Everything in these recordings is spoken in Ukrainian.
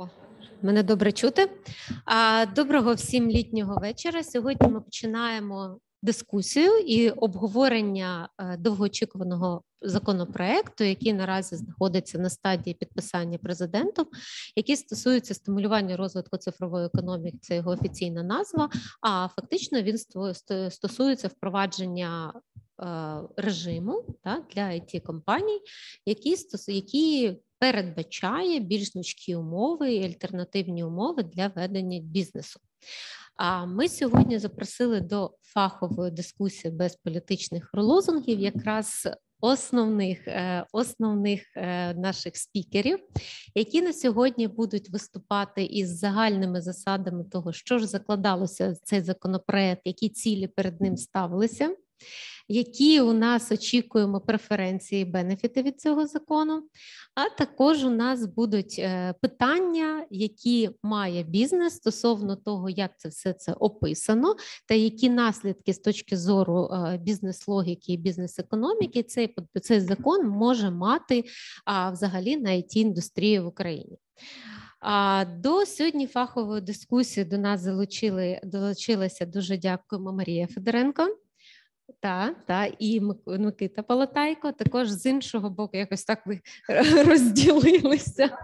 О, Мене добре чути. Доброго всім літнього вечора. Сьогодні ми починаємо дискусію і обговорення е, довгоочікуваного законопроекту, який наразі знаходиться на стадії підписання президентом, який стосується стимулювання розвитку цифрової економіки. Це його офіційна назва. А фактично він стосується впровадження. Е, режиму та для it компаній, які які передбачає більш гнучкі умови і альтернативні умови для ведення бізнесу. А ми сьогодні запросили до фахової дискусії без політичних лозунгів якраз основних е, основних е, наших спікерів, які на сьогодні будуть виступати із загальними засадами того, що ж закладалося в цей законопроект, які цілі перед ним ставилися які у нас очікуємо преференції, і бенефіти від цього закону. А також у нас будуть е, питання, які має бізнес стосовно того, як це все це описано, та які наслідки з точки зору е, бізнес-логіки і бізнес-економіки цей цей закон може мати а, взагалі на it індустрії в Україні. А до сьогодні фахової дискусії до нас залучили долучилася дуже дякуємо Марія Федоренко. Так, та, і Микита Палатайко також з іншого боку, якось так ви розділилися.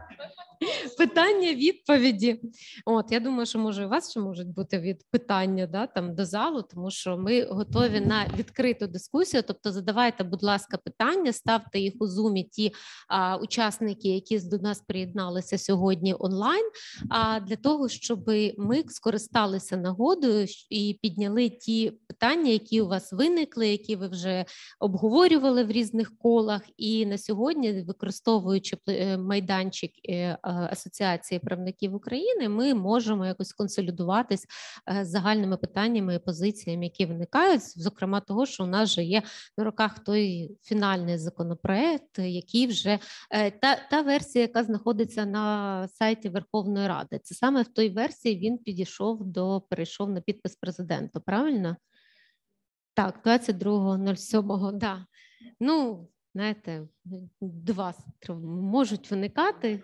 Питання, відповіді. От я думаю, що може у вас ще можуть бути від питання да, там до залу, тому що ми готові на відкриту дискусію. Тобто, задавайте, будь ласка, питання, ставте їх у зумі ті а, учасники, які до нас приєдналися сьогодні онлайн. А для того, щоб ми скористалися нагодою і підняли ті питання, які у вас виникли, які ви вже обговорювали в різних колах, і на сьогодні використовуючи е, майданчик. Е, Асоціації правників України, ми можемо якось консолідуватись е, з загальними питаннями і позиціями, які виникають, зокрема того, що у нас вже є на руках той фінальний законопроект, який вже е, та та версія, яка знаходиться на сайті Верховної Ради. Це саме в той версії він підійшов до перейшов на підпис президента. Правильно? Так, 22.07, да. Ну, знаєте, два можуть виникати.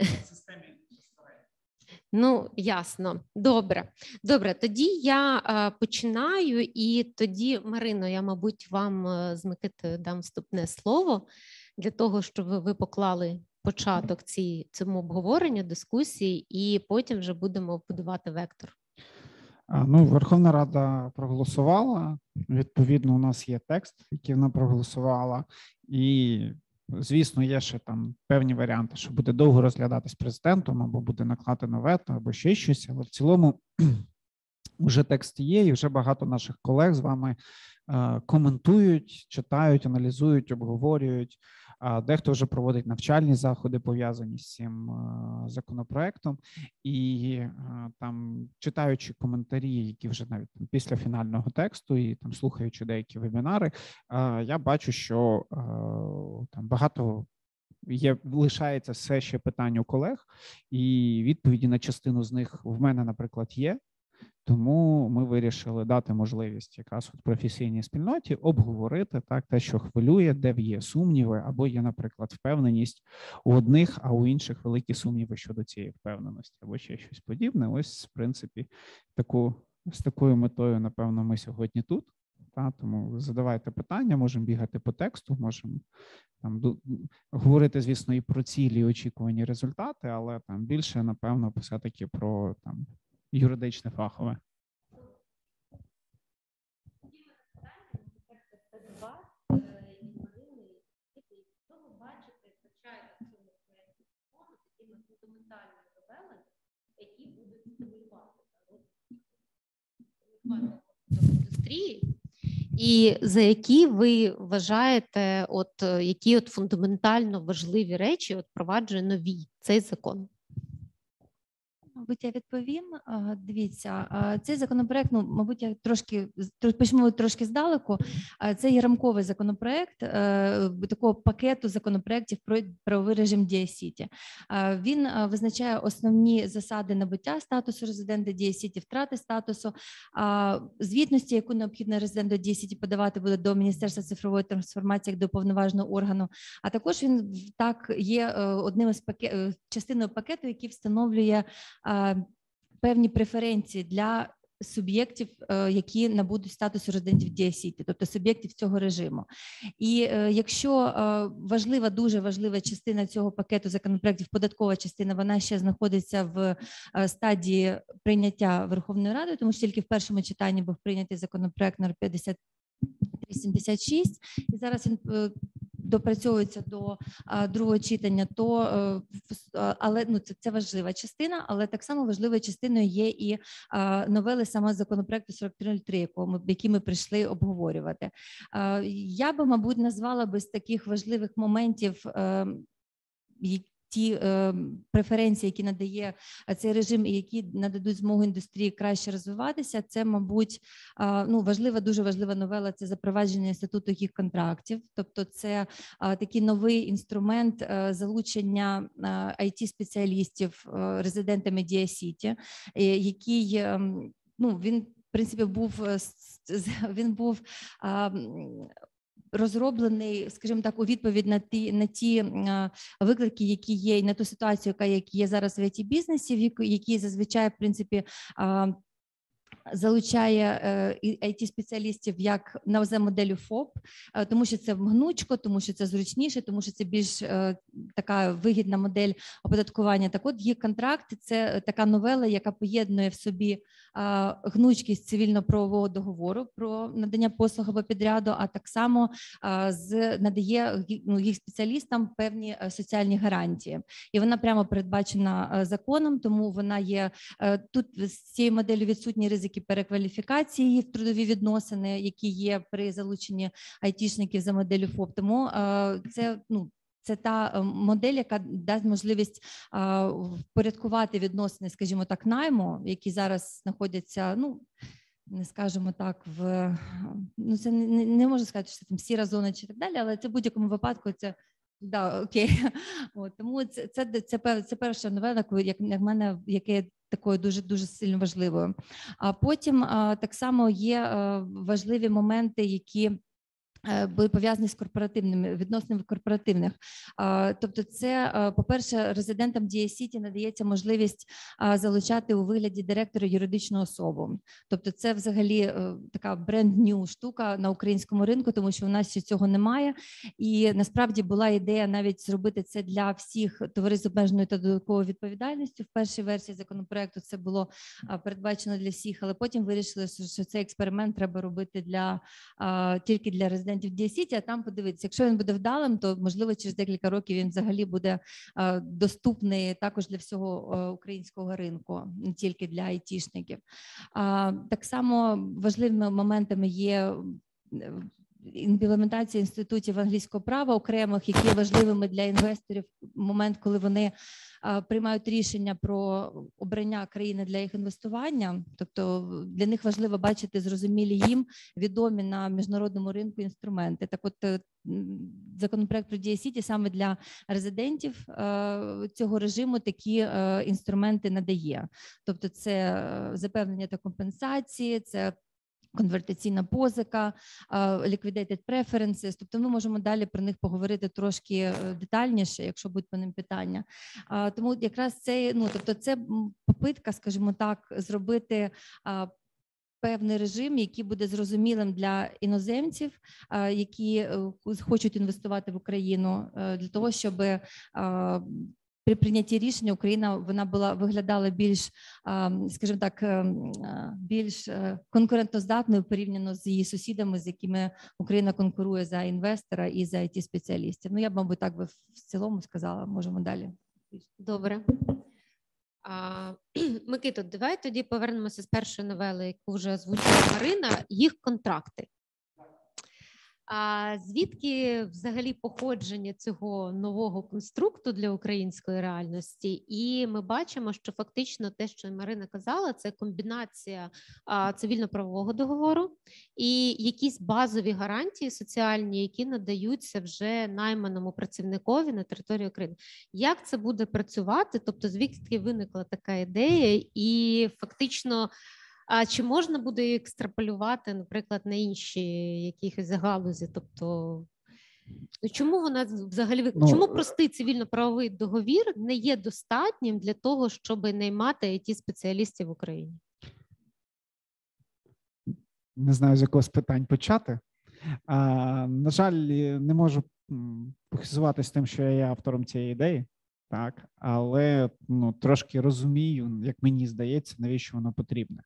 Системі. Ну, ясно, добре. Добре, тоді я е, починаю, і тоді, Марино, я, мабуть, вам е, з Микитою дам вступне слово для того, щоб ви поклали початок цій, цьому обговоренню, дискусії, і потім вже будемо будувати вектор. Ну, Верховна Рада проголосувала. Відповідно, у нас є текст, який вона проголосувала, і Звісно, є ще там певні варіанти, що буде довго розглядатись президентом, або буде накладено вето, або ще щось. Але в цілому вже текст є, і вже багато наших колег з вами е, коментують, читають, аналізують, обговорюють. Дехто вже проводить навчальні заходи, пов'язані з цим законопроектом, і там читаючи коментарі, які вже навіть після фінального тексту, і там слухаючи деякі вебінари, я бачу, що там багато. Є лишається все ще питань у колег, і відповіді на частину з них в мене, наприклад, є. Тому ми вирішили дати можливість якраз от професійній спільноті обговорити так те, що хвилює, де є сумніви, або є, наприклад, впевненість у одних, а у інших великі сумніви щодо цієї впевненості, або ще щось подібне. Ось, в принципі, таку з такою метою, напевно, ми сьогодні тут. Та тому задавайте питання, можемо бігати по тексту, можемо там говорити, звісно, і про цілі і очікувані результати, але там більше напевно все таки про там юридичне фахове. які будуть стимулювати індустрії, і за які ви вважаєте, от які от фундаментально важливі речі от впроваджує нові цей закон? Мабуть, я відповім. Дивіться, цей законопроект, ну мабуть, я трошки тр- почнемо трошки здалеку. Це є рамковий законопроект е, такого пакету законопроектів про правовий режим Дія Сіті. Він визначає основні засади набуття статусу резидента Дія Сіті, втрати статусу, звітності, яку необхідно резиденту Дія Сіті подавати буде до Міністерства цифрової трансформації як до повноважного органу. А також він так є е, одним із паке- е, частиною пакету, який встановлює е, певні преференції для суб'єктів, е, які набудуть статусу резидентів Дія Сіті, тобто суб'єктів цього режиму. І е, якщо е, важлива, дуже важлива частина цього пакету законопроектів, податкова частина, вона ще знаходиться в е, стадії прийняття Верховною Радою, тому що тільки в першому читанні був прийнятий законопроект номер 5376, і зараз він е, допрацьовується до другого читання, то е, але ну це, це важлива частина, але так само важливою частиною є і новели саме законопроекту 4303, якого які ми прийшли обговорювати. Я би, мабуть, назвала би з таких важливих моментів. Е, Ті е, преференції, які надає е, цей режим, і які нададуть змогу індустрії краще розвиватися, це, мабуть, а, ну важлива, дуже важлива новела. Це запровадження інституту їх контрактів, тобто це а, такий новий інструмент е, залучення it спеціалістів е, резидентами Дія Сіті, який ну він в принципі був е, він був. Розроблений, скажімо так, у відповідь на ті на ті виклики, які є, і на ту ситуацію, яка є зараз в it бізнесі, які зазвичай в принципі залучає it спеціалістів як на за моделлю ФОП, е, тому що це гнучко, тому що це зручніше, тому що це більш е, така вигідна модель оподаткування. Так, от їх контракти це така новела, яка поєднує в собі гнучкість цивільно-правового договору про надання послуг або підряду, а так само з надає ну, їх спеціалістам певні е, соціальні гарантії, і вона прямо передбачена е, законом, тому вона є е, тут з цією моделлю відсутні ризики перекваліфікації в трудові відносини, які є при залученні айтішників за моделлю ФОП. Тому е, це ну. Це та е, модель, яка дасть можливість а, впорядкувати відносини, скажімо так, найму, які зараз знаходяться, ну не скажемо так, в ну це не, не- можу сказати, що це там сіра зона чи так далі, але це в будь-якому випадку це. Да, окей, От, тому це це, це, це перша коли, як, як мене, яке такою дуже дуже сильно важливою. А потім так само є е, важливі моменти, які були пов'язані з корпоративними відносинами корпоративних. Тобто, це, е, по-перше, резидентам Дія Сіті надається можливість залучати у вигляді директора юридичну особу. Тобто, це взагалі е, така бренд-нью штука на українському ринку, тому що у нас ще цього немає. І насправді була ідея навіть зробити це для всіх товариств обмеженою та додатковою відповідальністю. В першій версії законопроекту це було передбачено для всіх, але потім вирішили, що цей експеримент треба робити для тільки для резидентів Дія-Сіті, а там подивитися, якщо він буде вдалим, то можливо через декілька років він взагалі буде а, доступний також для всього а, українського ринку, не тільки для айтішників. Так само важливими моментами є. Імплементація інститутів англійського права окремих, які є важливими для інвесторів в момент, коли вони приймають рішення про обрання країни для їх інвестування. Тобто для них важливо бачити зрозумілі їм відомі на міжнародному ринку інструменти. Так, от е, законопроект про Дія Сіті саме для резидентів е, цього режиму такі е, інструменти надає. Тобто, це запевнення та компенсації, це конвертаційна позика, liquidated preferences. Тобто ми можемо далі про них поговорити трошки е, детальніше, якщо будуть по ним питання. Тому якраз це ну тобто, це попитка, скажімо так, зробити. Певний режим, який буде зрозумілим для іноземців, які е, хочуть інвестувати в Україну, е, для того, щоб при прийнятті рішення Україна вона була виглядала більш, скажімо так, ем, більш е, конкурентоздатною порівняно з її сусідами, з якими Україна конкурує за інвестора і за it спеціалістів. Ну я б, мабуть, так би в цілому сказала. Можемо далі. Добре. А, Микито, давай тоді повернемося з першої новели, яку вже озвучила Марина, їх контракти. А звідки взагалі походження цього нового конструкту для української реальності? І ми бачимо, що фактично те, що Марина казала, це комбінація цивільно-правового договору і якісь базові гарантії соціальні, які надаються вже найманому працівникові на території України. Як це буде працювати? Тобто, звідки виникла така ідея, і фактично. А чи можна буде екстраполювати, наприклад, на інші якісь галузі? Тобто, ну, чому вона взагалі ну, чому простий цивільно-правовий договір не є достатнім для того, щоб наймати it спеціалістів в Україні? Не знаю, з якого з питань почати. А, На жаль, не можу похизуватися тим, що я є автором цієї ідеї так але ну трошки розумію, як мені здається, навіщо воно потрібне.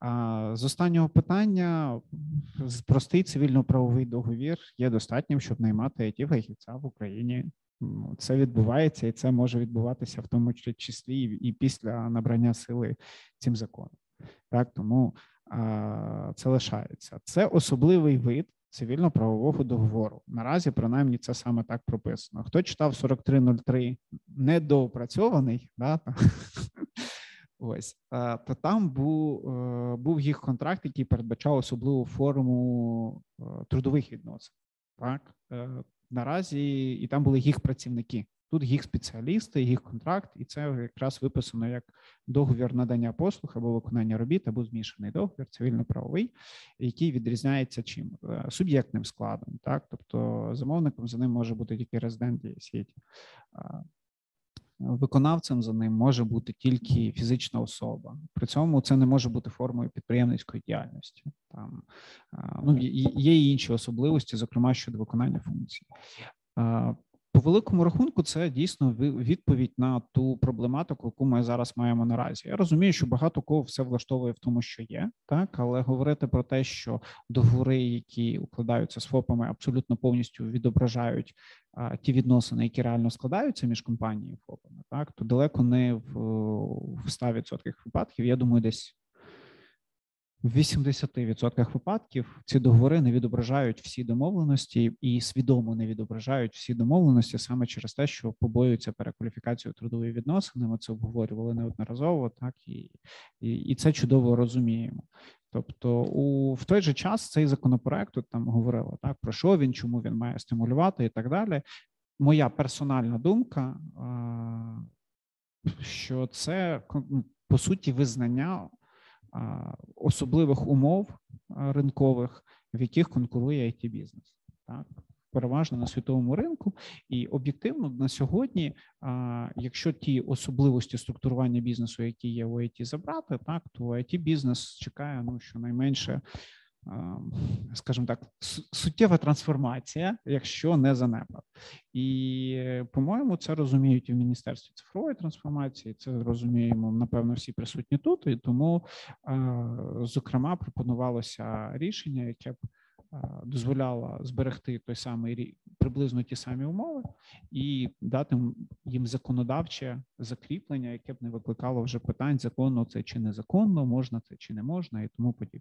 А з останнього питання простий цивільно-правовий договір є достатнім, щоб наймати it фахівця в Україні. Це відбувається, і це може відбуватися в тому числі і після набрання сили цим законом. Так тому а, це лишається. Це особливий вид цивільно-правового договору. Наразі, принаймні, це саме так прописано. Хто читав 4303 недоопрацьований, да, ось, то там був е, був їх контракт, який передбачав особливу форму е, трудових відносин. Так, е, наразі і там були їх працівники. Тут їх спеціалісти, їх контракт, і це якраз виписано як договір надання послуг або виконання робіт, або змішаний договір, цивільно-правовий, який відрізняється чим е, суб'єктним складом. Так, тобто замовником за ним може бути тільки резидент сіті. Виконавцем за ним може бути тільки фізична особа. При цьому це не може бути формою підприємницької діяльності. Там ну є і інші особливості, зокрема щодо виконання функцій. По великому рахунку, це дійсно відповідь на ту проблематику, яку ми зараз маємо наразі. Я розумію, що багато кого все влаштовує в тому, що є, так але говорити про те, що договори, які укладаються з ФОПами, абсолютно повністю відображають а, ті відносини, які реально складаються між компанією і ФОПами, так то далеко не в, в 100% випадків. Я думаю, десь в 80% випадків ці договори не відображають всі домовленості і свідомо не відображають всі домовленості саме через те, що побоюються перекваліфікацію трудової відносини. Ми це обговорювали неодноразово, так і, і, і це чудово розуміємо. Тобто, у в той же час цей законопроект тут там говорили так про що він, чому він має стимулювати і так далі. Моя персональна думка, що це ну, по суті визнання особливих умов ринкових, в яких конкурує it бізнес так? Переважно на світовому ринку, і об'єктивно на сьогодні, якщо ті особливості структурування бізнесу, які є у IT, забрати, так то it бізнес чекає ну щонайменше скажімо так, суттєва трансформація, якщо не занепад. І, по-моєму, це розуміють і в міністерстві цифрової трансформації. Це розуміємо, напевно, всі присутні тут. І тому, зокрема, пропонувалося рішення, яке б дозволяло зберегти той самий приблизно ті самі умови і дати їм законодавче закріплення, яке б не викликало вже питань законно це чи незаконно, можна це чи не можна, і тому подібне.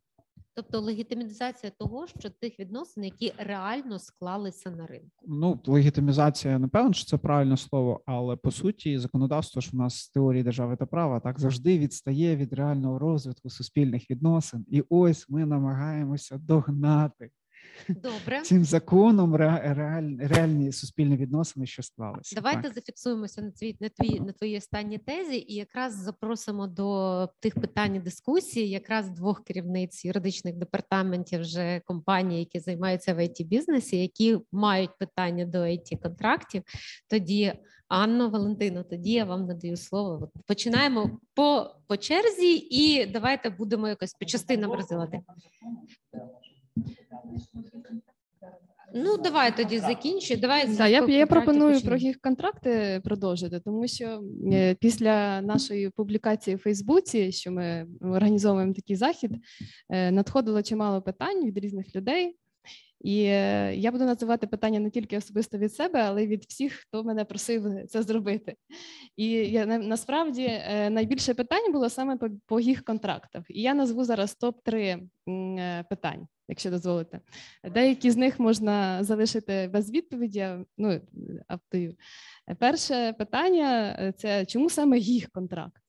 Тобто легітимізація того, що тих відносин, які реально склалися на ринку. Ну легітимізація напевно, що це правильне слово, але по суті, законодавство ж у нас теорії держави та права так завжди відстає від реального розвитку суспільних відносин, і ось ми намагаємося догнати Добре. цим законом реаль, реальні суспільні відносини, що склалися. Давайте так. зафіксуємося на твій на твій на твоїй останній тезі, і якраз запросимо до тих питань і дискусії, якраз двох керівниць юридичних департаментів вже компаній, які займаються в it бізнесі, які мають питання до it контрактів. Тоді Анно Валентино, тоді я вам надаю слово. Починаємо по по черзі, і давайте будемо якось по частинам розділити. Ну, давай тоді закінчуй. Давай да, я я пропоную про їх контракти продовжити, тому що е, після нашої публікації в Фейсбуці, що ми організовуємо такий захід, е, надходило чимало питань від різних людей. І е, я буду називати питання не тільки особисто від себе, але й від всіх, хто мене просив це зробити. І я насправді найбільше питань було саме по, по їх контрактах. І я назву зараз топ 3 питань. Якщо дозволите. Деякі з них можна залишити без відповіді. Ну, автою. Перше питання це чому саме їх контракт?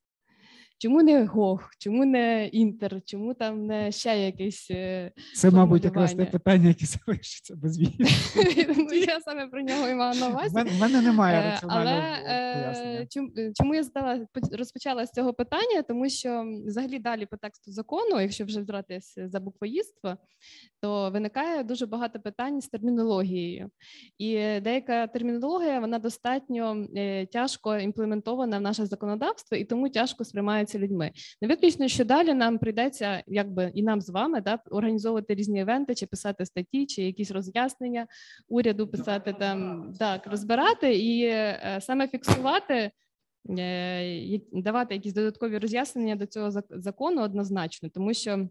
Чому не Гог, чому не Інтер, чому там не ще якийсь. Е, Це, мабуть, якраз те питання, яке залишиться без відповіді. Ну, Я саме про нього і мала на увазі. В мене немає е, раціонального Але чому я задала розпочала з цього питання? Тому що взагалі далі по тексту закону, якщо вже взратись за буквоїдство, то виникає дуже багато питань з термінологією, і деяка термінологія вона достатньо е, тяжко імплементована в наше законодавство, і тому тяжко сприймається людьми. Не виключно, що далі нам прийдеться, якби і нам з вами да, організовувати різні івенти, чи писати статті, чи якісь роз'яснення уряду, писати там так, розбирати і е, саме фіксувати. Е, давати якісь додаткові роз'яснення до цього закону однозначно, тому що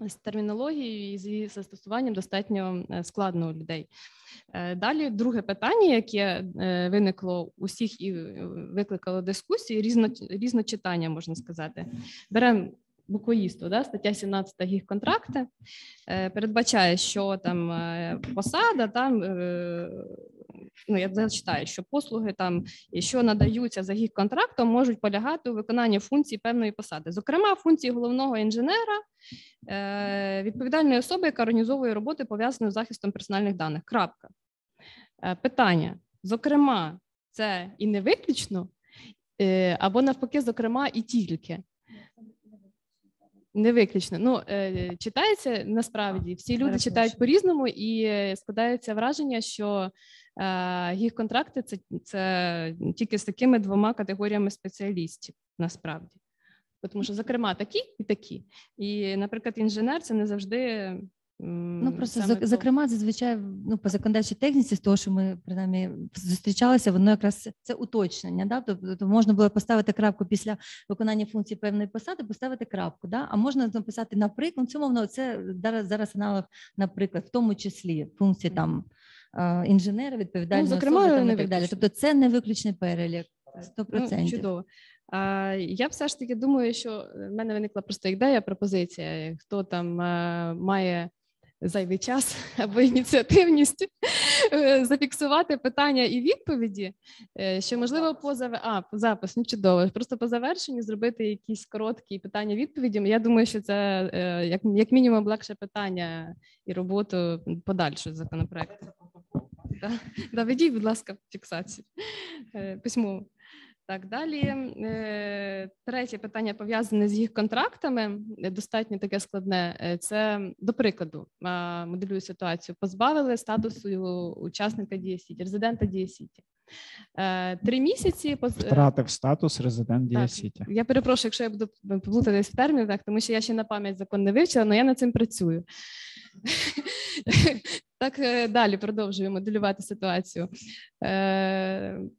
з термінологією і з застосуванням достатньо е, складно у людей. Е, далі друге питання, яке е, виникло усіх і викликало дискусії, різно, різночитання, можна сказати. Беремо буквоїсту, да, стаття 17 гіг контракти передбачає, що там посада, там ну я зачитаю, що послуги там, що надаються за гіг контрактом, можуть полягати у виконанні функцій певної посади, зокрема функції головного інженера, Е, відповідальної особи, яка організовує роботи, пов'язані з захистом персональних даних. Крапка. Е, питання: зокрема, це і не виключно, е, або навпаки, зокрема, і тільки. Не виключно. Ну, читається насправді, всі люди читають по-різному, і складається враження, що їх контракти це, це тільки з такими двома категоріями спеціалістів насправді тому що, зокрема, такі і такі. І, наприклад, інженер це не завжди. Ну просто за, зокрема, зазвичай ну по законодавчій техніці, з того, що ми принаймні зустрічалися, воно якраз це уточнення. Да? Тобто можна було поставити крапку після виконання функції певної посади, поставити крапку. Да? А можна написати наприклад, це мовно це зараз зараз аналог, наприклад, в тому числі функції там інженера, відповідальної ну, зокрема, особи там, і так далі. Тобто це не виключний перелік. 100%. Ну, чудово. Я все ж таки думаю, що в мене виникла просто ідея, пропозиція. Хто там е, має зайвий час або ініціативність е, зафіксувати питання і відповіді, е, що можливо по зав... а, запис, ну чудово. Просто по завершенню зробити якісь короткі питання-відповіді. Я думаю, що це як як мінімум легше питання і роботу подальшої законопроекту. Да, ведіть, будь ласка, фіксацію письмово. Так, далі е, третє питання пов'язане з їх контрактами. Е, достатньо таке складне. Е, це до прикладу, моделюю ситуацію. Позбавили статусу учасника Дієсіті, резидента Дієсіті. Три місяці втратив статус резидент Дієсіті. Я перепрошую, якщо я буду плутатись в термінах, тому що я ще на пам'ять закон не вивчила, але я над цим працюю. Так далі продовжую моделювати ситуацію.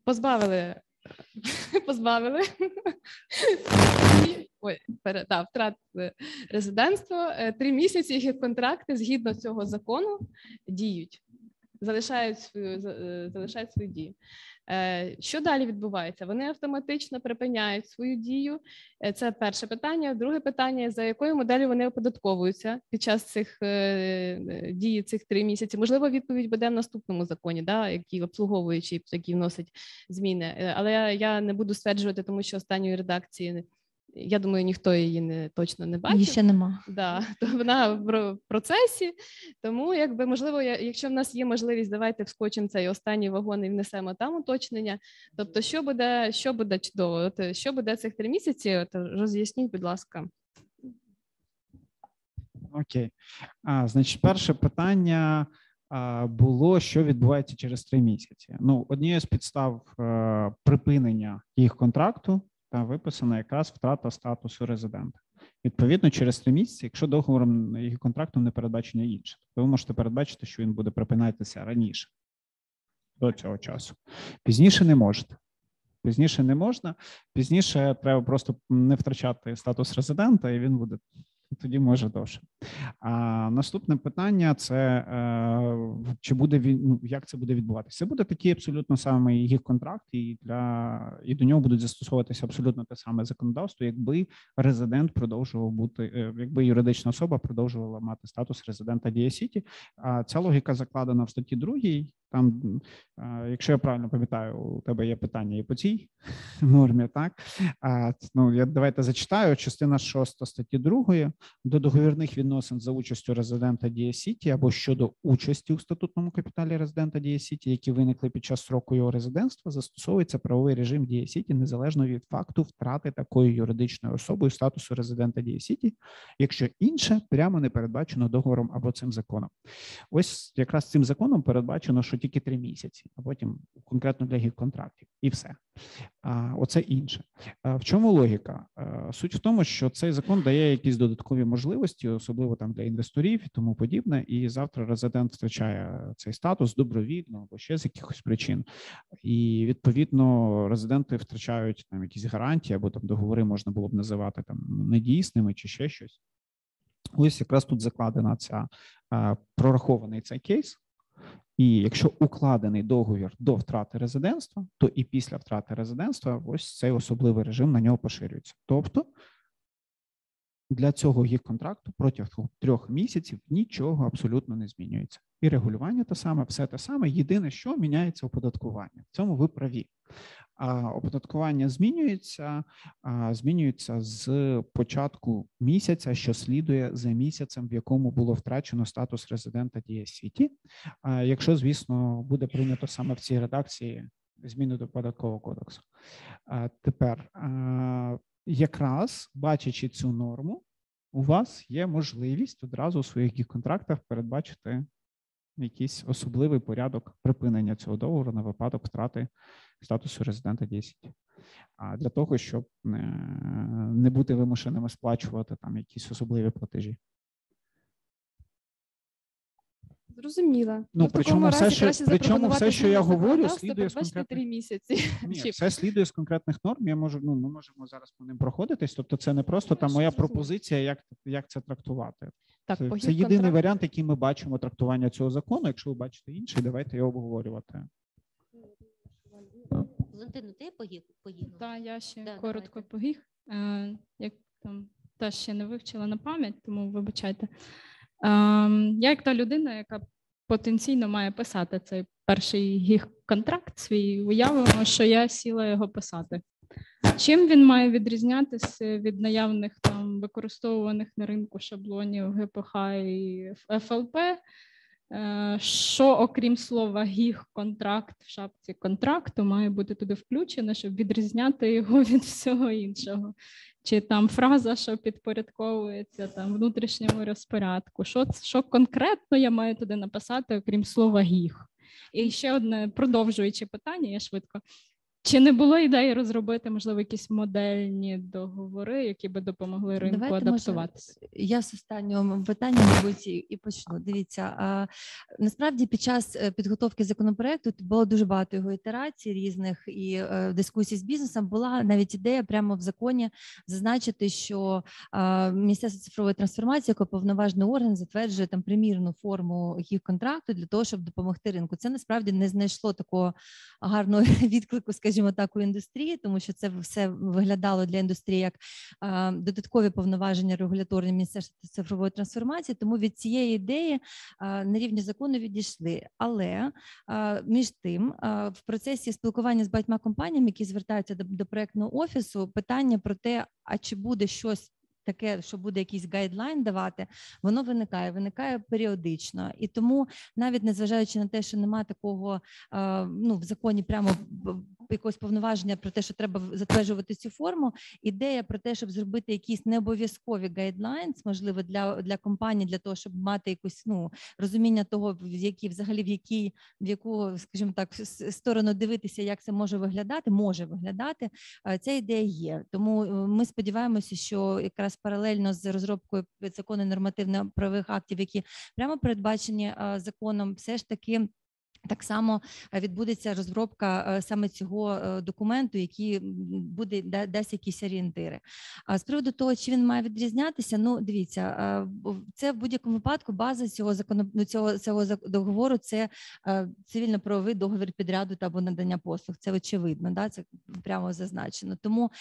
Позбавили позбавили Ой, да, резидентство. Е, три місяці їх контракти згідно цього закону діють, залишають свою е, залишають свою дію. Е, що далі відбувається? Вони автоматично припиняють свою дію. Е, це перше питання. Друге питання: за якою моделлю вони оподатковуються під час цих дій цих три місяці? Можливо, відповідь буде в наступному законі, да, який обслуговуючий, який вносить зміни. Але я не буду стверджувати, тому що останньої редакції я думаю, ніхто її не точно не бачив. Її ще нема. Да, то вона в процесі. Тому, якби можливо, якщо в нас є можливість, давайте вскочимо цей останній вагон і внесемо там уточнення. Тобто, що буде, що буде чудово? От що буде цих три місяці? От роз'ясніть, будь ласка. Окей, а значить, перше питання було, що відбувається через три місяці. Ну, однією з підстав е, припинення їх контракту та виписана якраз втрата статусу резидента. Відповідно, через три місяці, якщо договором і контрактом не передбачено інше, то ви можете передбачити, що він буде припинятися раніше до цього часу. Пізніше не можете. Пізніше не можна. Пізніше треба просто не втрачати статус резидента, і він буде тоді може довше. А наступне питання: це е, чи буде він ну, як це буде відбуватися? Це буде такий абсолютно самий їх контракт, і для і до нього будуть застосовуватися абсолютно те саме законодавство, якби резидент продовжував бути, е, якби юридична особа продовжувала мати статус резидента Дія Сіті. А ця логіка закладена в статті 2, там, якщо я правильно пам'ятаю, у тебе є питання і по цій нормі, так? Ну я давайте зачитаю. Частина 6 статті 2 до договірних відносин за участю резидента Дія Сіті або щодо участі у статутному капіталі резидента Дія Сіті, які виникли під час строку його резидентства, застосовується правовий режим Дія Сіті незалежно від факту втрати такої юридичною особою статусу резидента Дія Сіті, якщо інше прямо не передбачено договором або цим законом. Ось якраз цим законом передбачено, що тільки три місяці, а потім конкретно для контрактів, і все. А оце інше. В чому логіка? Суть в тому, що цей закон дає якісь додаткові можливості, особливо там для інвесторів і тому подібне. І завтра резидент втрачає цей статус добровільно або ще з якихось причин, і відповідно резиденти втрачають там якісь гарантії або там договори можна було б називати там недійсними чи ще щось. Ось якраз тут закладена ця прорахований цей кейс. І якщо укладений договір до втрати резидентства, то і після втрати резидентства ось цей особливий режим на нього поширюється. Тобто для цього їх контракту протягом трьох місяців нічого абсолютно не змінюється. І регулювання те саме, все те саме. Єдине, що міняється оподаткування. В цьому ви праві. А оподаткування змінюється, змінюється з початку місяця, що слідує за місяцем, в якому було втрачено статус резидента Дієсіті. Якщо, звісно, буде прийнято саме в цій редакції зміни до податкового кодексу. Тепер якраз бачачи цю норму, у вас є можливість одразу у своїх контрактах передбачити якийсь особливий порядок припинення цього договору на випадок втрати статусу резидента 10. А для того, щоб не бути вимушеними сплачувати там якісь особливі платежі. Зрозуміла. Ну, причому все, що, причому все, що я говорю, слідує з конкретних... місяці. Ні, все слідує з конкретних норм. Я можу, ну, ми можемо зараз по ним проходитись. Тобто, це не просто там моя пропозиція, як як це трактувати. Так, Це, це єдиний контракт... варіант, який ми бачимо трактування цього закону. Якщо ви бачите інший, давайте його обговорювати. Валентину, ти поїхав? Так, я ще да, коротко давайте. погіг. Е, Як там теж ще не вивчила на пам'ять, тому вибачайте. Ем, я як та людина, яка потенційно має писати цей перший гіг контракт свій, уявимо, що я сіла його писати. Чим він має відрізнятися від наявних там використовуваних на ринку шаблонів ГПХ і ФЛП? Е, що, окрім слова гіг контракт в шапці контракту, має бути туди включено, щоб відрізняти його від всього іншого? Чи там фраза, що підпорядковується там внутрішньому розпорядку? Що що конкретно я маю туди написати, окрім слова гіг? І ще одне продовжуючи питання, я швидко. Чи не було ідеї розробити, можливо, якісь модельні договори, які би допомогли ринку Давайте, адаптуватися? Може, я з останнього питання, мабуть, і почну. Дивіться, а, насправді під час е, підготовки законопроекту було дуже багато його ітерацій різних і е, дискусій з бізнесом. Була навіть ідея прямо в законі зазначити, що а, Міністерство цифрової трансформації, як повноважний орган, затверджує там примірну форму їх контракту для того, щоб допомогти ринку. Це насправді не знайшло такого гарного відклику, скажімо, скажімо так, у індустрії, тому що це все виглядало для індустрії як додаткові повноваження регуляторні міністерства цифрової трансформації. Тому від цієї ідеї на рівні закону відійшли. Але між тим, в процесі спілкування з багатьма компаніями, які звертаються до, до проектного офісу, питання про те, а чи буде щось таке, що буде якийсь guideline давати, воно виникає, виникає періодично. І тому, навіть незважаючи на те, що немає такого ну в законі прямо якогось повноваження про те, що треба затверджувати цю форму. Ідея про те, щоб зробити якісь необов'язкові guidelines, можливо, для для компанії, для того, щоб мати якусь ну розуміння того, в якій взагалі в якій в яку, скажімо так, сторону дивитися, як це може виглядати, може виглядати. Ця ідея є. Тому е, ми сподіваємося, що якраз паралельно з розробкою закону нормативно правових актів, які прямо передбачені законом, все ж таки. Так само е, відбудеться розробка е, саме цього е, документу, який буде дасть якісь орієнтири. А з приводу того, чи він має відрізнятися, ну дивіться, це в будь-якому випадку база цього закону ну, цього цього договору це цивільно-правовий договір підряду та або надання послуг. Це очевидно, да це прямо зазначено. Тому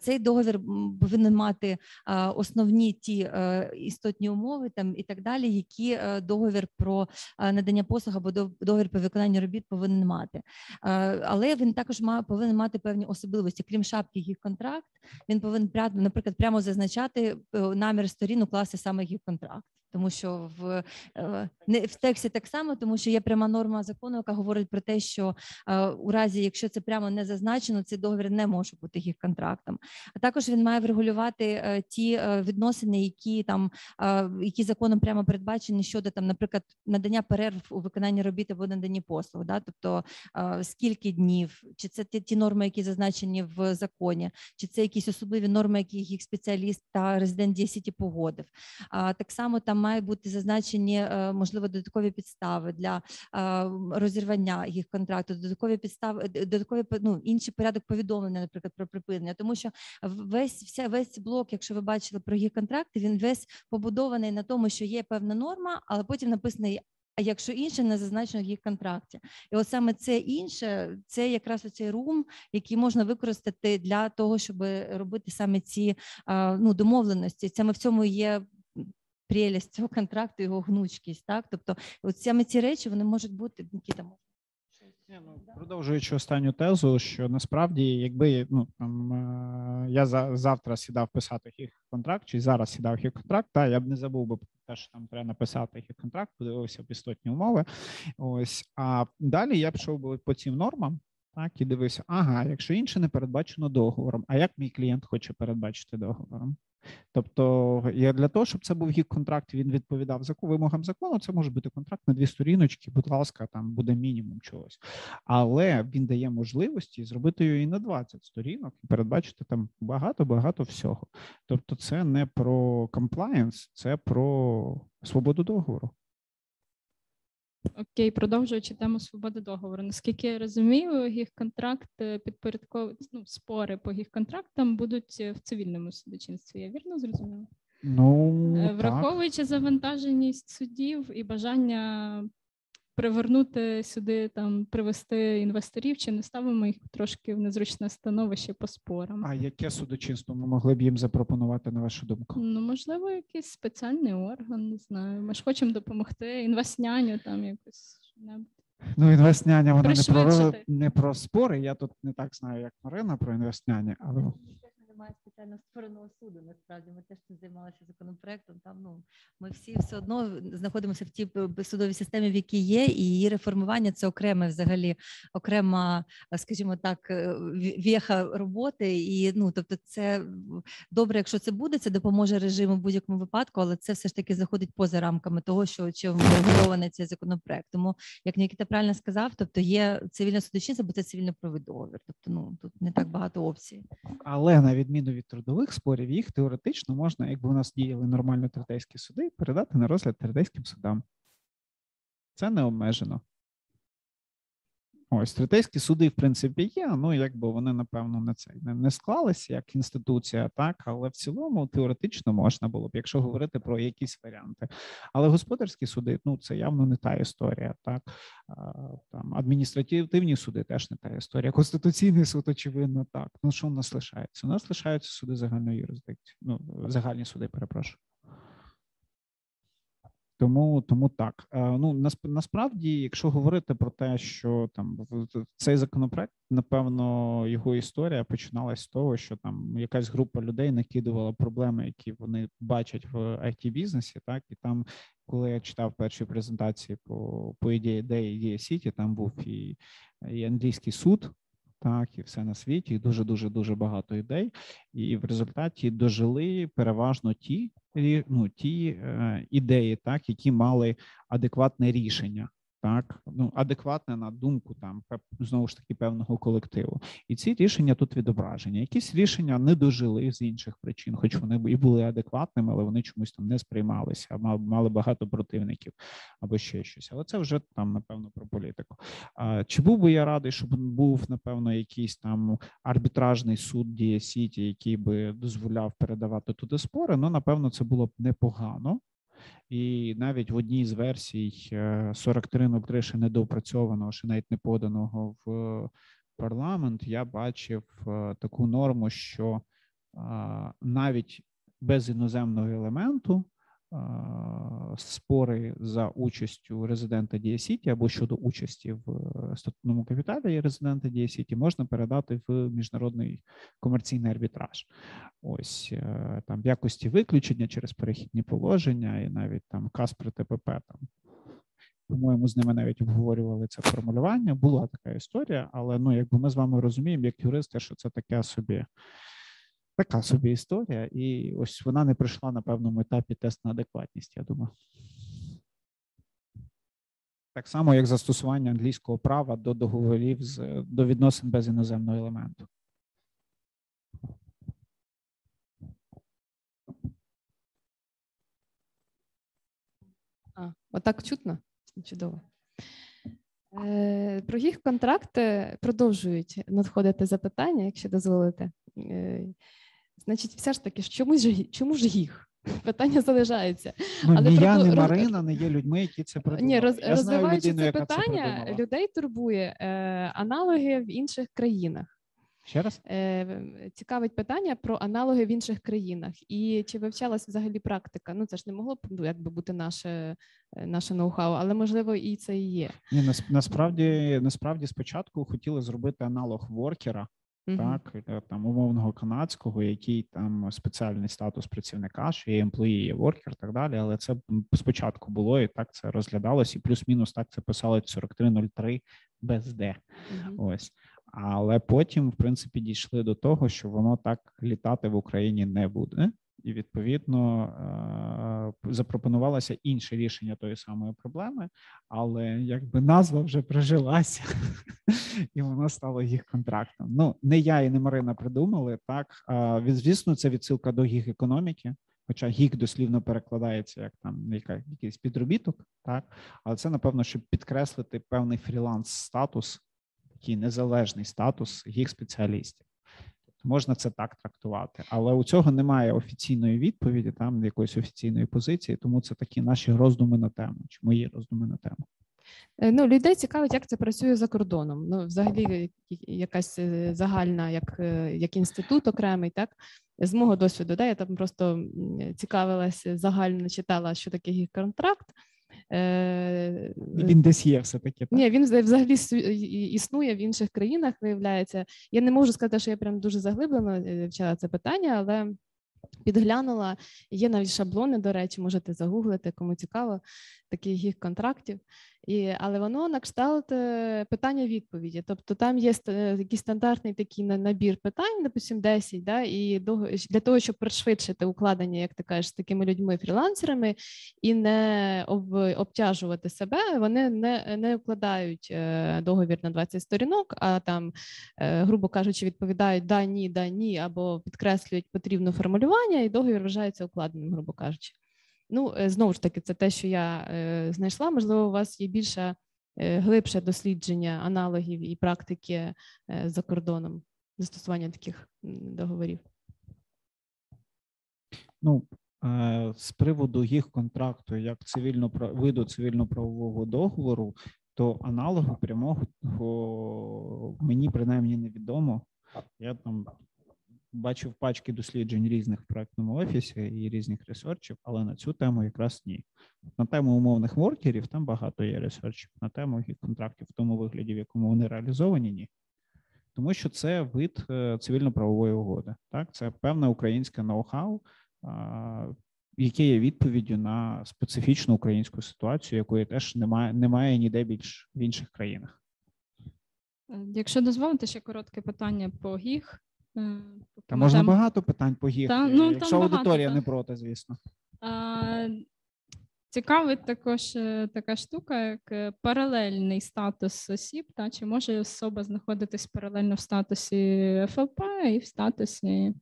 цей договір повинен мати основні ті істотні умови там і так далі, які договір про надання послуг або договір по виконання робіт повинен мати, е, але він також має повинен мати певні особливості. Крім шапки, їх контракт. Він повинен наприклад, прямо зазначати е, намір сторін укласти саме їх контракт тому що в е, не в тексті так само, тому що є пряма норма закону, яка говорить про те, що е, у разі, якщо це прямо не зазначено, цей договір не може бути їх контрактом. А також він має врегулювати е, ті відносини, які там які законом прямо передбачені щодо там, наприклад, надання перерв у виконанні робіт або наданні послуг, да, тобто скільки днів, чи це ті, ті норми, які зазначені в законі, чи це якісь особливі норми, які їх спеціаліст та резидент Дія погодив. А так само там мають бути зазначені е, можливо додаткові підстави для е, розірвання їх контракту, додаткові підстави, додаткові ну, інший порядок повідомлення, наприклад, про припинення, тому що весь вся весь блок, якщо ви бачили про їх контракти, він весь побудований на тому, що є певна норма, але потім написаний. А якщо інше не зазначено в їх контракті, і от саме це інше, це якраз оцей рум, який можна використати для того, щоб робити саме ці ну домовленості. Саме в цьому є прелість цього контракту, його гнучкість. Так, тобто, от саме ці речі вони можуть бути Нікіта, Ну, продовжуючи останню тезу, що насправді, якби ну там е, я за завтра сідав писати їх контракт, чи зараз сідав їх контракт, та я б не забув би те, що там треба написати їх контракт, подивився в істотні умови. Ось а далі я пішов би по цим нормам. Так, і дивився, ага, якщо інше не передбачено договором, а як мій клієнт хоче передбачити договором? Тобто, я для того, щоб це був гік контракт, він відповідав за вимогам закону. Це може бути контракт на дві сторіночки. Будь ласка, там буде мінімум чогось, але він дає можливості зробити його і на 20 сторінок і передбачити там багато багато всього. Тобто, це не про комплаєнс, це про свободу договору. Окей, продовжуючи тему свободи договору. Наскільки я розумію, їх контракт підпорядковує ну, спори по гіг-контрактам будуть в цивільному судочинстві. Я вірно зрозуміла? Ну е, враховуючи так. завантаженість судів і бажання привернути сюди, там привести інвесторів, чи не ставимо їх трошки в незручне становище по спорам? А яке судочинство ми могли б їм запропонувати на вашу думку? Ну можливо, якийсь спеціальний орган, не знаю. Ми ж хочемо допомогти інвестняню там якось. Ну, інвестняня вона не про не про спори. Я тут не так знаю, як Марина про інвестняні, але немає спеціально створеного суду. Насправді ми теж цим займалися законопроектом. Там ну ми всі все одно знаходимося в тій судовій системі, в якій є, і її реформування це окреме взагалі окрема, скажімо так, е, вєха роботи. І ну тобто, це добре, якщо це буде, це допоможе режиму в будь-якому випадку, але це все ж таки заходить поза рамками того, що чим врегульований цей законопроект. Тому як Нікіта правильно сказав, тобто є цивільна судочинство, бо це цивільно правовий договір. Тобто, ну тут не так багато опцій, але навіть відміну від трудових спорів, їх теоретично можна, якби у нас діяли нормально третейські суди, передати на розгляд третейським судам. Це не обмежено. Ось третейські суди, в принципі, є. Ну якби вони напевно не це не, не склалися як інституція, так але в цілому теоретично можна було б, якщо говорити про якісь варіанти. Але господарські суди, ну це явно не та історія. Так там адміністративні суди теж не та історія. Конституційний суд, очевидно, так. Ну що у нас лишається? У нас лишаються суди загальної юрисдикції. Ну загальні суди, перепрошую. Тому тому так. Е, ну насправді, якщо говорити про те, що там цей законопроект, напевно, його історія починалась з того, що там якась група людей накидувала проблеми, які вони бачать в it бізнесі. Так і там, коли я читав перші презентації по по ідеї де ідея Сіті, там був і, і англійський суд так і все на світі, і дуже дуже дуже багато ідей. І в результаті дожили переважно ті ну, ті е, ідеї, так які мали адекватне рішення. Так ну адекватне на думку там знову ж таки певного колективу, і ці рішення тут відображені. Якісь рішення не дожили з інших причин, хоч вони і були адекватними, але вони чомусь там не сприймалися, мали багато противників або ще щось. Але це вже там напевно про політику. А чи був би я радий, щоб був напевно якийсь там арбітражний суд Дія Сіті, який би дозволяв передавати туди спори? Ну напевно, це було б непогано. І навіть в одній з версій 43.03 е, ще недоопрацьованого, ще навіть не поданого в парламент, я бачив е, таку норму, що навіть без іноземного елементу спори за участю резидента Дія-Сіті або щодо участі в е, статутному капіталі резидента Дія-Сіті можна передати в міжнародний комерційний арбітраж. Ось е, там в якості виключення через перехідні положення, і навіть там МКАС при ТПП там. По-моєму, з ними навіть обговорювали це формулювання. Була така історія, але ну, якби ми з вами розуміємо, як юристи, що це таке собі така собі історія, і ось вона не пройшла на певному етапі тест на адекватність, я думаю. Так само, як застосування англійського права до договорів з до відносин без іноземного елементу. Отак чутно? Чудово. Е, Про їх контракти продовжують надходити запитання, якщо дозволите. Значить, все ж таки, чому ж чому ж їх? Питання залишається. Ну, Але ні про... я, ні Марина не є людьми, які це придумали. Ні, роз... Я розвиваючи людину, це питання, це людей турбує е, аналоги в інших країнах. Ще раз Е, цікавить питання про аналоги в інших країнах, і чи вивчалась взагалі практика? Ну це ж не могло б ну, якби бути наше е, наше ноу-хау, але можливо і це і є. Ні, насправді насправді спочатку хотіли зробити аналог воркера, Uh-huh. Так, е, там умовного канадського, який там спеціальний статус працівника, що є employee, є worker, так далі. Але це спочатку було і так це розглядалось, і плюс-мінус так це писали 4303 без де. Mm-hmm. Ось. Але потім, в принципі, дійшли до того, що воно так літати в Україні не буде і відповідно е, запропонувалося інше рішення тої самої проблеми, але якби назва вже прижилася, і воно стало їх контрактом. Ну не я і не Марина придумали так. Звісно, це відсилка до гіг економіки. Хоча гік дослівно перекладається як там яка якийсь підробіток, так але це напевно, щоб підкреслити певний фріланс статус, такий незалежний статус гік спеціалістів можна це так трактувати, але у цього немає офіційної відповіді, там якоїсь офіційної позиції, тому це такі наші роздуми на тему, чи мої роздуми на тему. Е, ну, людей цікавить, як це працює за кордоном. Ну, взагалі, якась е, загальна, як е, як інститут окремий, так з мого досвіду, да, я там просто цікавилася загально читала, що таке гік-контракт. Е, він десь є все таки. Ні, він взагалі існує в інших країнах, виявляється. Я не можу сказати, що я прям дуже заглиблено е, вчила це питання, але підглянула. Є навіть шаблони, до речі, можете загуглити, кому цікаво, таких їх контрактів. І, Але воно на кшталт е, питання відповіді. Тобто там є е, якийсь стандартний такий набір питань, допустим, 10, да, і для того, щоб пришвидшити укладення, як ти кажеш, з такими людьми-фрілансерами і не об, обтяжувати себе, вони не не укладають е, договір на 20 сторінок, а там, грубо кажучи, відповідають да, ні, да, ні, або підкреслюють потрібне формулювання, і договір вважається укладеним, грубо кажучи. Ну, е, знову ж таки, це те, що я е, знайшла. Можливо, у вас є більше е, глибше дослідження аналогів і практики за кордоном застосування таких договорів. Ну, з приводу їх контракту як цивільно виду цивільно-правового договору, то аналогу прямого мені принаймні невідомо. Я там бачив пачки досліджень різних в проектному офісі і різних ресерчів, але на цю тему якраз ні. На тему умовних воркерів там багато є ресерчів, на тему контрактів в тому вигляді, в якому вони реалізовані, ні. Тому що це вид е, цивільно-правової угоди. Так, це певне українське ноу-хау, яке є відповіддю на специфічну українську ситуацію, якої теж немає немає ніде більш в інших країнах. Е, якщо дозволите ще коротке питання по ГІГ, та можна там... багато питань по гіг, та, ну, якщо аудиторія багато, не проти, звісно. А, Цікавить також е, така штука, як е, паралельний статус осіб, та чи може особа знаходитись паралельно в статусі ФЛП і в статусі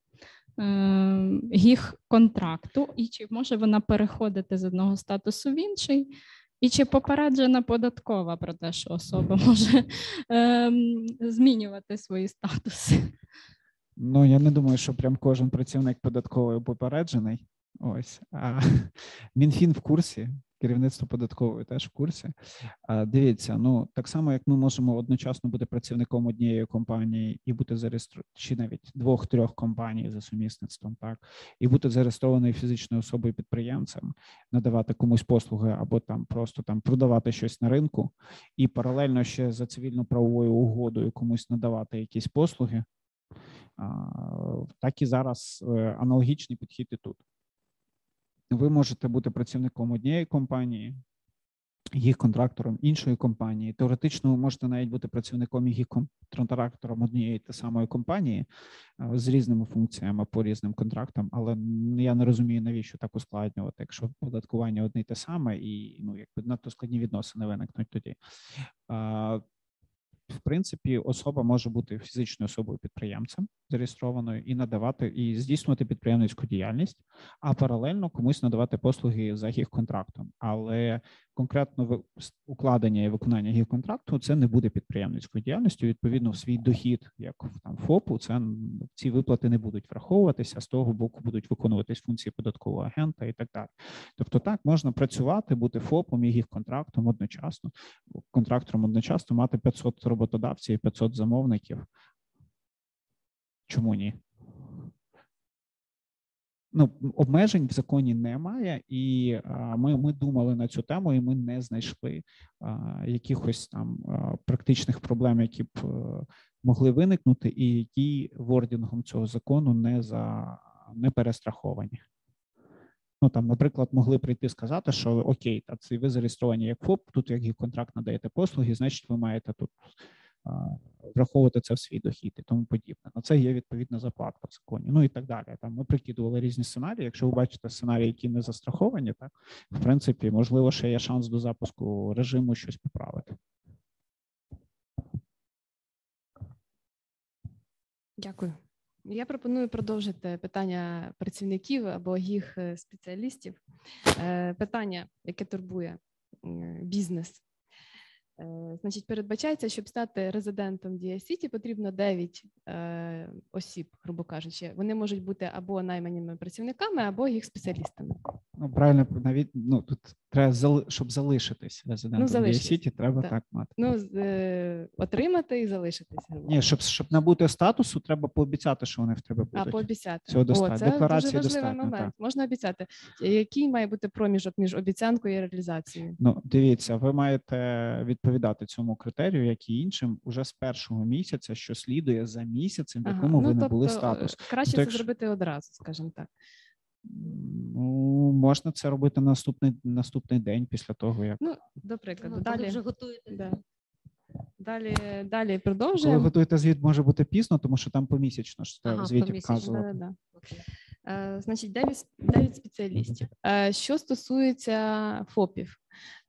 е, контракту, і чи може вона переходити з одного статусу в інший, і чи попереджена податкова про те, що особа може е, змінювати свої статуси? Ну я не думаю, що прям кожен працівник податковий попереджений. Ось а мінфін в курсі, керівництво податкової теж в курсі. А, Дивіться, ну так само як ми можемо одночасно бути працівником однієї компанії і бути зареєстровані, чи навіть двох-трьох компаній за сумісництвом, так і бути зареєстрованою фізичною особою підприємцем, надавати комусь послуги або там просто там продавати щось на ринку, і паралельно ще за цивільно-правовою угодою комусь надавати якісь послуги. Так і зараз е, аналогічний підхід і тут. Ви можете бути працівником однієї компанії, їх контрактором іншої компанії. Теоретично ви можете навіть бути працівником і їх контрактором однієї та самої компанії з різними функціями по різним контрактам, але я не розумію, навіщо так ускладнювати, якщо податкування одне й те саме, і ну якби надто складні відносини виникнуть тоді в принципі, особа може бути фізичною особою підприємцем зареєстрованою і надавати і здійснювати підприємницьку діяльність, а паралельно комусь надавати послуги за їх контрактом. Але конкретно укладення і виконання їх контракту це не буде підприємницькою діяльністю. Відповідно, в свій дохід, як там ФОПу, це ці виплати не будуть враховуватися з того боку, будуть виконуватись функції податкового агента і так далі. Тобто, так можна працювати, бути ФОПом і їх контрактом одночасно, контрактором одночасно мати 500 роботодавців і 500 замовників. Чому ні? Ну, обмежень в законі немає, і ми ми думали на цю тему, і ми не знайшли якихось там практичних проблем, які б е, могли виникнути, і які вордінгом цього закону не за не перестраховані. Ну там, наприклад, могли прийти сказати, що окей, та це ви зареєстровані як ФОП, тут як контракт надаєте послуги, значить, ви маєте тут враховувати це в свій дохід і тому подібне. На це є відповідна заплатка в законі. Ну і так далі. Там ми прикидували різні сценарії. Якщо ви бачите сценарії, які не застраховані, так в принципі, можливо, ще є шанс до запуску режиму щось поправити. Дякую. Я пропоную продовжити питання працівників або їх е, спеціалістів. Е, питання, яке турбує бізнес. Е, значить, передбачається, щоб стати резидентом Дія Сіті, потрібно 9 е, осіб, грубо кажучи. Вони можуть бути або найманими працівниками, або їх спеціалістами. Ну правильно навіть ну тут треба щоб залишитись резидентом ну, залишитись. Сіті, треба так, так мати. Ну е, отримати і залишитися. Ні, щоб щоб набути статусу, треба пообіцяти, що вони в тебе будуть. А пообіцяти Цього достатньо. О, це Декларації дуже важливий достатньо, момент. Так. Можна обіцяти. Який має бути проміжок між обіцянкою і реалізацією? Ну дивіться, ви маєте відповідати цьому критерію, як і іншим, уже з першого місяця, що слідує за місяцем, в якому ага, ну, ви тобто, набули статус. Краще тобто, це зробити одразу, скажімо так. Ну, можна це робити наступний наступний день після того, як ну до прикладу, ну, далі вже готуєте. Да. Далі далі продовжуємо. Коли готуєте звіт, може бути пізно, тому що там помісячно ж ага, звіті вказувати. Да, да. Е, Значить, 9, 9 спеціалістів. Е, Що стосується ФОПів,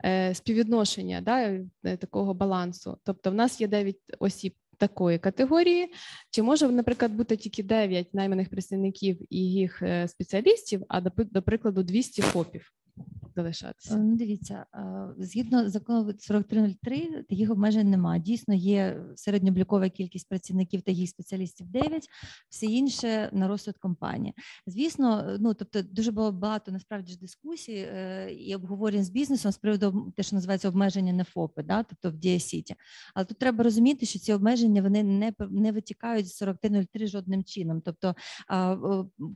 е, співвідношення да, е, такого балансу. Тобто, в нас є 9 осіб такої категорії, чи може, наприклад, бути тільки 9 найманих представників і їх е, спеціалістів, а до прикладу 200 ФОПів залишатися? Ну, дивіться, згідно закону 4303, таких обмежень немає. Дійсно, є середньоблікова кількість працівників та їх спеціалістів 9, все інше на розсуд компанії. Звісно, ну тобто дуже було багато насправді ж дискусій е, і обговорень з бізнесом з приводу те, що називається обмеження на ФОПи, да, тобто в Діасіті. Але тут треба розуміти, що ці обмеження вони не не витікають з 4303 жодним чином. Тобто,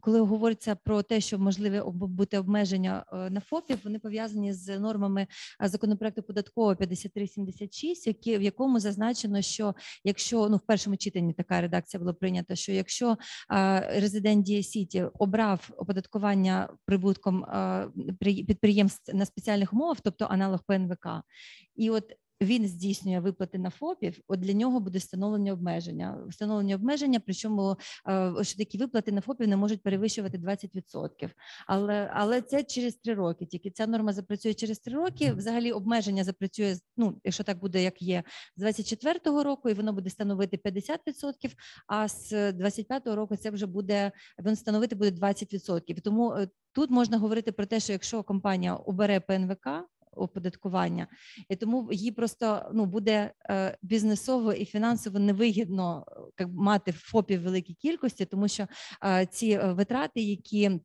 коли говориться про те, що можливе бути обмеження е, на ФОПів, вони пов'язані з нормами законопроекту податкового 5376, які в якому зазначено, що якщо ну в першому читанні така редакція була прийнята, що якщо резидент Дія Сіті обрав оподаткування прибутком підприємств на спеціальних умовах, тобто аналог ПНВК, і от він здійснює виплати на ФОПів, от для нього буде встановлення обмеження. Встановлення обмеження, причому е, що такі виплати на ФОПів не можуть перевищувати 20%. Але але це через три роки. Тільки ця норма запрацює через три роки. Взагалі обмеження запрацює, ну якщо так буде, як є, з 24-го року, і воно буде становити 50%, а з 25-го року це вже буде він становити буде 20%. Тому е, тут можна говорити про те, що якщо компанія обере ПНВК оподаткування, і тому їй просто ну буде е, бізнесово і фінансово невигідно як мати ФОПів великій кількості, тому що е, ці е, витрати, які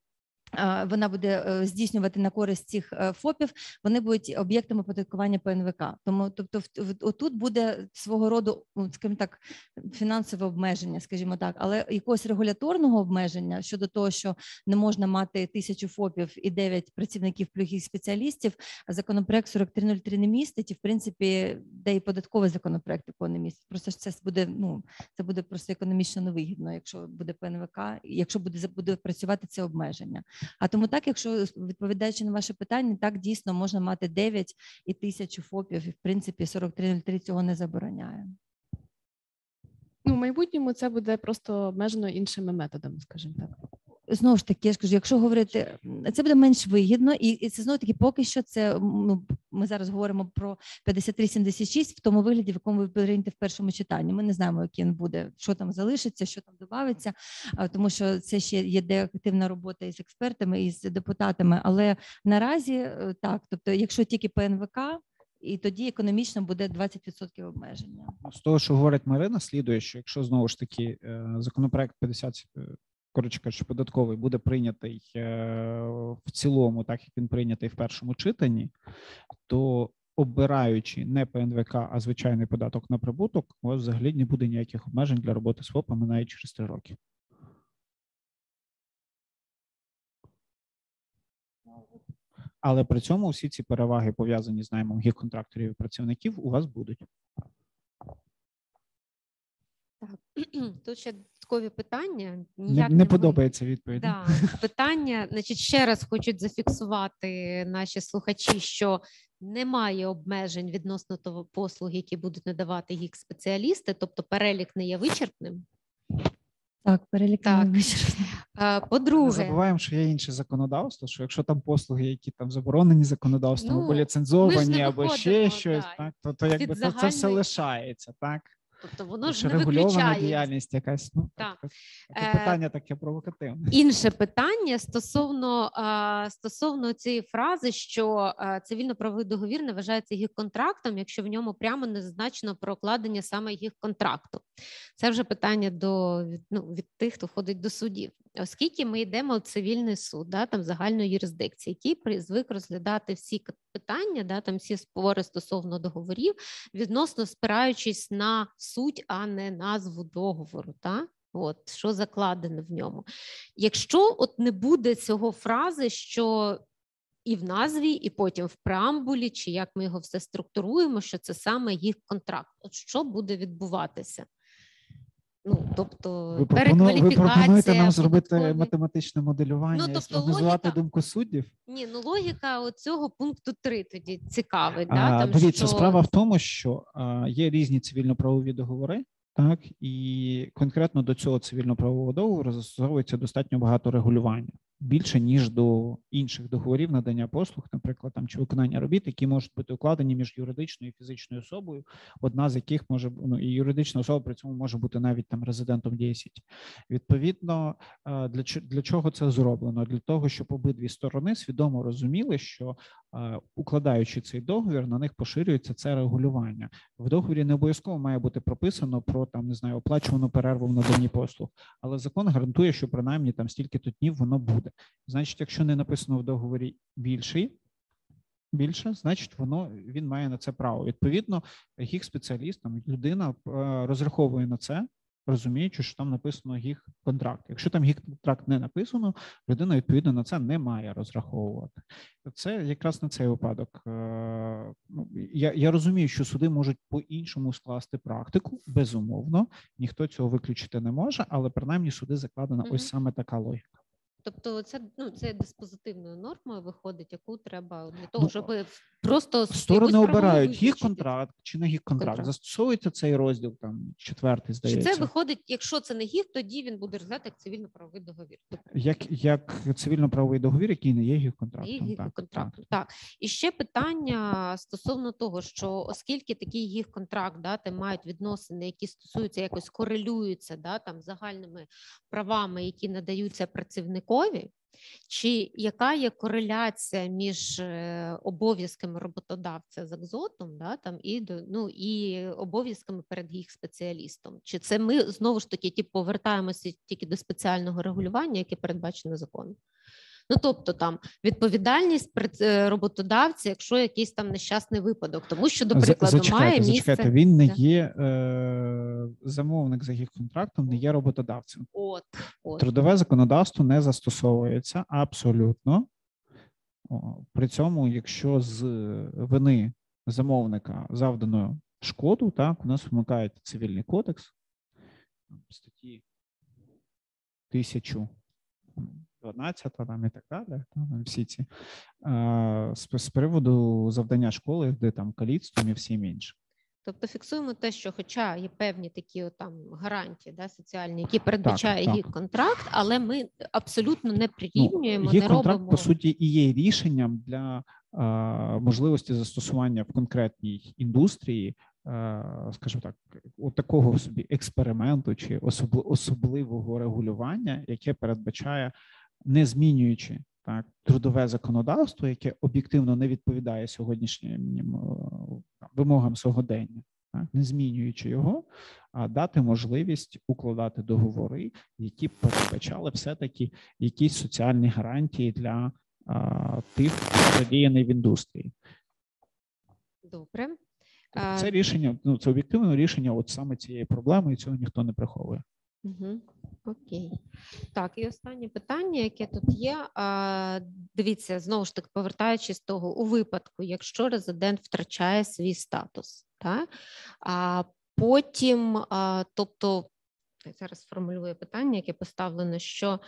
вона буде е, здійснювати на користь цих е, ФОПів, вони будуть об'єктами оподаткування ПНВК. Тому, тобто, отут буде свого роду, ну, скажімо так, фінансове обмеження, скажімо так, але якогось регуляторного обмеження щодо того, що не можна мати тисячу ФОПів і дев'ять працівників плюгих спеціалістів. Законопроект 4303 не містить, і в принципі, де і податковий законопроект якого не містить. Просто це буде ну це буде просто економічно невигідно, якщо буде ПНВК, якщо буде буде працювати це обмеження. А тому так, якщо відповідаючи на ваше питання, так дійсно можна мати 9 і тисячу ФОПів, і в принципі 4303 цього не забороняє. Ну, в майбутньому це буде просто обмежено іншими методами, скажімо так знову ж таки, я ж кажу, якщо говорити, це буде менш вигідно, і і це знову таки поки що це ну ми зараз говоримо про 5376 в тому вигляді, в якому ви прийняти в першому читанні. Ми не знаємо, який він буде, що там залишиться, що там додається, тому що це ще є деактивна робота із експертами і з депутатами. Але наразі е, так, тобто, якщо тільки ПНВК. І тоді економічно буде 20% обмеження. З того, що говорить Марина, слідує, що якщо знову ж таки е, законопроект 50 коротше кажучи, податковий буде прийнятий е, в цілому, так як він прийнятий в першому читанні, то обираючи не ПНВК, а звичайний податок на прибуток, у вас взагалі не буде ніяких обмежень для роботи з ФОПами навіть через три роки. Але при цьому всі ці переваги пов'язані з наймом гік-контракторів і працівників у вас будуть. Так, тут ще додаткові питання. Ніяк не, не подобається відповідь. Да, Питання, значить, ще раз хочуть зафіксувати наші слухачі, що немає обмежень відносно того послуг, які будуть надавати їх спеціалісти, тобто перелік не є вичерпним. Так, перелік так. не вичерпним. По-друге, не забуваємо, що є інше законодавство. Що якщо там послуги, які там заборонені законодавством, ну, або ліцензовані, або ще щось, да. так то то якби то це все лишається, так. Тобто воно ж не виключає діяльність якась. Ну, так. Таке е, питання таке провокативне. Інше питання стосовно стосовно цієї фрази, що цивільно-правовий договір не вважається їх контрактом, якщо в ньому прямо не зазначено про укладення саме їх контракту. Це вже питання до ну, від тих, хто ходить до судів. Оскільки ми йдемо в цивільний суд, да, там загальної юрисдикції, який звик розглядати всі питання, да, там всі спори стосовно договорів, відносно спираючись на суть, а не назву договору. Да? От що закладено в ньому. Якщо от не буде цього фрази, що і в назві, і потім в преамбулі, чи як ми його все структуруємо, що це саме їх контракт. От що буде відбуватися? Ну, тобто ви, перекваліфікація. ви пропонуєте нам зробити підходи. математичне моделювання ну, тобто, і логіка... думку суддів? Ні, ну логіка цього пункту 3 тоді цікавить. А, да? Там, Дивіться, що... справа в тому, що а, є різні цивільно-правові договори, так і конкретно до цього цивільно-правового договору застосовується достатньо багато регулювання більше ніж до інших договорів надання послуг, наприклад, там чи виконання робіт, які можуть бути укладені між юридичною і фізичною особою, одна з яких може ну і юридична особа при цьому може бути навіть там резидентом дії сіті. Відповідно, для для чого це зроблено? Для того, щоб обидві сторони свідомо розуміли, що укладаючи цей договір, на них поширюється це регулювання. В договорі не обов'язково має бути прописано про там не знаю оплачувану перерву в наданні послуг, але закон гарантує, що принаймні там стільки то днів воно буде. Значить, якщо не написано в договорі більший, більше, значить, воно він має на це право. Відповідно, їх спеціалістам людина розраховує на це розуміючи, що там написано їх контракт. Якщо там їх контракт не написано, людина відповідно на це не має розраховувати. Це якраз на цей випадок. Е, ну, я я розумію, що суди можуть по-іншому скласти практику. Безумовно, ніхто цього виключити не може, але принаймні суди закладена mm-hmm. ось саме така логіка. Тобто, це ну це диспозитивною нормою виходить, яку треба для того, Ну, щоб просто Сторони обирають визначити. контракт чи не гіг контракт. Контракт. Застосовується цей розділ, там четвертий, Чи здається. це виходить, якщо це не гіг, тоді він буде розглядати як цивільно-правовий договір. Як, як цивільно-правовий договір, який не є Є контрактом. Так, контракт. так. Так. І ще питання стосовно того, що оскільки такий гіг контракт да, там мають відносини, які стосуються якось корелюються да, там, загальними правами, які надаються працівникові, чи яка є кореляція між е, обов'язками роботодавця з екзотом да, там, і, ну, і обов'язками перед їх спеціалістом? Чи це ми знову ж таки повертаємося тільки до спеціального регулювання, яке передбачено законом? Ну, тобто там відповідальність е, роботодавця, якщо якийсь там нещасний випадок, тому що, до прикладу, зачекайте, має місце. зачекайте. Він не є е, замовник за гіг контрактом, не є роботодавцем. От, от. Трудове законодавство не застосовується абсолютно. При цьому, якщо з вини замовника завдано шкоду, так у нас вмикає цивільний кодекс статті 1012 там і так далі. Там всі ці з, з приводу завдання школи, де там каліцтвом і всім іншим. Тобто фіксуємо те, що, хоча є певні такі от там гарантії да, соціальні, які передбачає так. їх контракт, але ми абсолютно не Ну, прирівнюємо, є не контракт, робимо. по суті, і є рішенням для е, можливості застосування в конкретній індустрії, е, скажімо так, от такого собі експерименту чи особливого регулювання, яке передбачає, не змінюючи так трудове законодавство, яке об'єктивно не відповідає сьогоднішнім е, вимогам сьогодення. Так, не змінюючи його, а дати можливість укладати договори, які б передбачали все-таки якісь соціальні гарантії для а, тих, хто задіяний в індустрії. Добре. Тобто Це рішення, ну це об'єктивне рішення, от саме цієї проблеми, і цього ніхто не приховує. Угу. Окей. Так, і останнє питання, яке тут є. Дивіться, знову ж таки, повертаючись того, у випадку, якщо резидент втрачає свій статус, та, а потім, тобто, я зараз формулюю питання, яке поставлено, що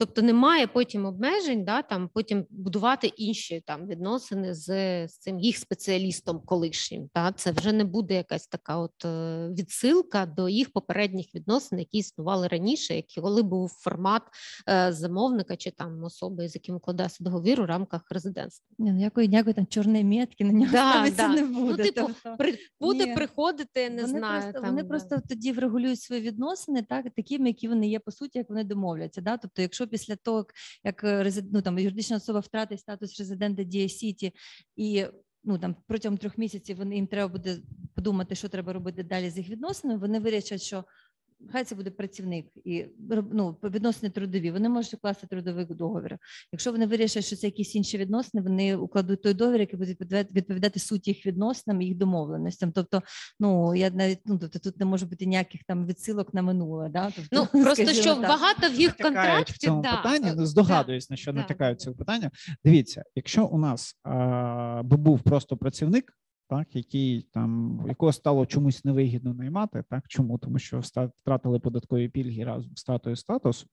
Тобто немає потім обмежень, да, там потім будувати інші там відносини з, з цим їх спеціалістом колишнім. Та це вже не буде якась така от е, відсилка до їх попередніх відносин, які існували раніше, які коли був формат е, замовника чи там особи, з яким укладався договір у рамках резидентства. Ні, ну, ніякої, ніякої там чорної метки на нього Да, да. не Ну, типу, тобто, При, буде Ні. приходити, не вони знаю. просто, там, вони да. просто тоді врегулюють свої відносини так, такими, які вони є по суті, як вони домовляться. Да? Тобто, якщо після того, як е, ну, там, юридична особа втратить статус резидента Дія Сіті і ну там протягом трьох місяців їм треба буде подумати, що треба робити далі з їх відносинами. Вони вирішать, що хай це буде працівник і ну, відносини трудові. Вони можуть укласти трудовий договір. Якщо вони вирішать, що це якісь інші відносини, вони укладуть той договір, який буде відповідати, суті їх відносинам і їх домовленостям. Тобто, ну я навіть ну тобто тут не може бути ніяких там відсилок на минуле. Да? Тобто, Ну просто що так. багато в їх Натякають контракті в цьому да, питанні. е, Ну, здогадуюсь, на що да, натякають да. питання. Дивіться, якщо у нас а, би був просто працівник, так який там якого стало чомусь невигідно наймати, так чому? Тому що втратили податкові пільги разом з статою статусу,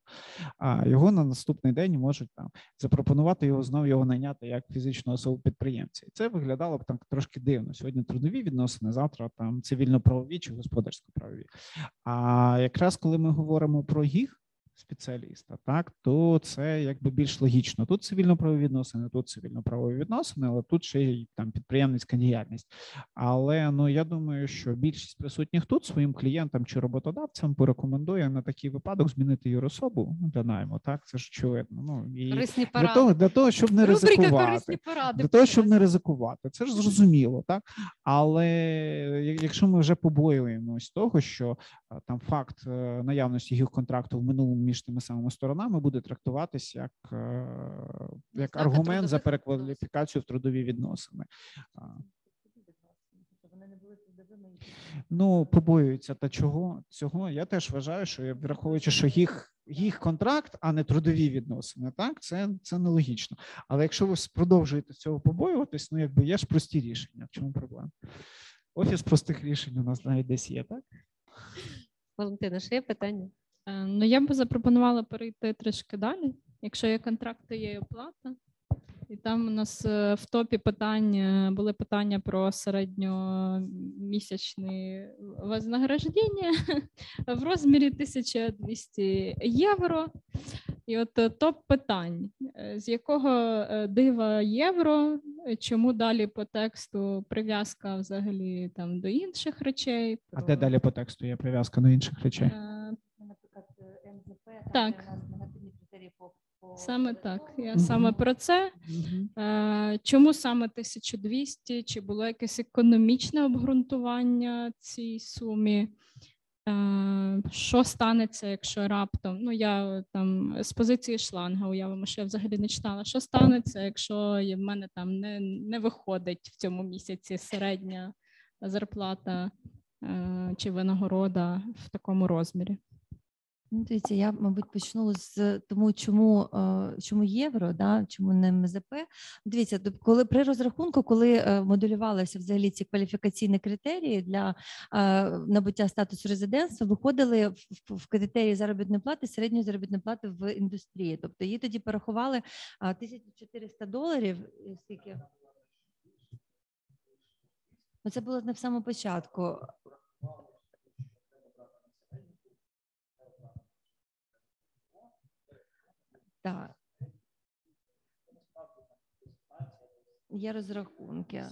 а його на наступний день можуть там запропонувати його знову його найняти як фізичну особу підприємця. І це виглядало б так трошки дивно. Сьогодні трудові відносини, завтра там цивільно-правові чи господарсько-правові. А якраз коли ми говоримо про їх спеціаліста, так то це якби більш логічно. Тут цивільно-правові відносини, тут цивільно-правові відносини, але тут ще й там підприємницька діяльність. Але ну я думаю, що більшість присутніх тут своїм клієнтам чи роботодавцям порекомендує на такий випадок змінити юрособу для найму. Так, це ж очевидно. Ну і корисні для того, для того, щоб не Рубрика ризикувати. поради. Для того, щоб не ризикувати, це ж зрозуміло, так але якщо ми вже побоюємось того, що там факт е, наявності їх контракту в минулому між тими самими сторонами буде трактуватись як, е, як аргумент за перекваліфікацію в трудові відносини. Ну, побоюються та чого цього. Я теж вважаю, що я враховуючи, що їх, їх контракт, а не трудові відносини, так це, це нелогічно. Але якщо ви продовжуєте цього побоюватись, ну якби є ж прості рішення. В чому проблема? Офіс простих рішень у нас навіть десь є, так? Валентина, ще є питання? Е, Ну, я би запропонувала перейти трішки далі. Якщо є контракт, то є і оплата. І там у нас е, в топі питання були питання про середньомісячне вознаграждення в розмірі 1200 євро. І от е, топ питань: Е, з якого е, дива євро, Е, чому далі по тексту прив'язка взагалі там до інших речей? А де далі по тексту є прив'язка до інших речей? Так. Саме так. Я саме про це. Е, Чому саме 1200? Чи було якесь економічне обґрунтування цій сумі? Е, Що станеться, якщо раптом? Ну, я там з позиції шланга уявимо, що я взагалі не читала. Що станеться, якщо в мене там не, не виходить в цьому місяці середня зарплата е, чи винагорода в такому розмірі? Ну, дивіться, я, мабуть, почну з тому, чому, е, чому євро, да, чому не МЗП. Дивіться, коли при розрахунку, коли е, моделювалися взагалі ці кваліфікаційні критерії для е, набуття статусу резидентства, виходили в, критерії заробітної плати, середньої заробітної плати в індустрії. Тобто її тоді порахували а, 1400 доларів. Скільки? Ну, це було не в самому початку. Так. Є розрахунки.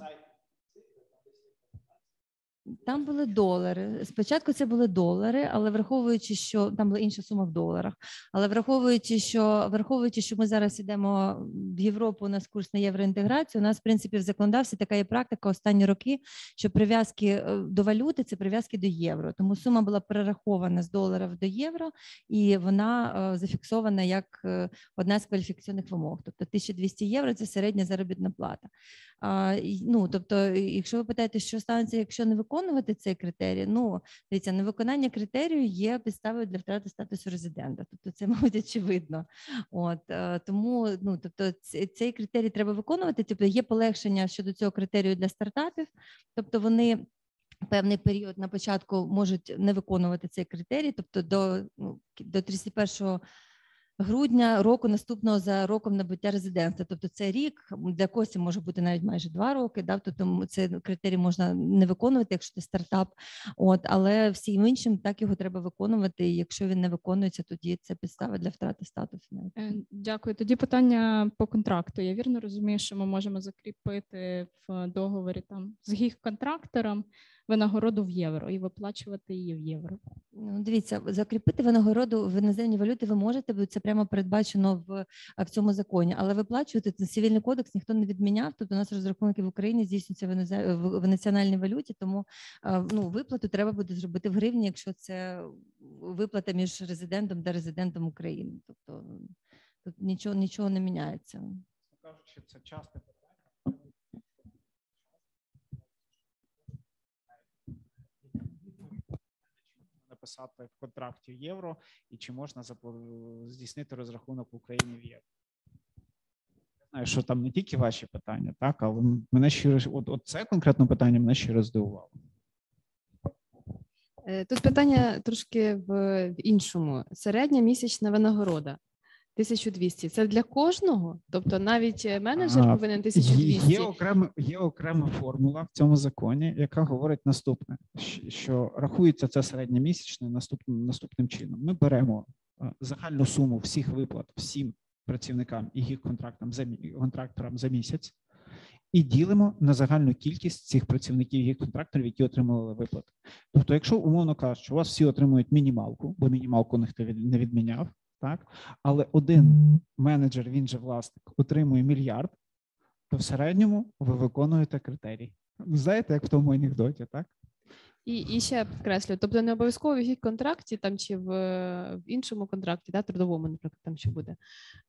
Там були долари. Спочатку це були долари, але враховуючи, що там була інша сума в доларах. Але враховуючи, що враховуючи, що ми зараз йдемо в Європу, у нас курс на євроінтеграцію. У нас, в принципі, в законодавстві така є практика останні роки, що прив'язки е, до валюти це прив'язки до євро. Тому сума була перерахована з доларів до євро, і вона е, зафіксована як е, одна з кваліфікаційних вимог. Тобто 1200 євро це середня заробітна плата. Ну, тобто, якщо ви питаєте, що станеться, якщо не виконувати цей критерій, ну дивіться, невиконання критерію є підставою для втрати статусу резидента. Тобто, це мабуть очевидно. От е, тому, ну тобто, цей критерій треба виконувати. Тобто є полегшення щодо цього критерію для стартапів, тобто вони. Певний період на початку можуть не виконувати цей критерій, тобто до, ну, до 31 грудня року наступного за роком набуття резидентства. Тобто це рік для когось це може бути навіть майже два роки. Да? Тобто цей критерій можна не виконувати, якщо це стартап. От але всім іншим так його треба виконувати. І якщо він не виконується, тоді це підстава для втрати статусу. Е, Дякую. Тоді питання по контракту. Я вірно розумію, що ми можемо закріпити в договорі там з гіг-контрактором винагороду в євро і виплачувати її в євро. Ну, дивіться, закріпити винагороду в іноземній валюті ви можете, бо це прямо передбачено в, в цьому законі. Але виплачувати це цивільний кодекс ніхто не відміняв. Тобто у нас розрахунки в Україні здійснюються в, в, в національній валюті, тому ну, виплату треба буде зробити в гривні, якщо це виплата між резидентом та резидентом України. Тобто тут нічого, нічого не міняється. Кажучи, це часто написати в контракті євро і чи можна здійснити розрахунок в Україні в євро. Я знаю, що там не тільки ваші питання, так, але мене щиро, от, от це конкретне питання мене щиро здивувало. Е, Тут питання трошки в, в іншому. Середня місячна винагорода 1200. Це для кожного? Тобто навіть е, менеджер А, повинен Є, 1200? є, окрема, є окрема формула в цьому законі, яка говорить наступне: що рахується це середньомісячне наступним наступним чином. Ми беремо е, загальну суму всіх виплат всім працівникам і їх контрактам за контракторам за місяць. І ділимо на загальну кількість цих працівників і їх контракторів, які отримали виплати. Тобто, якщо умовно кажуть, що у вас всі отримують мінімалку, бо мінімалку ніхто не відміняв, так але один менеджер, він же власник, отримує мільярд, то в середньому ви виконуєте критерій. Знаєте, як в тому анекдоті, так? І, і ще підкреслю, тобто не обов'язково в їх контракті там чи в, в іншому контракті, да, трудовому, наприклад, там що буде,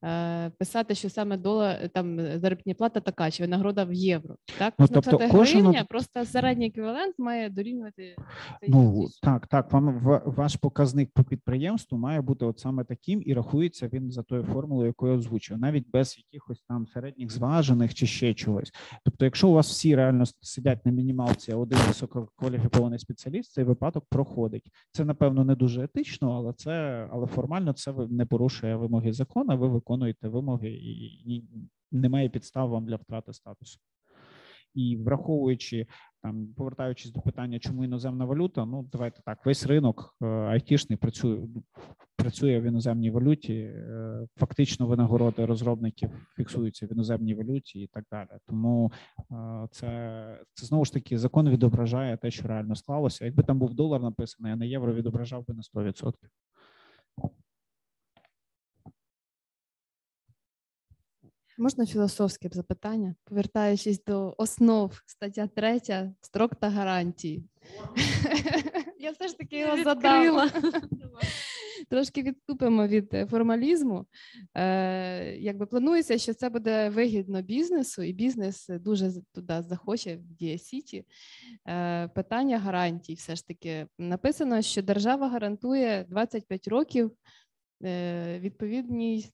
е, писати, що саме дола там заробітна плата така, чи винагорода в євро. Так, Ну, тобто писати кожен гривня, просто середній еквівалент має дорівнювати цей Ну так, так. Вам ва- ваш показник по підприємству має бути от саме таким, і рахується він за тою формулою, яку я озвучив, навіть без якихось там середніх зважених чи ще чогось. Тобто, якщо у вас всі реально сидять на мінімалці, а один висококваліфікований спеціаліст цей випадок проходить. Це напевно не дуже етично, але це але формально це не порушує вимоги закону. Ви виконуєте вимоги і немає підстав вам для втрати статусу. І враховуючи там, повертаючись до питання, чому іноземна валюта, ну давайте так, весь ринок е, айтішний працює працює в іноземній валюті. Е, фактично, винагороди розробників фіксуються в іноземній валюті і так далі. Тому е, це це знову ж таки закон відображає те, що реально склалося. Якби там був долар написаний, а не євро відображав би на 100%. Можна філософське запитання, повертаючись до основ стаття 3, строк та гарантії. Я все ж таки його задала. Трошки відступимо від е, формалізму. Е, Якби планується, що це буде вигідно бізнесу, і бізнес дуже туди захоче в Дія Сіті. Е, Питання гарантій. Все ж таки написано, що держава гарантує 25 років відповідні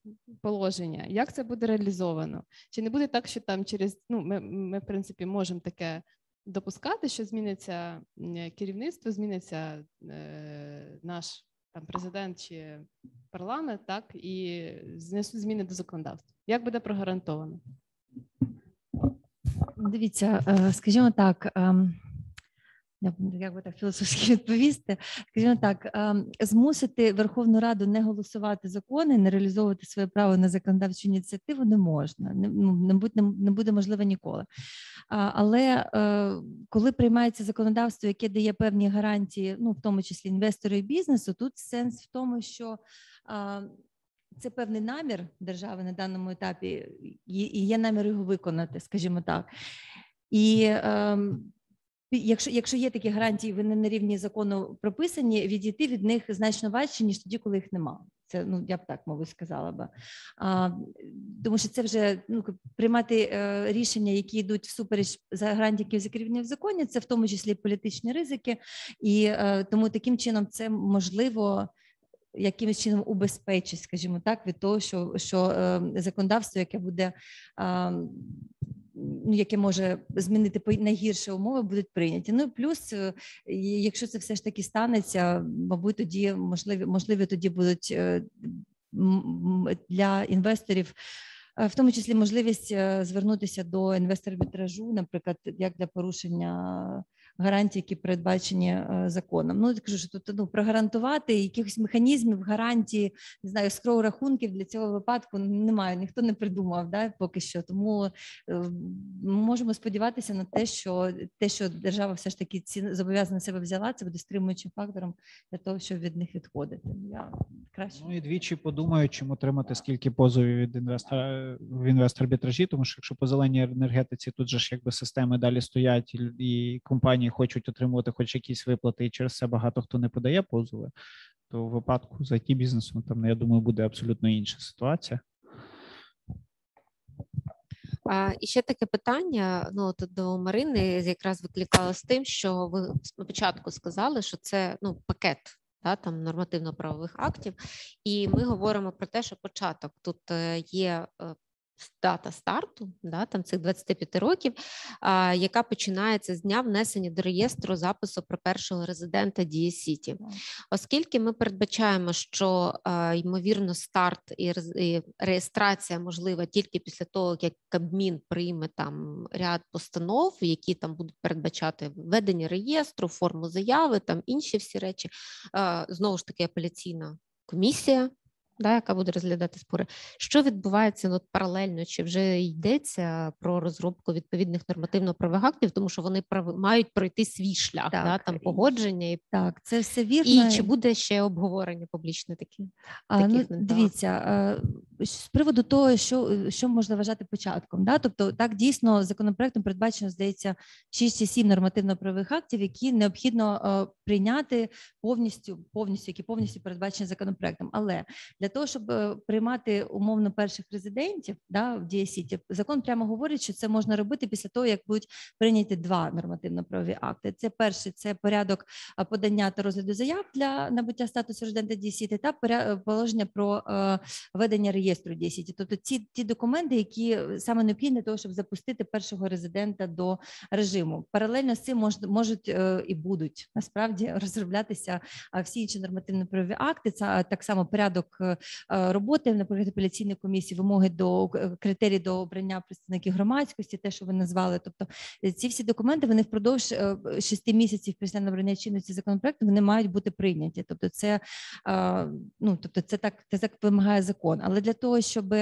положення. Як це буде реалізовано? Чи не буде так, що там через ну ми, ми в принципі можемо таке допускати, що зміниться керівництво, зміниться е, наш там президент чи парламент, так і знесуть зміни до законодавства. Як буде прогарантовано? Дивіться, е, скажімо так. Ем, як би так філософськи відповісти, скажімо так, ем, змусити Верховну Раду не голосувати закони, не реалізовувати своє право на законодавчу ініціативу не можна, не ну, не буде, не буде можливо ніколи. Але е, коли приймається законодавство, яке дає певні гарантії, ну в тому числі інвестору і бізнесу, тут сенс в тому, що це певний намір держави на даному етапі, і є намір його виконати, скажімо так. І ем, Якщо якщо є такі гарантії, вони на рівні закону прописані, відійти від них значно важче, ніж тоді, коли їх нема. Це ну я б так мову сказала би. А, Тому що це вже ну приймати е, рішення, які йдуть всупереч за гарантії, які закріплені в законі, це в тому числі політичні ризики, і е, тому таким чином це можливо. Якимось чином убезпечить, скажімо так, від того, що що е, законодавство, яке буде е, яке може змінити найгірші умови, будуть прийняті. Ну плюс, е, якщо це все ж таки станеться, мабуть, тоді можливі можливі тоді будуть е, для інвесторів. Е, в тому числі можливість звернутися до інвестора-вітражу, наприклад, як для порушення гарантії, які передбачені е, законом. Ну я кажу, що тут ну прогарантувати якихось механізмів гарантії, не знаю, скроу рахунків для цього випадку немає. Ніхто не придумав да, поки що. Тому е, ми можемо сподіватися на те, що те, що держава все ж таки ці зобов'язана себе взяла, це буде стримуючим фактором для того, щоб від них відходити. Я краще ну і двічі подумаю, чим отримати скільки позовів від інвестора в інвестор арбітражі, тому що якщо по зеленій енергетиці тут же ж якби системи далі стоять і компанії хочуть отримувати хоч якісь виплати, і через це багато хто не подає позови, то в випадку з it бізнесом там я думаю буде абсолютно інша ситуація. А, І ще таке питання. Ну тут до Марини якраз викликало з тим, що ви спочатку сказали, що це ну пакет да, там нормативно-правових актів, і ми говоримо про те, що початок тут е, є е, дата старту, да, там цих 25 років, а, яка починається з дня внесення до реєстру запису про першого резидента Дії Сіті. Оскільки ми передбачаємо, що а, ймовірно старт і, і реєстрація можлива тільки після того, як Кабмін прийме там ряд постанов, які там будуть передбачати введення реєстру, форму заяви, там інші всі речі, а, знову ж таки апеляційна комісія да, яка буде розглядати спори. Що відбувається ну, паралельно? Чи вже йдеться про розробку відповідних нормативно-правових актів, тому що вони прав... мають пройти свій шлях, так, да, там погодження і так, це все вірно. І чи буде ще обговорення публічне такі? А, ну, Дивіться е, з приводу того, що що можна вважати початком. Да? Тобто, так дійсно законопроектом передбачено здається 6 чи 7 нормативно-правових актів, які необхідно е, прийняти повністю, повністю, які повністю передбачені законопроектом. Але Для того, щоб е, приймати умовно перших резидентів да, в Дієсіті, закон прямо говорить, що це можна робити після того, як будуть прийняті два нормативно-правові акти. Це перший це порядок подання та розгляду заяв для набуття статусу резидента Дієсіти та положення про ведення реєстру Дієсіті. Тобто ці ті документи, які саме необхідні для того, щоб запустити першого резидента до режиму. Паралельно з цим мож, можуть е, і будуть насправді розроблятися всі інші нормативно-правові акти. Це так само порядок е, роботи, наприклад, апеляційної комісії, вимоги до критерій до обрання представників громадськості, те, що ви назвали. Тобто е, ці всі документи вони впродовж шести місяців після набрання чинності законопроекту вони мають бути прийняті. Тобто, це ну тобто, це так це так вимагає закон. Але для того, щоб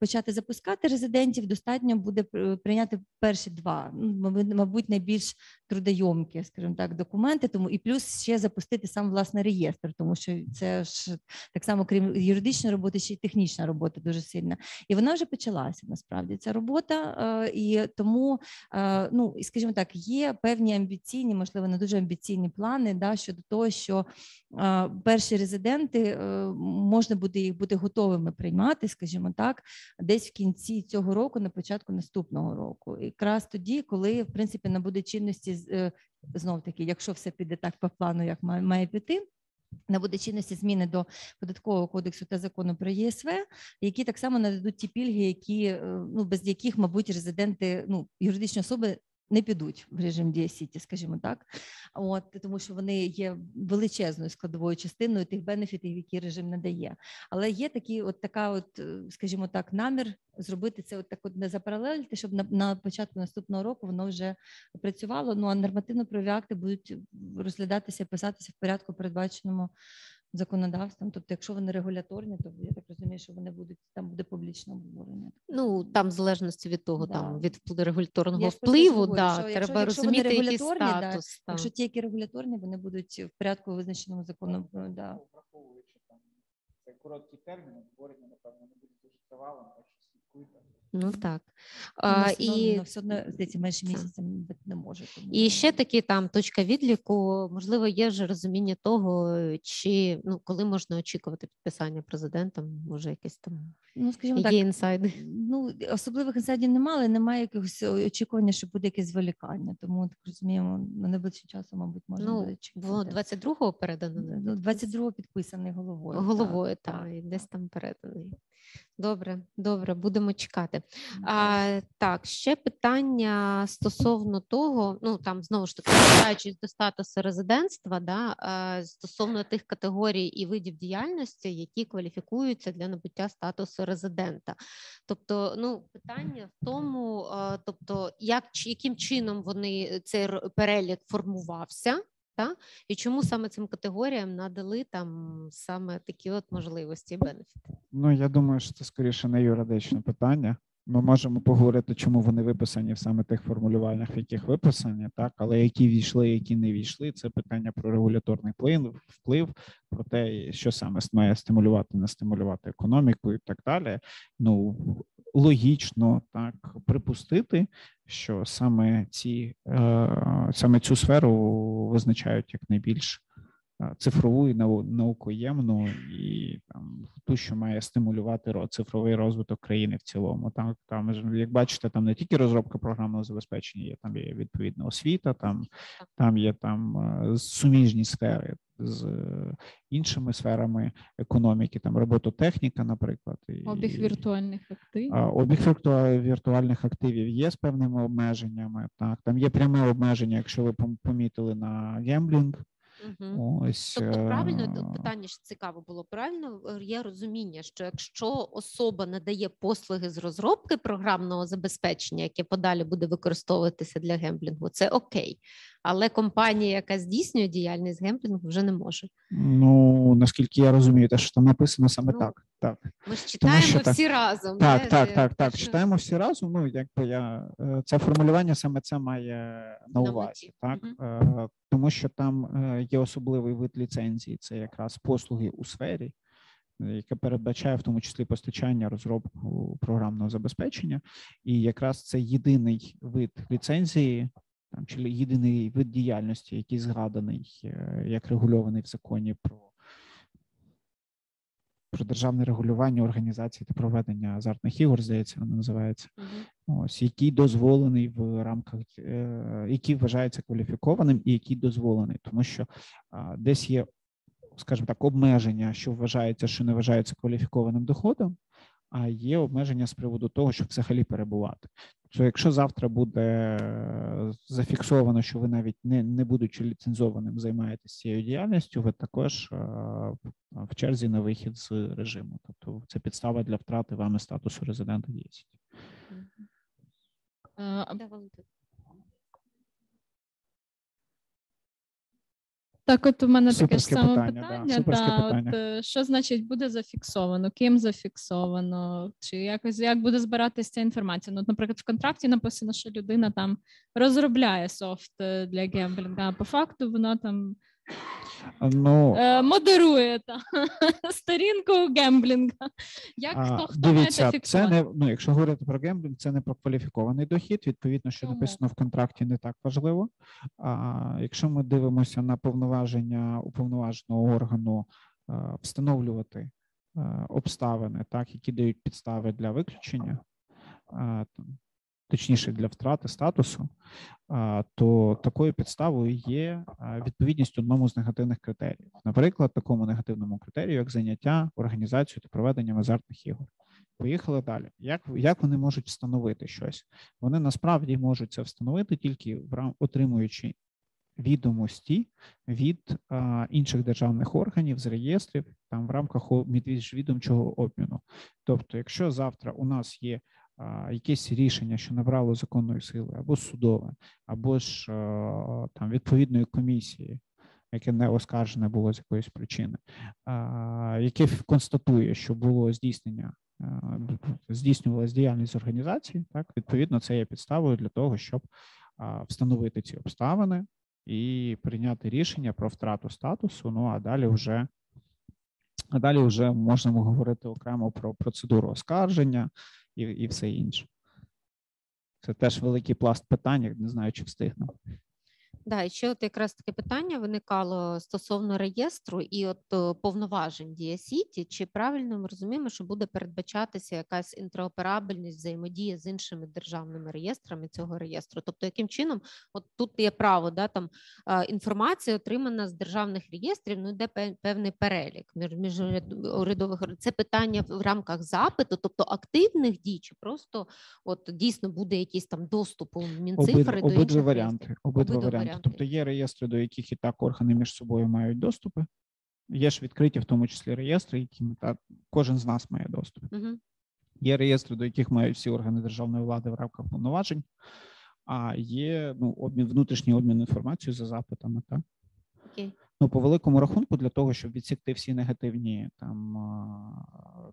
почати запускати резидентів, достатньо буде прийняти перші два, ну, мабуть, найбільш трудойомкі, скажімо так, документи. Тому і плюс ще запустити сам власне реєстр, тому що це ж так само, крім юридичної роботи, ще й технічна робота дуже сильна. І вона вже почалася насправді ця робота, е, і тому, е, ну скажімо так, є певні амбіційні, можливо, не дуже амбіційні плани да, щодо того, що е, перші резиденти можна буде їх бути готовими приймати, скажімо так, десь в кінці цього року, на початку наступного року, якраз тоді, коли в принципі набуде чинності знов таки, якщо все піде так по плану, як має піти. Набуде чинності зміни до податкового кодексу та закону про ЄСВ, які так само нададуть ті пільги, які ну без яких, мабуть, резиденти ну юридичні особи не підуть в режим дія Сіті, скажімо так, от тому що вони є величезною складовою частиною тих бенефітів, які режим надає. Але є такі, от така, от, е, скажімо так, намір зробити це от так, от не запаралелити, щоб на, на початку наступного року воно вже працювало. Ну а нормативно-правові акти будуть розглядатися, писатися в порядку, передбаченому законодавством. Тобто, якщо вони регуляторні, то я так розумію, що вони будуть там буде публічне обговорення. Ну там в залежності від того, да. там від регуляторного впливу, говорю, да, що, треба якщо, розуміти якщо який статус. Да, якщо ті, які регуляторні, вони будуть в порядку визначеному законом. Да. Враховуючи там це короткий термін, обговорення, напевно, не буде дуже тривалим, так що слідкуйте. Ну так а, і все одно здається, менше місяця не може. Тому... І ще такі там точка відліку. Можливо, є вже розуміння того, чи ну коли можна очікувати підписання президентом, може якесь там ну скажімо так, інсайди. Ну особливих інсайдів немає, але немає якогось очікування, що буде якесь зволікання. Тому так розуміємо, на найближчим часом, мабуть, можна ну, буде чекати. Було 22-го передано. 22-го ну, підписаний головою. Головою, так, так, так, десь там переданий. Добре, добре, будемо чекати. А, Так, ще питання стосовно того, ну там знову ж таки, повертаючись до статусу резидентства, да, стосовно тих категорій і видів діяльності, які кваліфікуються для набуття статусу резидента. Тобто, ну питання в тому, тобто, як яким чином вони цей перелік формувався. Та? І чому саме цим категоріям надали там саме такі от можливості і бенефіти? Ну я думаю, що це скоріше не юридичне питання. Ми можемо поговорити, чому вони виписані в саме тих формулюваннях, в яких виписані, так але які війшли, які не війшли, це питання про регуляторний вплив, вплив, про те, що саме має стимулювати, не стимулювати економіку і так далі. Ну логічно так припустити, що саме ці е, саме цю сферу визначають як найбільш е, цифрову і наукоємну і там ту, що має стимулювати цифровий розвиток країни в цілому. Так там як бачите, там не тільки розробка програмного забезпечення, є там є відповідна освіта, там там є там е, суміжні сфери з е, іншими сферами економіки, там робототехніка, наприклад, обіг віртуальних активів. Обіг віртуальних активів є з певними обмеженнями. Так, там є пряме обмеження, якщо ви помітили на гемблінг. Угу. Ось тобто, правильно питання ж цікаво було. Правильно е, є розуміння, що якщо особа надає послуги з розробки програмного забезпечення, яке подалі буде використовуватися для гемблінгу, це окей. Але компанія, яка здійснює діяльність гемблінгу, вже не може. Ну наскільки я розумію, те, що там написано саме ну, так. Так ми ж читаємо що, всі так, разом. Так, не? так, так, так. Читаємо всі разом. Ну якби я е, це формулювання саме це має на увазі, так угу. тому що там е, є особливий вид ліцензії. Це якраз послуги у сфері. Яке передбачає в тому числі постачання розробку програмного забезпечення, і якраз це єдиний вид ліцензії, там чи єдиний вид діяльності, який згаданий як регульований в законі про про державне регулювання організації та проведення азартних ігор, здається, воно називається. Uh-huh. Ось який дозволений в рамках, е, який вважається кваліфікованим і який дозволений, тому що десь є, скажімо так, обмеження, що вважається, що не вважається кваліфікованим доходом. А є обмеження з приводу того, щоб взагалі перебувати. Тобто, якщо завтра буде е, зафіксовано, що ви навіть не не будучи ліцензованим, займаєтесь цією діяльністю, ви також в черзі на вихід з режиму. Тобто це підстава для втрати вами статусу резидента діяльності. Так, от у мене таке ж саме питання. питання. Да, та, питання. От, е, що значить буде зафіксовано? Ким зафіксовано? Чи якось як буде збиратися ця інформація? Ну, от, наприклад, в контракті написано, що людина там розробляє софт е, для гемблінга, а по факту вона там Ну, е, модерує та, сторінку гемблінга. Як а, хто хто дивіться, це не ну, якщо говорити про гемблінг, це не про кваліфікований дохід. Відповідно, що Чому? написано в контракті, не так важливо. А якщо ми дивимося на повноваження уповноваженого органу е, встановлювати е, обставини, так які дають підстави для виключення. Точніше для втрати статусу, то такою підставою є відповідність одному з негативних критеріїв. Наприклад, такому негативному критерію, як заняття, організацію та проведення азартних ігор. Поїхали далі. Як як вони можуть встановити щось? Вони насправді можуть це встановити тільки в отримуючи відомості від а, інших державних органів з реєстрів там в рамках міжвідомчого обміну. Тобто, якщо завтра у нас є якесь рішення, що набрало законної сили, або судове, або ж там відповідної комісії, яке не оскаржене було з якоїсь причини, яке констатує, що було здійснення. Здійснювалася діяльність організації, так відповідно, це є підставою для того, щоб встановити ці обставини і прийняти рішення про втрату статусу. Ну а далі вже а далі вже можемо говорити окремо про процедуру оскарження, і і все інше. Це теж великий пласт питань, не знаю, чи встигну. Да, і ще от якраз таке питання виникало стосовно реєстру і от е, повноважень Дія Сіті. Чи правильно ми розуміємо, що буде передбачатися якась інтероперабельність взаємодія з іншими державними реєстрами цього реєстру? Тобто, яким чином, от тут є право, да там інформація отримана з державних реєстрів, ну йде певний перелік між урядових це питання в рамках запиту, тобто активних дій, чи просто от дійсно буде якийсь там доступ у мінцифри Обид, до інших варіанти. Обидва варіанти. Тобто є реєстри, до яких і так органи між собою мають доступи. Є ж відкриті, в тому числі реєстри, які так кожен з нас має доступ. Угу. Є реєстри, до яких мають всі органи державної влади в рамках повноважень, а є ну, обмін внутрішній обмін інформацією за запитами. Так? Окей. Ну, по великому рахунку, для того, щоб відсікти всі негативні там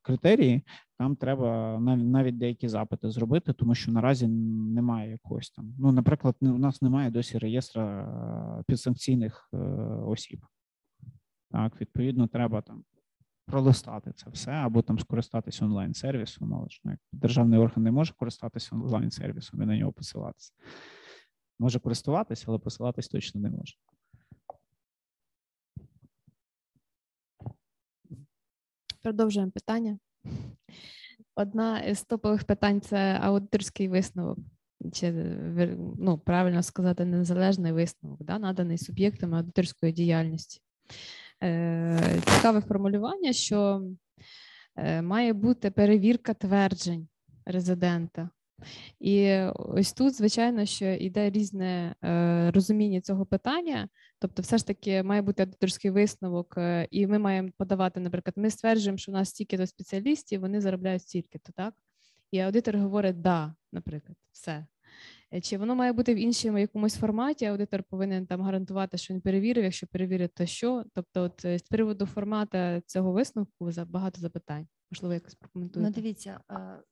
критерії, там треба навіть деякі запити зробити, тому що наразі немає якогось там. Ну, наприклад, у нас немає досі реєстра підсанкційних е, осіб. Так, відповідно, треба там пролистати це все, або там скористатися онлайн-сервісом, але ж ну, державний орган не може користатися онлайн-сервісом і на нього посилатися. Може користуватися, але посилатись точно не може. Продовжуємо питання. Одна із топових питань це аудиторський висновок. Чи ну, правильно сказати, незалежний висновок, да, наданий суб'єктами аудиторської діяльності. Е, Цікаве формулювання, що е, має бути перевірка тверджень резидента. І ось тут, звичайно, що йде різне е, розуміння цього питання, тобто, все ж таки має бути аудиторський висновок, е, і ми маємо подавати, наприклад, ми стверджуємо, що у нас стільки до спеціалістів, вони заробляють стільки-то, так? І аудитор говорить да, наприклад, все. Е, чи воно має бути в іншому якомусь форматі? Аудитор повинен там гарантувати, що він перевірив. Якщо перевірить, то що? Тобто, от з приводу формату цього висновку багато запитань. Можливо, якось прокоментуєте. Ну, дивіться,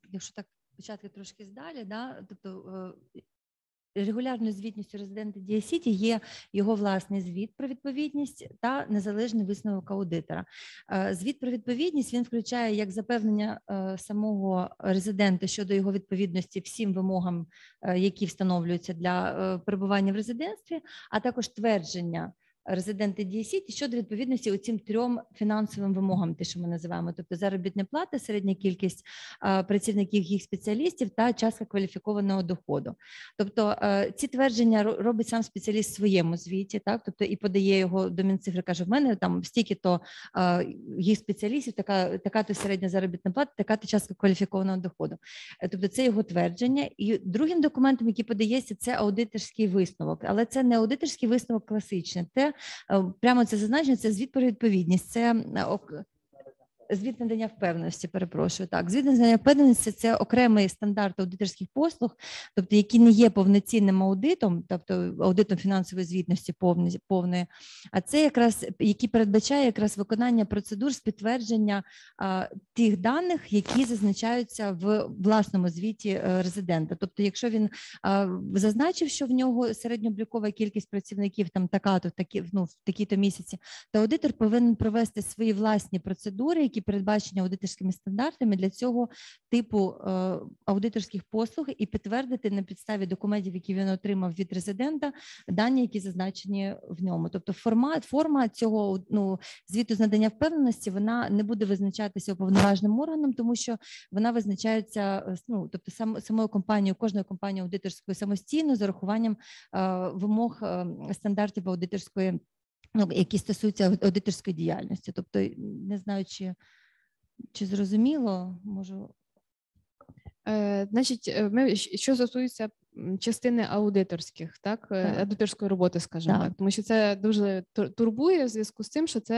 якщо так почати трошки здалі, да, тобто е, регулярною звітністю резидента Дія Сіті є його власний звіт про відповідність та незалежний висновок аудитора. Е, звіт про відповідність він включає як запевнення е, самого резидента щодо його відповідності всім вимогам, які встановлюються для перебування в резидентстві, а також твердження резиденти Дія Сіті щодо відповідності оцим трьом фінансовим вимогам, те, що ми називаємо, тобто заробітна плата, середня кількість е, працівників їх спеціалістів та частка кваліфікованого доходу. Тобто е, ці твердження робить сам спеціаліст в своєму звіті, так тобто і подає його до Мінцифри, каже: в мене там стільки то е, їх спеціалістів, така така то середня заробітна плата, така то частка кваліфікованого доходу. Тобто це його твердження. І другим документом, який подається, це аудиторський висновок, але це не аудиторський висновок класичний. Це прямо це зазначено. Це звіт про відповідність. Це е, Звіт надання впевненості, перепрошую. Так, звіт надання впевненості це окремий стандарт аудиторських послуг, тобто які не є повноцінним аудитом, тобто аудитом фінансової звітності повної, а це якраз який передбачає якраз виконання процедур з підтвердження а, тих даних, які зазначаються в власному звіті е, резидента. Тобто, якщо він а, зазначив, що в нього середньооблікова кількість працівників там така, то такі ну в такі-то місяці, то аудитор повинен провести свої власні процедури, які передбачені аудиторськими стандартами для цього типу е, аудиторських послуг, і підтвердити на підставі документів, які він отримав від резидента, дані, які зазначені в ньому. Тобто, формат форма цього ну звіту з надання впевненості вона не буде визначатися уповноваженим органом, тому що вона визначається е, ну, тобто сам самою компанією, кожною компанією аудиторською самостійно з урахуванням е, вимог стандартів аудиторської ну, які стосуються ауд- аудиторської діяльності. Тобто, не знаю, чи, чи зрозуміло, можу. Е, значить, е, ми що стосується частини аудиторських, так, е, Так. аудиторської роботи, скажімо Так. так. тому що це дуже тур- турбує в зв'язку з тим, що це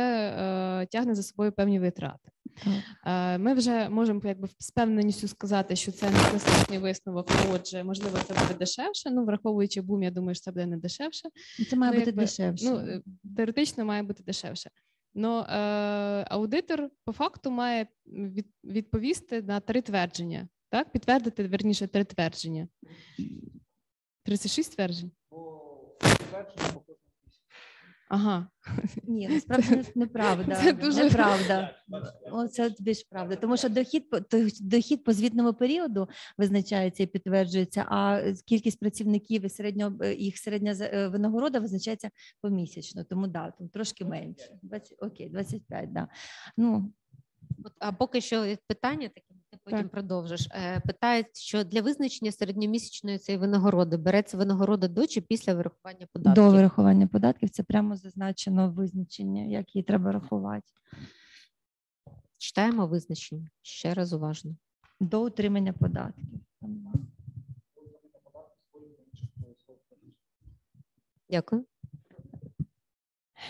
е, тягне за собою певні витрати. Е, Ми вже можемо якби з певненістю сказати, що це не класичний висновок. Отже, можливо, це буде дешевше. Ну, враховуючи бум, я думаю, що це буде не дешевше. Це має Ну, бути якби, дешевше. Ну, теоретично має бути дешевше. Но е, аудитор по факту має від, відповісти на три твердження. Так, підтвердити верніше три твердження. 36 тверджень. Ага, Ні, насправді неправда. Це дуже- Неправда. О, Це більш правда. Тому що дохід по дохід по звітному періоду визначається і підтверджується, а кількість працівників і середнього е, їх середня е, винагорода визначається помісячно. Тому да, там трошки менше. 20, окей, 25, да. Ну, От, а поки що питання таке, ти потім Так. продовжиш. Е, Питають, що для визначення середньомісячної цієї винагороди береться винагорода до чи після вирахування податків? до вирахування податків це прямо зазначено визначення, як її треба рахувати. Читаємо визначення ще раз уважно. До утримання податків. Дякую.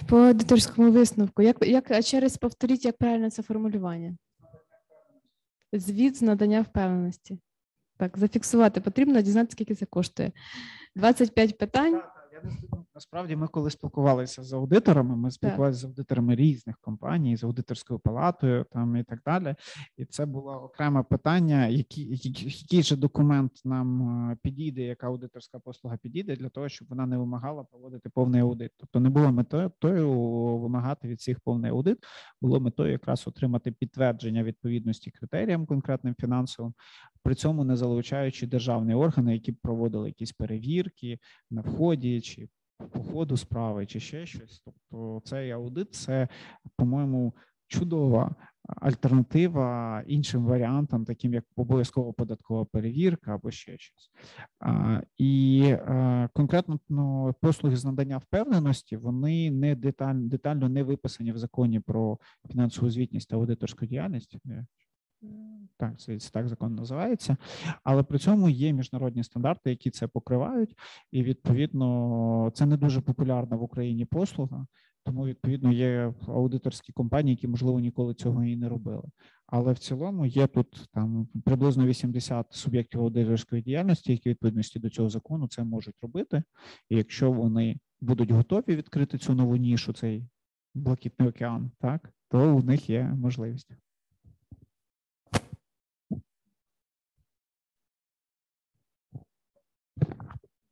по аудиторському висновку. Як, як а через повторіть, як правильно це формулювання? Звіт з надання впевненості. Так, зафіксувати потрібно, дізнатися, скільки це коштує. 25 питань. Я. Насправді, ми коли спілкувалися з аудиторами, ми спілкувалися з аудиторами різних компаній, з аудиторською палатою там і так далі. І це було окреме питання, який, який, же документ нам е, підійде, яка аудиторська послуга підійде для того, щоб вона не вимагала проводити повний аудит. Тобто не було метою вимагати від всіх повний аудит, було метою якраз отримати підтвердження відповідності критеріям конкретним фінансовим, при цьому не залучаючи державні органи, які б проводили якісь перевірки на вході чи по ходу справи, чи ще щось. Тобто, цей аудит це, по-моєму, чудова альтернатива іншим варіантам, таким як обов'язкова податкова перевірка або ще щось. А, І е, конкретно ну, послуги з надання впевненості вони не деталь, детально не виписані в законі про фінансову звітність та аудиторську діяльність. Так, це так закон називається, але при цьому є міжнародні стандарти, які це покривають, і відповідно це не дуже популярна в Україні послуга. Тому відповідно є аудиторські компанії, які можливо ніколи цього і не робили. Але в цілому є тут там приблизно 80 суб'єктів аудиторської діяльності, які відповідності до цього закону це можуть робити. І якщо вони будуть готові відкрити цю нову нішу, цей блакитний океан, так то у них є можливість.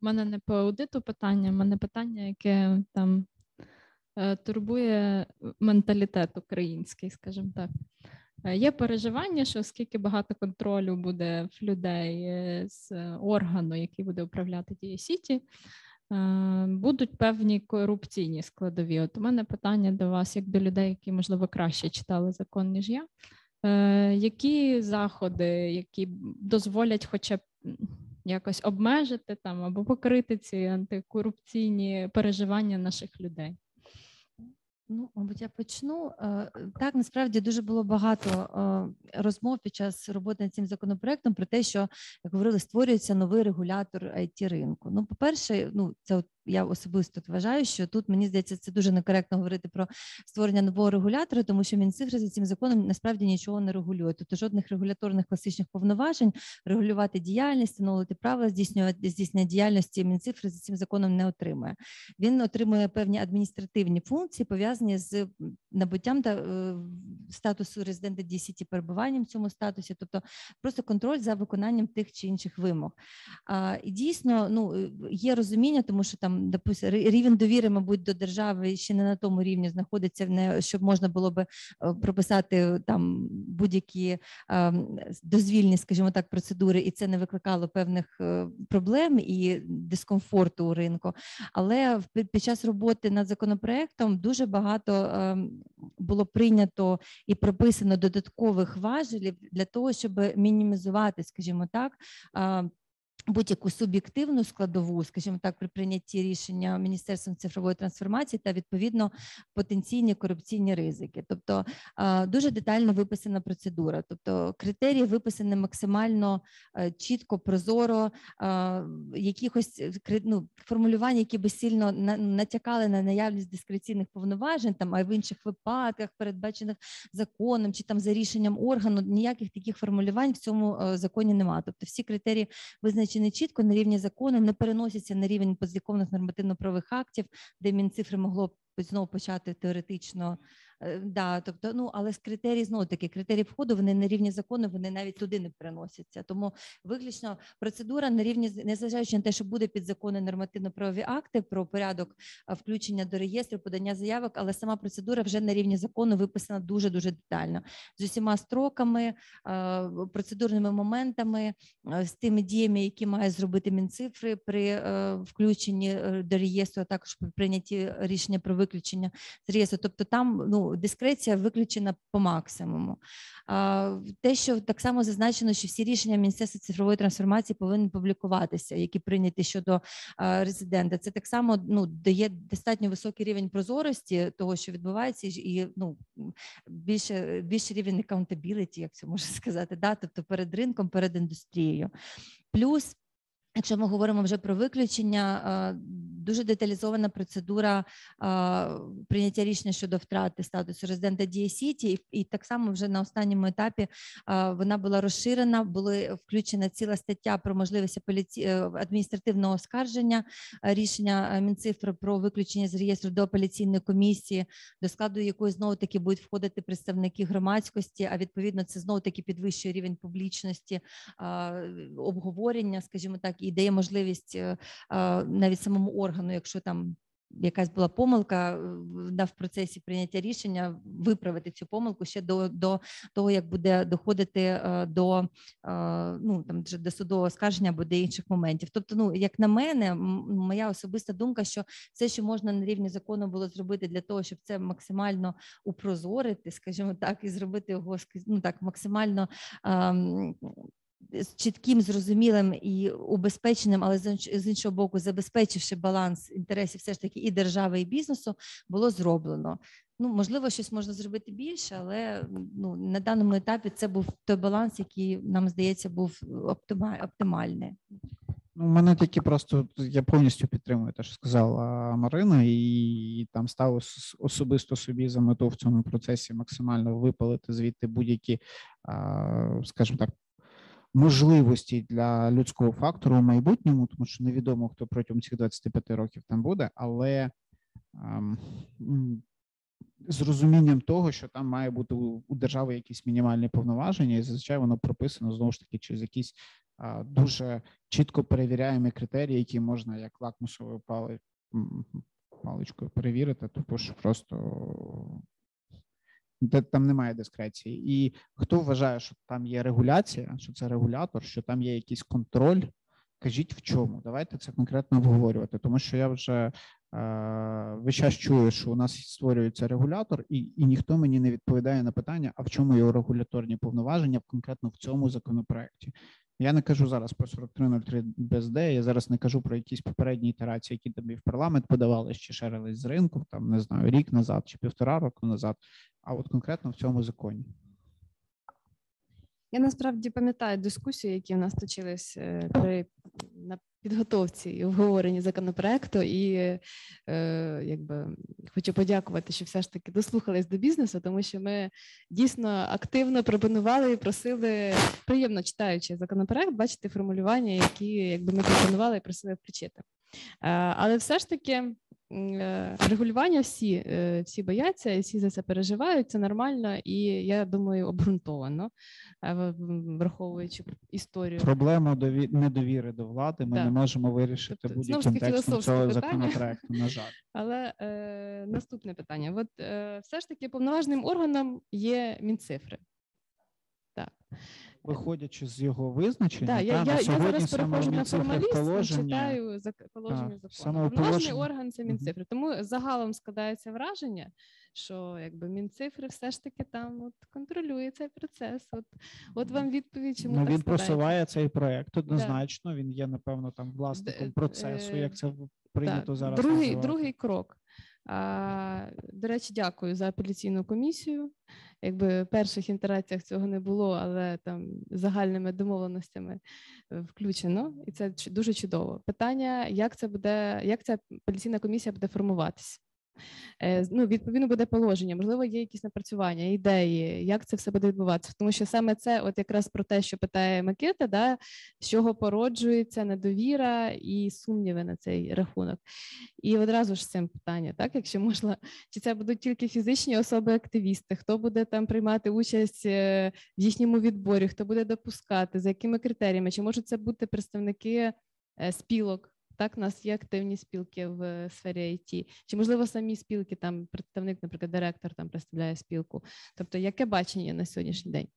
Мене не по аудиту питання, в мене питання, яке там е, турбує менталітет український, скажімо так. Е, Є переживання, що оскільки багато контролю буде в людей е, з органу, який буде управляти Дія Сіті, будуть певні корупційні складові. От у мене питання до вас, як до людей, які можливо краще читали закон ніж я. Які заходи, які дозволять, хоча б якось обмежити там або покрити ці антикорупційні переживання наших людей? Ну, мабуть, я почну е, так. Насправді дуже було багато е, розмов під час роботи над цим законопроектом про те, що як говорили, створюється новий регулятор it ринку. Ну, по перше, ну це от я особисто вважаю, що тут мені здається, це дуже некоректно говорити про створення нового регулятора, тому що Мінцифри за цим законом насправді нічого не регулює. Тобто жодних регуляторних класичних повноважень регулювати діяльність, встановити правила здійснювати здійснення діяльності. Мінцифри за цим законом не отримує. Він отримує певні адміністративні функції, пов'язані з набуттям та е, статусу резидента DCT, перебуванням в цьому статусі, тобто просто контроль за виконанням тих чи інших вимог. А, І дійсно ну е, є розуміння, тому що там допустим, рівень довіри, мабуть, до держави ще не на тому рівні знаходиться, не щоб можна було би е, прописати там будь-які дозвільні, скажімо так, процедури, і це не викликало певних проблем і дискомфорту у ринку. Але під час роботи над законопроектом дуже багато ем, було прийнято і прописано додаткових важелів для того, щоб мінімізувати, скажімо так будь-яку суб'єктивну складову, скажімо так, при прийнятті рішення Міністерством цифрової трансформації та відповідно потенційні корупційні ризики. Тобто дуже детально виписана процедура, тобто критерії виписані максимально е, чітко, прозоро, якихось е, ну, формулювань, які би сильно натякали на наявність дискреційних повноважень, там а в інших випадках, передбачених законом чи там за рішенням органу, ніяких таких формулювань в цьому е, законі немає. Тобто всі критерії визначені визначені чітко на рівні закону, не переносяться на рівень позиковних нормативно-правових актів, де Мінцифри могло б знову почати теоретично да, тобто, ну але з критерії знову таки критерії входу вони на рівні закону, вони навіть туди не переносяться. Тому виключно процедура на рівні незважаючи на те, що буде підзаконні нормативно-правові акти про порядок включення до реєстру, подання заявок, але сама процедура вже на рівні закону виписана дуже дуже детально з усіма строками, процедурними моментами, з тими діями, які має зробити мінцифри при е, включенні е, до реєстру, а також при прийнятті рішення про виключення з реєстру. Тобто там ну дискреція виключена по максимуму. Те, що так само зазначено, що всі рішення Міністерства цифрової трансформації повинні публікуватися, які прийняті щодо резидента. Це так само ну, дає достатньо високий рівень прозорості того, що відбувається, і ну більше більше рівень accountability, як це можна сказати, да? тобто перед ринком, перед індустрією. Плюс Якщо ми говоримо вже про виключення, дуже деталізована процедура прийняття рішення щодо втрати статусу резидента Дія Сіті, і так само вже на останньому етапі вона була розширена. Були включена ціла стаття про можливість е, адміністративного оскарження рішення Мінцифри про виключення з реєстру до апеляційної комісії, до складу якої знову таки будуть входити представники громадськості. А відповідно, це знову таки підвищує рівень публічності обговорення, скажімо так і дає можливість е, навіть самому органу, якщо там якась була помилка в процесі прийняття рішення, виправити цю помилку ще до до того, як буде доходити е, до е, ну там до судового скарження або до інших моментів. Тобто, ну як на мене, моя особиста думка, що все, що можна на рівні закону було зробити для того, щоб це максимально упрозорити, скажімо так, і зробити його ну так максимально ем, чітким, зрозумілим і убезпеченим, але з іншого боку, забезпечивши баланс інтересів, все ж таки і держави, і бізнесу, було зроблено. Ну, можливо, щось можна зробити більше, але ну на даному етапі це був той баланс, який нам здається був оптимальний. Ну, мене тільки просто я повністю підтримую те, що сказала Марина, і там стало особисто собі за мету в цьому процесі максимально випалити звідти будь-які, скажімо так, можливості для людського фактору в майбутньому, тому що невідомо хто протягом цих 25 років там буде, але ем, з розумінням того, що там має бути у держави якісь мінімальні повноваження, і зазвичай воно прописано знову ж таки через якісь дуже чітко перевіряємі критерії, які можна як лакмусовою пали, паличкою перевірити, тобто що просто де там немає дискреції. І хто вважає, що там є регуляція, що це регулятор, що там є якийсь контроль, кажіть в чому. Давайте це конкретно обговорювати, тому що я вже е, весь час чую, що у нас створюється регулятор, і і ніхто мені не відповідає на питання, а в чому його регуляторні повноваження конкретно в цьому законопроекті. Я не кажу зараз про 4303 БСД, я зараз не кажу про якісь попередні ітерації, які тобі в парламент подавали чи шерились з ринку, там не знаю, рік назад чи півтора року назад, а от конкретно в цьому законі. Я насправді пам'ятаю дискусії, які в нас точились е, при на підготовці і обговоренні законопроекту, і е, якби хочу подякувати, що все ж таки дослухались до бізнесу, тому що ми дійсно активно пропонували і просили приємно читаючи законопроект, бачити формулювання, які якби ми пропонували і просили включити. Е, але все ж таки регулювання всі е, всі бояться, всі за це переживають. Це нормально і я думаю, обґрунтовано е, враховуючи історію. Проблема дові... недовіри до влади. Ми да. не можемо вирішити тобто, будь-яким текстом цього питання. законопроекту. На жаль, але е, наступне питання: от е, все ж таки повноважним органом є мінцифри. Так виходячи з його визначення, да, та, я, я, я зараз переходжу на формаліст, читаю за положення закону. Повноважний орган це мінцифри. Тому загалом складається враження, що якби мінцифри все ж таки там от контролює цей процес. От от вам відповідь, чому ну, так він просуває цей проект однозначно. Да. Він є напевно там власником процесу, як це прийнято зараз. Другий, називати. другий крок. До речі, дякую за апеляційну комісію. Якби в перших інтераціях цього не було, але там загальними домовленостями включено, і це дуже чудово. Питання: як це буде, як ця апеляційна комісія буде формуватися? Е, ну, відповідно буде положення, можливо, є якісь напрацювання, ідеї, як це все буде відбуватися. Тому що саме це, от якраз про те, що питає Микита, да, з чого породжується недовіра і сумніви на цей рахунок. І одразу ж з цим питання, так, якщо можна, чи це будуть тільки фізичні особи-активісти, хто буде там приймати участь е, в їхньому відборі, хто буде допускати, за якими критеріями, чи можуть це бути представники е, спілок? Так, у нас є активні спілки в сфері IT. Чи можливо самі спілки, там представник, наприклад, директор там представляє спілку? Тобто, яке бачення на сьогоднішній день?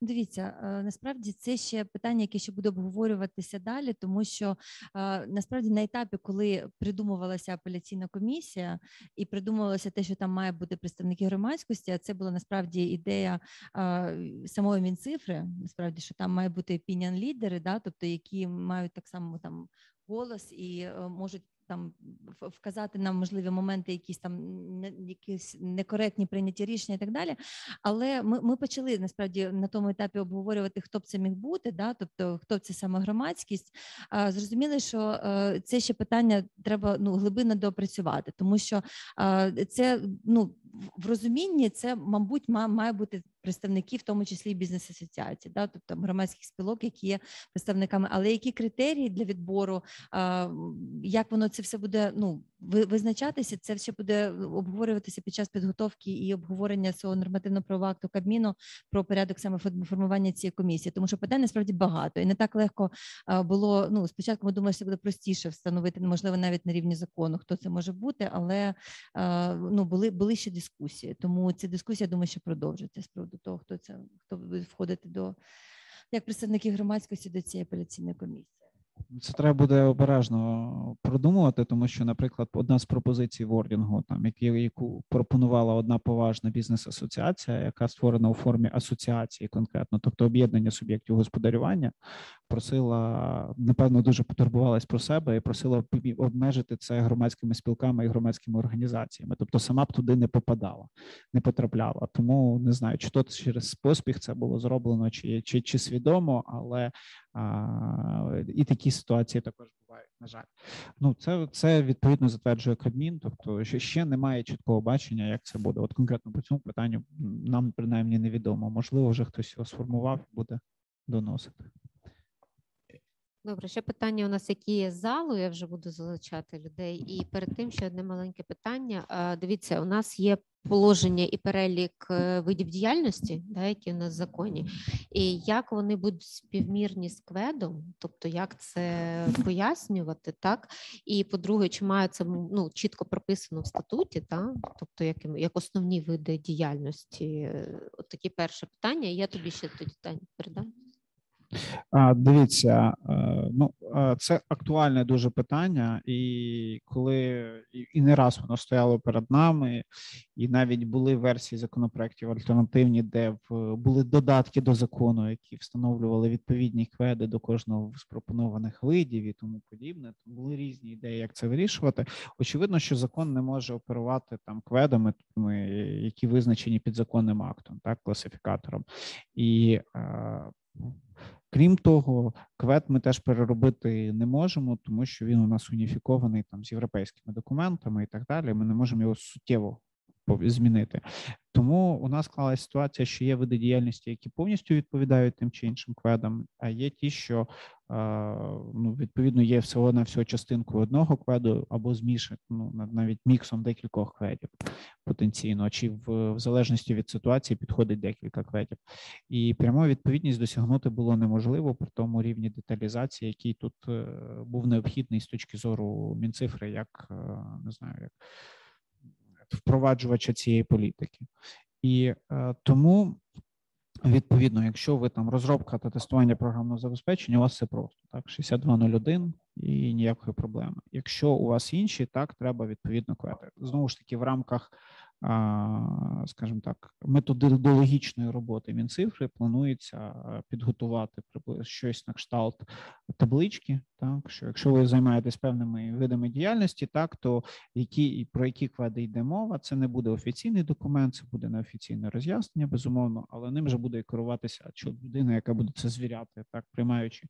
Дивіться, е, насправді це ще питання, яке ще буде обговорюватися далі, тому що е, насправді на етапі, коли придумувалася апеляційна комісія і придумувалося те, що там має бути представники громадськості, а це була насправді ідея е, самої мінцифри, насправді, що там має бути opinion лідери, да, тобто які мають так само там голос і е, можуть там вказати нам можливі моменти, якісь там якісь некоректні прийняті рішення і так далі. Але ми ми почали насправді на тому етапі обговорювати, хто б це міг бути, да, тобто хто б це саме громадськість. А, Зрозуміли, що е, це ще питання треба ну глибинно доопрацювати, тому що це ну в розумінні це, мабуть, має бути представники, в тому числі бізнес асоціації, да, тобто громадських спілок, які є представниками, але які критерії для відбору, як воно це все буде ну визначатися, це ще буде обговорюватися під час підготовки і обговорення цього нормативно-правового акту Кабміну про порядок саме формування цієї комісії, тому що питань насправді багато і не так легко було. Ну спочатку ми думали, що буде простіше встановити, можливо, навіть на рівні закону, хто це може бути, але ну були були ще дискусії. Тому ці дискусії, я думаю, що продовжаться з приводу того, хто це хто буде входити до як представників громадськості до цієї апеляційної комісії. Це треба буде обережно продумувати, тому що, наприклад, одна з пропозицій вордінгу, там які яку пропонувала одна поважна бізнес-асоціація, яка створена у формі асоціації, конкретно, тобто об'єднання суб'єктів господарювання, просила напевно дуже потурбувалась про себе і просила обмежити це громадськими спілками і громадськими організаціями. Тобто, сама б туди не попадала, не потрапляла. Тому не знаю, чи то через поспіх це було зроблено, чи чи, чи свідомо, але і такі ситуації також бувають. На жаль, ну це це відповідно затверджує Кабмін. Тобто, ще ще немає чіткого бачення, як це буде. От конкретно по цьому питанню нам принаймні невідомо. Можливо, вже хтось його сформував, буде доносити. Добре, ще питання у нас, які є з залу. Я вже буду залучати людей. І перед тим ще одне маленьке питання. Дивіться, у нас є положення і перелік е, видів діяльності, да, які у нас в законі, і як вони будуть співмірні з кведом, тобто як це пояснювати, так і по-друге, чи має це ну, чітко прописано в статуті, так? тобто як як основні види діяльності, от такі перше питання. Я тобі ще тоді передам. Дивіться, е, ну е, це актуальне дуже питання, і коли і не раз воно стояло перед нами, і навіть були версії законопроєктів альтернативні, де були додатки до закону, які встановлювали відповідні кведи до кожного з пропонованих видів і тому подібне. То були різні ідеї, як це вирішувати. Очевидно, що закон не може оперувати там кведами, які визначені підзаконним актом, так класифікатором і. Крім того, квет ми теж переробити не можемо, тому що він у нас уніфікований там з європейськими документами і так далі. Ми не можемо його суттєво змінити. Тому у нас склалася ситуація, що є види діяльності, які повністю відповідають тим чи іншим кведам, а є ті, що ну, відповідно є всього на всього частинку одного кведу або змішать ну, навіть міксом декількох кведів потенційно, чи в, в залежності від ситуації підходить декілька кведів. І пряму відповідність досягнути було неможливо при тому рівні деталізації, який тут е, був необхідний з точки зору мінцифри, як е, не знаю, як впроваджувача цієї політики. І е, тому. Відповідно, якщо ви там розробка та тестування програмного забезпечення, у вас все просто так: 6201 і ніякої проблеми. Якщо у вас інші, так треба відповідно квети. Знову ж таки, в рамках скажімо так, методологічної роботи Мінцифри планується підготувати щось на кшталт таблички. Так що якщо ви займаєтесь певними видами діяльності, так то які про які кведи йде мова, це не буде офіційний документ, це буде неофіційне роз'яснення, безумовно, але ним же буде керуватися людина, яка буде це звіряти, так приймаючи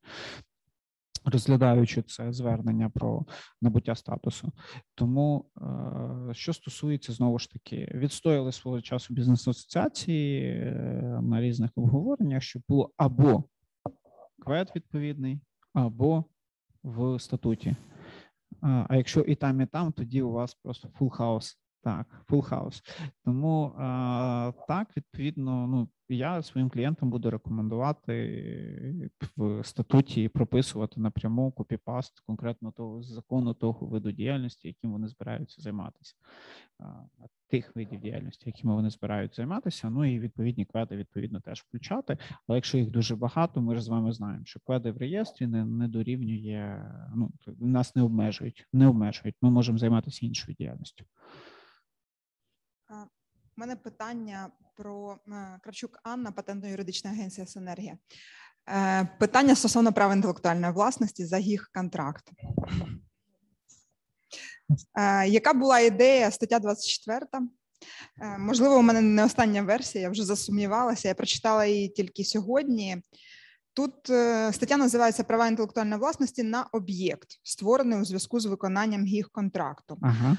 розглядаючи це звернення про набуття статусу. Тому, е, що стосується знову ж таки, відстояли свого часу бізнес-асоціації е, на різних обговореннях, щоб було або КВЕД відповідний, або в статуті. А якщо і там, і там, тоді у вас просто full house. Так, full house. Тому так, відповідно, ну я своїм клієнтам буду рекомендувати в статуті прописувати напряму копіпаст конкретно того закону того виду діяльності, яким вони збираються займатися, тих видів діяльності, якими вони збираються займатися. Ну і відповідні кведи відповідно теж включати. Але якщо їх дуже багато, ми ж з вами знаємо, що кведи в реєстрі не, не дорівнює. Ну нас не обмежують, не обмежують. Ми можемо займатися іншою діяльністю. Мене питання про е, Кравчук Анна, патентно-юридична агенція Синергія. Е, питання стосовно права інтелектуальної власності за їх контракт. Е, яка була ідея стаття 24? Можливо, у мене не остання версія, я вже засумнівалася. Я прочитала її тільки сьогодні. Тут стаття називається Права інтелектуальної власності на об'єкт, створений у зв'язку з виконанням їх контракту. Ага.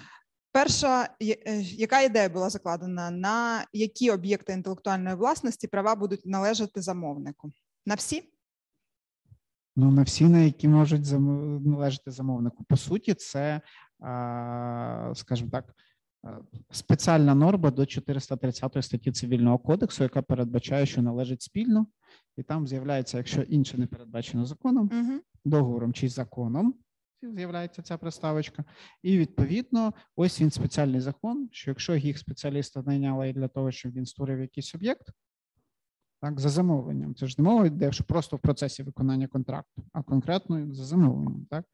Перша е, яка ідея була закладена, на які об'єкти інтелектуальної власності права будуть належати замовнику? На всі? Ну, на всі, на які можуть належати замовнику. По суті, це, скажімо так, спеціальна норма до 430 статті цивільного кодексу, яка передбачає, що належить спільно, і там з'являється, якщо інше не передбачено законом, угу. договором чи законом з'являється ця приставочка, і відповідно, ось він спеціальний закон. Що якщо їх спеціаліста найняли для того, щоб він створив якийсь об'єкт, так, за замовленням, це ж не мова йде, що просто в процесі виконання контракту, а конкретно за замовленням, так.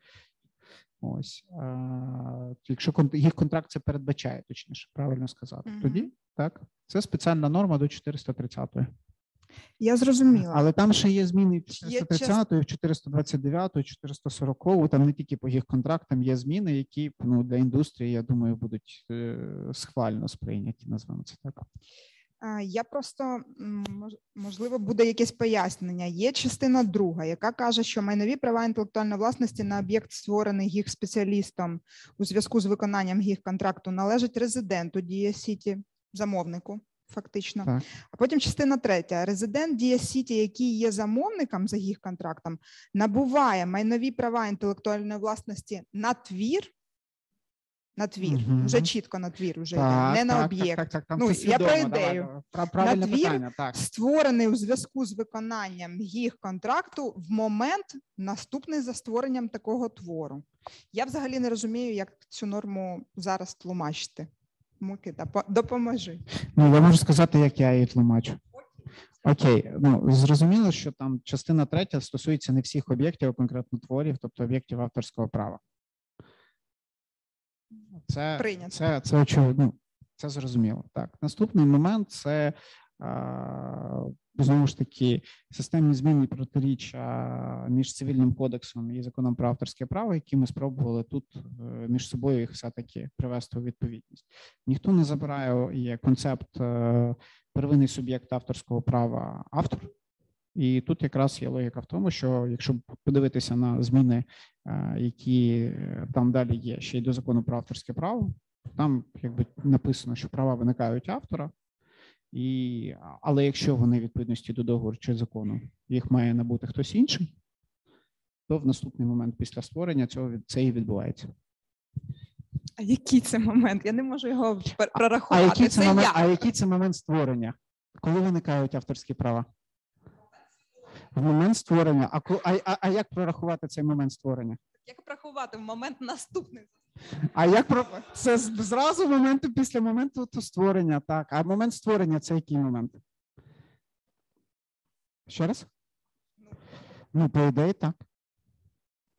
Ось, а, якщо їх контракт це передбачає, точніше, правильно сказати, mm-hmm. тоді так, це спеціальна норма до 430-ї. Я зрозуміла. Але там ще є зміни в 430, в 429, 440, Там не тільки по їх контрактам є зміни, які ну, для індустрії, я думаю, будуть е, схвально сприйняті. Назвемо це так. Я просто можливо буде якесь пояснення. Є частина друга, яка каже, що майнові права інтелектуальної власності на об'єкт, створений гіг-спеціалістом у зв'язку з виконанням гіг-контракту, належить резиденту Дія Сіті, замовнику фактично. Так. А потім частина третя: резидент Дія Сіті, який є замовником за гіг-контрактом, набуває майнові права інтелектуальної власності на твір. На твір, угу. вже чітко на твір вже так, йде, не так, на об'єкт. Так, так, так, ну, Я про ідею. Давай, на твір, питання, так. створений у зв'язку з виконанням їх контракту в момент наступний за створенням такого твору. Я взагалі не розумію, як цю норму зараз тлумачити. Микита, допоможи. Ну, я можу сказати, як я її тлумачу. Окей, ну зрозуміло, що там частина третя стосується не всіх об'єктів, а конкретно творів, тобто об'єктів авторського права. Це Прийнято. це, це очевидно, ну, це зрозуміло. Так, наступний момент це знову ж таки системні зміни протиріччя між цивільним кодексом і законом про авторське право, які ми спробували тут е, між собою їх все-таки привести у відповідність. Ніхто не забирає концепт е, первинний суб'єкт авторського права автор. І тут якраз є логіка в тому, що якщо подивитися на зміни, е, які там далі є, ще й до закону про авторське право, там якби написано, що права виникають автора, і, але якщо вони відповідності до договору чи закону їх має набути хтось інший, то в наступний момент після створення цього це і відбувається. А який це момент? Я не можу його пер- А прорахувати. який це, це момент? я. А який це момент створення? Коли виникають авторські права? В момент створення. А, а, а як прорахувати цей момент створення? Як прорахувати в момент наступний? А як про це зразу моменту після моменту то створення, так. А момент створення це який момент? Ще раз? Ну, по ідеї, так.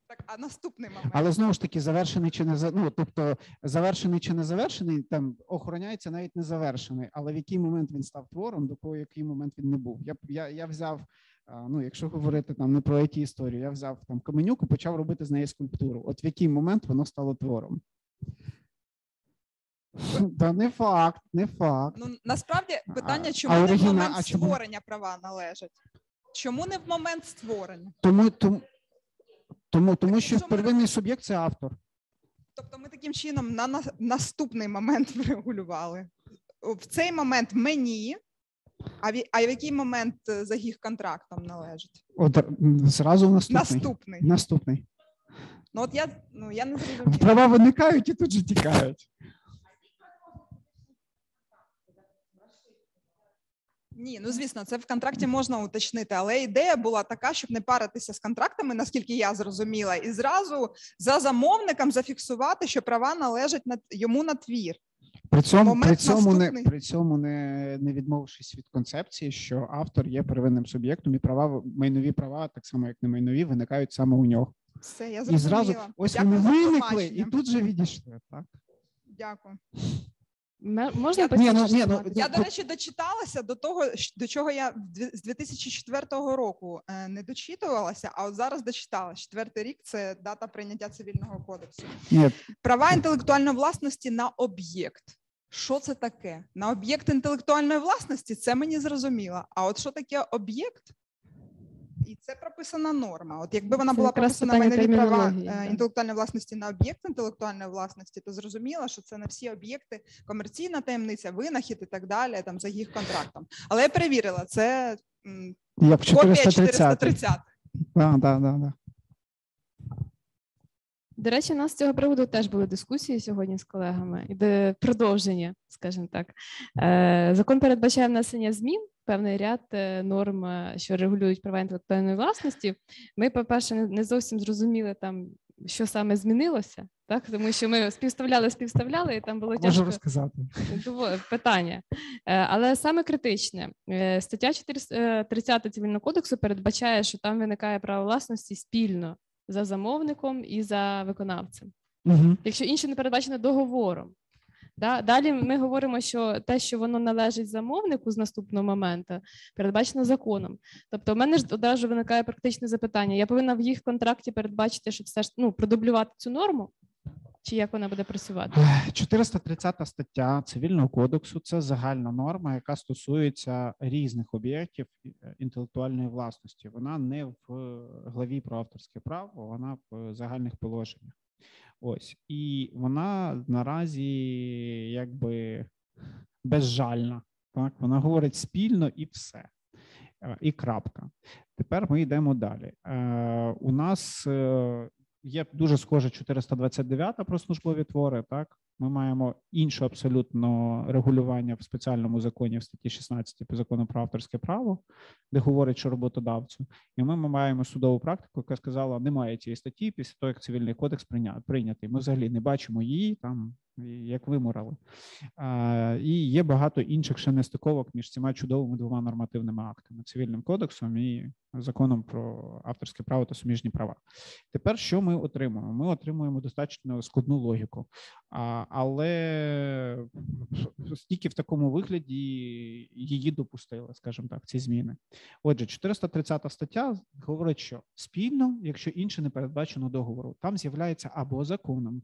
Так, а наступний момент. Але знову ж таки, завершений чи не ну, тобто завершений чи не завершений, там охороняється навіть не завершений. Але в який момент він став твором, до кого який момент він не був. Я я, я взяв. Ну, якщо говорити там не про it історію, я взяв там каменюку, почав робити з неї скульптуру. От в який момент воно стало твором? Та не факт, не факт. Ну насправді питання, чому а не в оригіна- момент а чому? створення права належать? Чому не в момент створення? Тому, тому, тому, тому що ми первинний суб'єкт це автор. Тобто ми таким чином на- наступний момент врегулювали. В цей момент мені, а в, а в який момент е, за їх контрактом належить? От зразу наступний. Наступний. Наступний. Ну от я ну я не зрозуміла. Права виникають і тут же тікають. Ні, ну звісно, це в контракті можна уточнити, але ідея була така, щоб не паритися з контрактами, наскільки я зрозуміла, і зразу за замовником зафіксувати, що права належать на йому на твір. При цьому, Момент при цьому, не, при цьому не, не відмовившись від концепції, що автор є первинним суб'єктом, і права майнові права, так само як не майнові, виникають саме у нього. Все, я І зразу ось Дякую вони виникли і тут же відійшли. Так Дякую. Можна Я- Ні, ну, ні, ну. Я, Ну, до речі, дочиталася до того, до чого я з 2004 року е, не дочитувалася, а от зараз дочитала. Четвертий рік це дата прийняття цивільного кодексу. Ні, Права інтелектуальної власності на об'єкт. Що це таке? На об'єкт інтелектуальної власності це мені зрозуміло. А от що таке об'єкт? І це прописана норма. От якби вона Це була прописана майнові права е, інтелектуальної власності на об'єкт інтелектуальної власності, то зрозуміло, що це на всі об'єкти комерційна таємниця, винахід і так далі, там за їх контрактом. Але я перевірила, це м, як копія 430. 430. Да, да, да, да. До речі, у нас з цього приводу теж були дискусії сьогодні з колегами, і продовження, скажімо так. Е, Закон передбачає внесення змін, певний ряд е, норм, е, що регулюють права інтелектуальної власності. Ми, по-перше, не- зовсім зрозуміли там, що саме змінилося, так тому що ми співставляли, співставляли, і там було Можу тяжко розказати. Питання. Але саме критичне стаття 430 цивільного кодексу передбачає, що там виникає право власності спільно за замовником і за виконавцем, Угу. якщо інше не передбачено договором. Да? Далі ми говоримо, що те, що воно належить замовнику з наступного моменту, передбачено законом. Тобто, в мене ж одразу виникає практичне запитання: я повинна в їх контракті передбачити, щоб все ж ну продублювати цю норму, чи як вона буде працювати? 430 стаття цивільного кодексу це загальна норма, яка стосується різних об'єктів е, інтелектуальної власності. Вона не в главі про авторське право, вона в загальних положеннях. Ось і вона наразі якби безжальна. Так, вона говорить спільно і все. Е, І крапка. Тепер ми йдемо далі. Е, У нас е, є дуже схоже 429 про службові твори. Так, ми маємо інше абсолютно регулювання в спеціальному законі в статті 16 по закону про авторське право, де говорить, що роботодавцю. І ми маємо судову практику, яка сказала, немає цієї статті після того, як цивільний кодекс прийня- прийнятий. Ми взагалі не бачимо її там як вимурали. І є багато інших ще нестиковок між цими чудовими двома нормативними актами цивільним кодексом і законом про авторське право та суміжні права. Тепер що ми отримуємо? Ми отримуємо достатньо складну логіку, але тільки в такому вигляді її допустили, скажімо так, ці зміни. Отже, 430 стаття говорить, що спільно, якщо інше не передбачено договору, там з'являється або законом.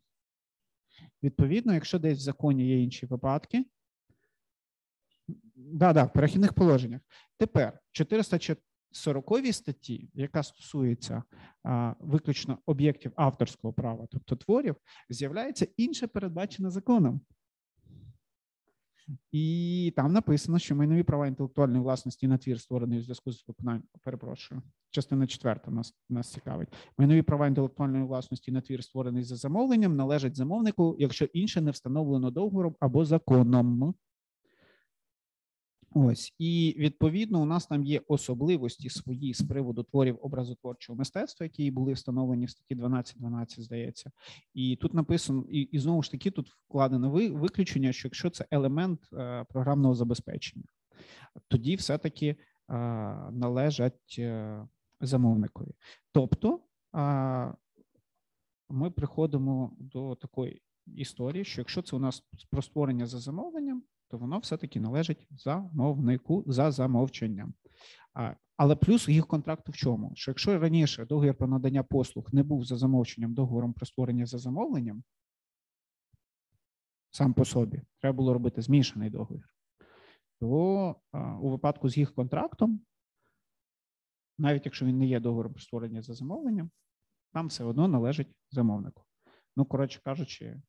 Відповідно, якщо десь в законі є інші випадки, да, да, в перехідних положеннях. Тепер 440 статті, яка стосується а, виключно об'єктів авторського права, тобто творів, з'являється інше передбачене законом. І там написано, що майнові права інтелектуальної власності на твір, створений у зв'язку з виконанням, перепрошую, частина четверта нас нас цікавить. Майнові права інтелектуальної власності на твір, створений за замовленням, належать замовнику, якщо інше не встановлено договором або законом. Ось і відповідно у нас там є особливості свої з приводу творів образотворчого мистецтва, які були встановлені в статті 12.12, здається, і тут написано, і і знову ж таки тут вкладено виключення, що якщо це елемент е, програмного забезпечення, тоді все-таки е, належать е, замовникові. Тобто е, ми приходимо до такої історії, що якщо це у нас про створення за замовленням то воно все-таки належить замовнику за замовченням. Але плюс їх контракту в чому? Що якщо раніше договір про надання послуг не був за замовченням договором про створення за замовленням, сам по собі, треба було робити змішаний договір, то у випадку з їх контрактом, навіть якщо він не є договором про створення за замовленням, там все одно належить замовнику. Ну, коротше кажучи,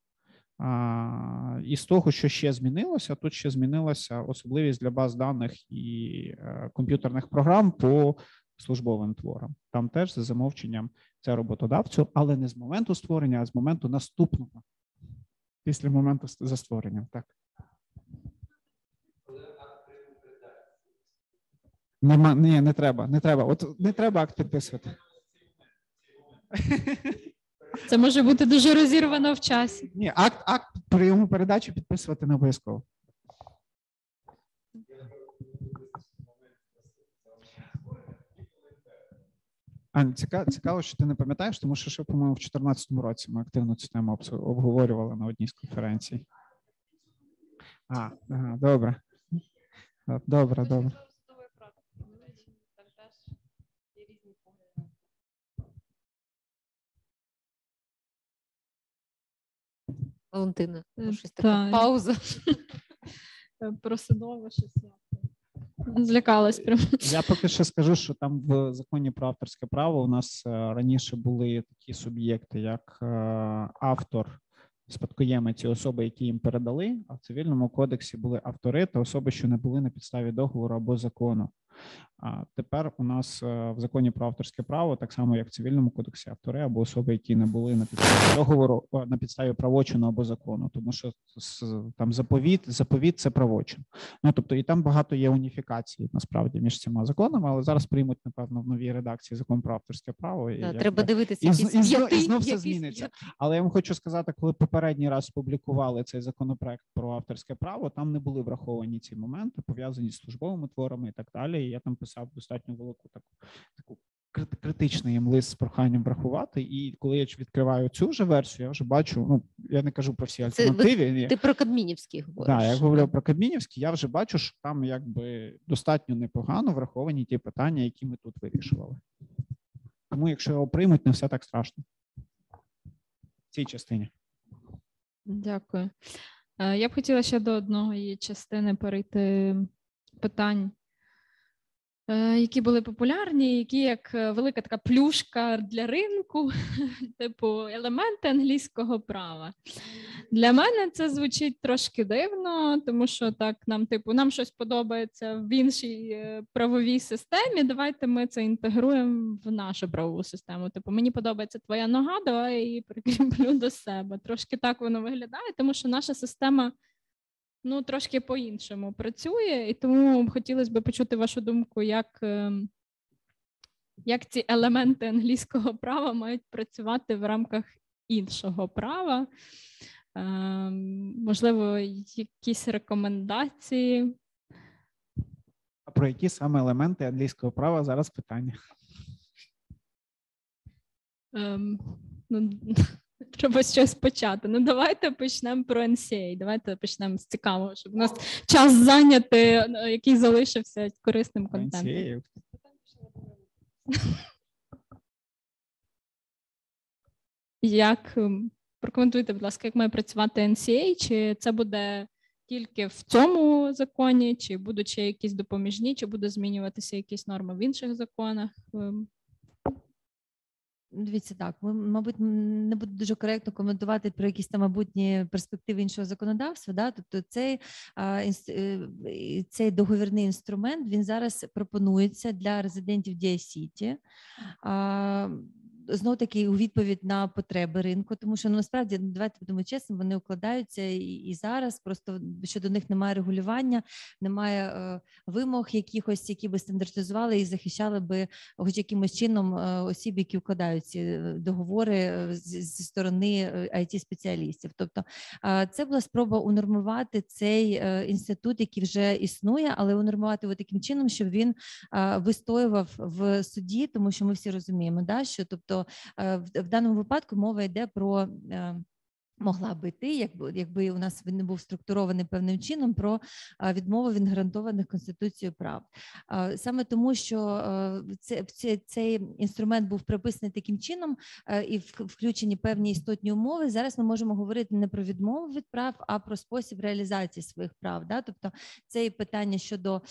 і з того, що ще змінилося, тут ще змінилася особливість для баз даних і е, комп'ютерних програм по службовим творам. Там теж за замовченням це роботодавцю, але не з моменту створення, а з моменту наступного, після моменту за створенням. Так. Нема, ні, не треба, не треба. От не треба акт підписувати. Це може бути дуже розірвано в часі. Ні, акт акт прийому передачі підписувати не обов'язково. Аня, цікаво, цікаво, що ти не пам'ятаєш, тому що ще, по-моєму, в 2014 році ми активно цю тему обговорювали на одній з конференцій. А, ага, добре. Добре, добре. Валентина, е, щось така пауза. Е, про щось злякалась. Прям. Я поки що скажу, що там в законі про авторське право у нас е, раніше були такі суб'єкти, як автор, спадкоємець і особи, які їм передали. А в цивільному кодексі були автори та особи, що не були на підставі договору або закону. А тепер у нас е, в законі про авторське право, так само як в цивільному кодексі, автори або особи, які не були на підставі договору на підставі правочину або закону, тому що там заповіт, заповіт це правочин. Ну тобто і там багато є уніфікації насправді між цими законами, але зараз приймуть напевно в новій редакції закон про авторське право. І, да, треба дивитися, і, і, знов, і знов все зміниться. Але я вам хочу сказати, коли попередній раз публікували цей законопроект про авторське право, там не були враховані ці моменти, пов'язані з службовими творами і так далі. І я там писав достатньо велику таку таку критичний їм лист з проханням врахувати. І коли я відкриваю цю вже версію, я вже бачу. Ну я не кажу про всі альтернативи. Це, ти про Кадмінівський говориш. Так, я говорю про Кадмінівський, я вже бачу, що там якби достатньо непогано враховані ті питання, які ми тут вирішували. Тому, якщо його приймуть, не все так страшно в цій частині. Дякую. Е, я б хотіла ще до одної частини перейти питань які були популярні, які як е, велика така плюшка для ринку, типу елементи англійського права. Для мене це звучить трошки дивно, тому що так нам, типу, нам щось подобається в іншій е, правовій системі. Давайте ми це інтегруємо в нашу правову систему. Типу, мені подобається твоя нога, давай її прикріплю до себе. Трошки так воно виглядає, тому що наша система ну трошки по-іншому працює, і тому хотілося б почути вашу думку, як ем, як ці елементи англійського права мають працювати в рамках іншого права. Ем, можливо, якісь рекомендації. А про які саме елементи англійського права зараз питання? Ем, ну, Треба щось почати. Ну, давайте почнемо про NCA. Давайте почнемо з цікавого, щоб у нас час зайняти, ну, який залишився корисним контентом. Як ем, прокоментуйте, будь ласка, як має працювати NCA? Чи це буде тільки в цьому законі, чи будуть ще якісь допоміжні, чи буде змінюватися якісь норми в інших законах? Ем, Дивіться, так ми, мабуть, не буде дуже коректно коментувати про якісь там майбутні перспективи іншого законодавства. Да? Тобто, цей е, цей договірний інструмент він зараз пропонується для резидентів Дія Сіті знов таки у відповідь на потреби ринку, тому що ну, насправді ну, давайте будемо чесно, вони укладаються і, і зараз. Просто що до них немає регулювання, немає е, вимог якихось, які би стандартизували і захищали би хоч якимось чином е, осіб, які укладають ці е, договори е, зі сторони it спеціалістів. Тобто е, це була спроба унормувати цей е, інститут, який вже існує, але унормувати його таким чином, щоб він вистоював в суді, тому що ми всі розуміємо, да що тобто. Е, в даному випадку мова йде про е, Могла би йти, якби якби у нас він не був структурований певним чином про відмову від гарантованих конституцією прав, саме тому, що це, це цей інструмент був приписаний таким чином і включені певні істотні умови. Зараз ми можемо говорити не про відмову від прав, а про спосіб реалізації своїх прав. Да? Тобто це і питання щодо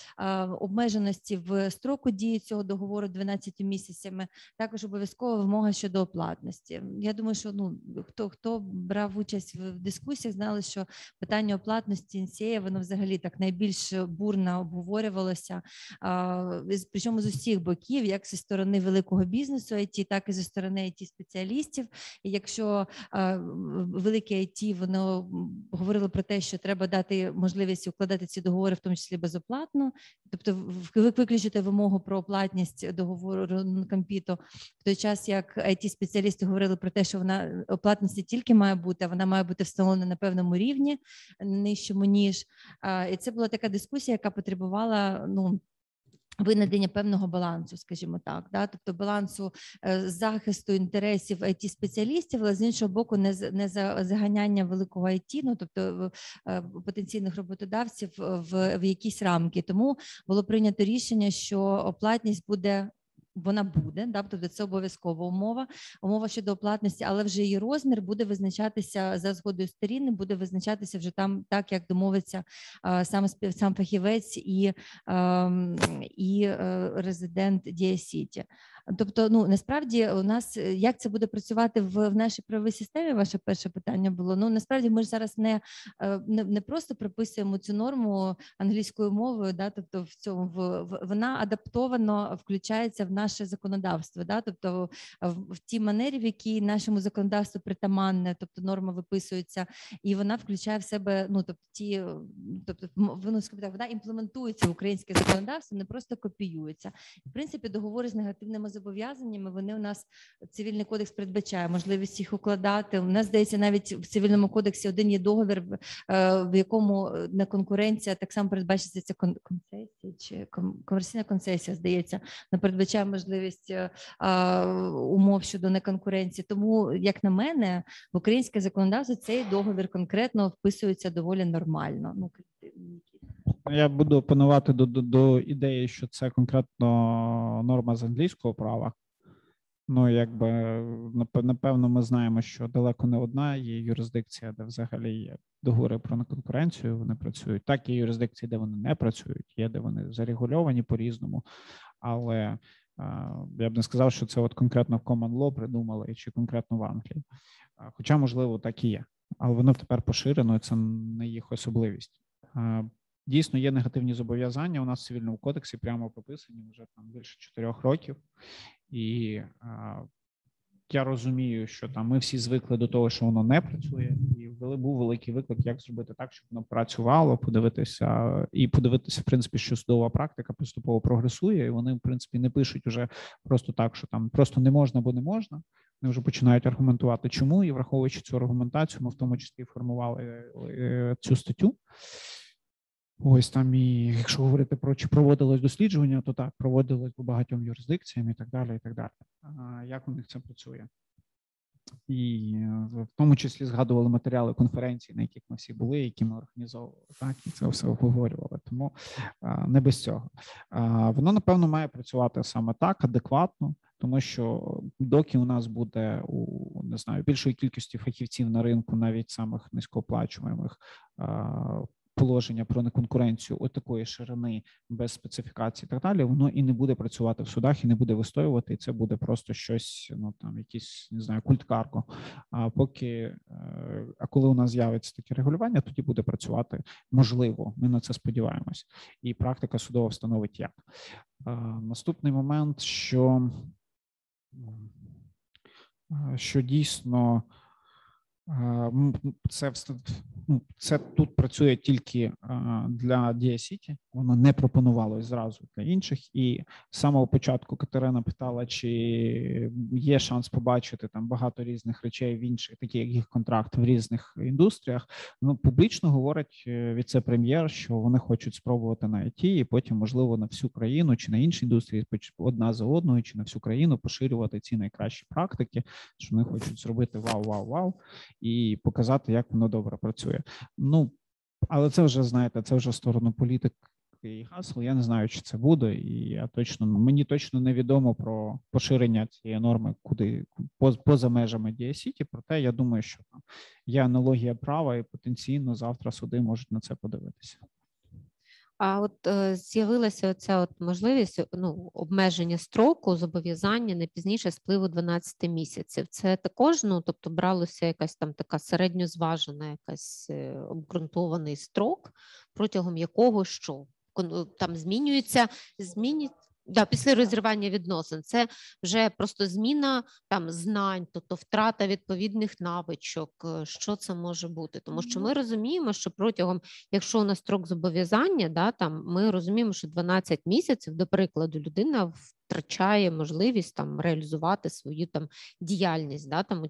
обмеженості в строку дії цього договору 12 місяцями, також обов'язкова вимога щодо оплатності. Я думаю, що ну хто хто брав участь в дискусіях, знали, що питання оплатності інсея воно взагалі так найбільш бурно обговорювалося. Причому з усіх боків, як зі сторони великого бізнесу, IT, так і зі сторони it спеціалістів. І якщо велике IT, воно говорило про те, що треба дати можливість укладати ці договори, в тому числі безоплатно, тобто виключити вимогу про оплатність договору компіту, в той час як it спеціалісти говорили про те, що вона оплатності тільки має бути вона має бути встановлена на певному рівні нижчому ніж. І це була така дискусія, яка потребувала ну. Винайдення певного балансу, скажімо так, да, тобто балансу е, захисту інтересів it спеціалістів, але з іншого боку, не не за заганяння великого IT, ну тобто е, потенційних роботодавців в, в якісь рамки. Тому було прийнято рішення, що оплатність буде вона буде, да, тобто це обов'язкова умова, умова щодо оплатності, але вже її розмір буде визначатися за згодою сторін, буде визначатися вже там, так як домовиться сам сам фахівець і і е, резидент Дія Сіті. Тобто, ну насправді у нас як це буде працювати в, в нашій правовій системі? Ваше перше питання було. Ну насправді ми ж зараз не е, не, не просто приписуємо цю норму англійською мовою, да, тобто в цьому в, вона адаптовано включається в наше законодавство, да, тобто в, в тій манері, в якій нашому законодавству притаманне, тобто норма виписується, і вона включає в себе ну тобто ті, тобто воно вона імплементується в українське законодавство, не просто копіюється. В принципі, договори з негативними зобов'язаннями. Вони у нас цивільний кодекс передбачає можливість їх укладати. У нас здається, навіть в цивільному кодексі один є договір, в е, якому е, на конкуренція так само передбачиться ця концесія чи комерційна концесія, здається, не передбачає можливість е, умов щодо неконкуренції. Тому, як на мене, в українське законодавство цей договір конкретно вписується доволі нормально. Ну я буду опанувати до, до, до ідеї, що це конкретно норма з англійського права. Ну, якби напевно, ми знаємо, що далеко не одна є юрисдикція, де взагалі є договори про конкуренцію. Вони працюють. Так, є юрисдикції, де вони не працюють, є де вони зарегульовані по-різному. Але я б не сказав, що це от конкретно в Common Law придумали чи конкретно в Англії. Хоча, можливо, так і є, але воно тепер поширено, і це не їх особливість. Дійсно, є негативні зобов'язання. У нас в цивільному кодексі прямо прописані вже там більше чотирьох років, і я розумію, що там ми всі звикли до того, що воно не працює, і був великий виклик, як зробити так, щоб воно працювало, подивитися і подивитися, в принципі, що судова практика поступово прогресує, і вони, в принципі, не пишуть уже просто так, що там просто не можна, бо не можна. Вони вже починають аргументувати, чому і враховуючи цю аргументацію, ми в тому числі формували е, цю статтю. Ось там і якщо говорити про чи проводилось дослідження, то так проводилось по багатьом юрисдикціям і так далі. і так далі. А Як у них це працює? І в тому числі згадували матеріали конференції, на яких ми всі були, які ми організовували, так і це все обговорювали. Тому не без цього. Воно напевно має працювати саме так, адекватно, тому що доки у нас буде у не знаю більшої кількості фахівців на ринку, навіть самих низькооплачуваних положення про неконкуренцію от такої ширини без специфікації, і так далі, воно і не буде працювати в судах, і не буде вистоювати. І це буде просто щось, ну там якийсь не знаю, культ карко. А поки е, а коли у нас з'явиться таке регулювання, тоді буде працювати можливо. Ми на це сподіваємось, і практика судова встановить як наступний момент, що що дійсно це ну, це тут працює тільки для Дія Сіті, воно не пропонувалось зразу для інших. І з самого початку Катерина питала, чи є шанс побачити там багато різних речей в інших, такі як їх контракт в різних індустріях. Ну публічно говорить е, віце-прем'єр, що вони хочуть спробувати на ІТ, і потім, можливо, на всю країну чи на інші індустрії, одна за одною, чи на всю країну поширювати ці найкращі практики, що вони хочуть зробити вау, вау, вау і показати, як воно добре працює. Ну але це вже знаєте, це вже сторону політики і гасл. Я не знаю, чи це буде, і я точно мені точно невідомо про поширення цієї норми, куди поза межами Діасіті. Проте я думаю, що там є аналогія права, і потенційно завтра суди можуть на це подивитися. А от е, з'явилася оця от можливість ну, обмеження строку, зобов'язання не пізніше спливу 12 місяців. Це також, ну тобто, бралося якась там така середньозважена, якась е, обґрунтований строк, протягом якого що там змінюється, змінюється да, після розірвання відносин це вже просто зміна там знань, тобто втрата відповідних навичок. Е, що це може бути? Тому що ми розуміємо, що протягом, якщо у нас строк зобов'язання, да там ми розуміємо, що 12 місяців, до прикладу, людина втрачає можливість там реалізувати свою там діяльність, да там в,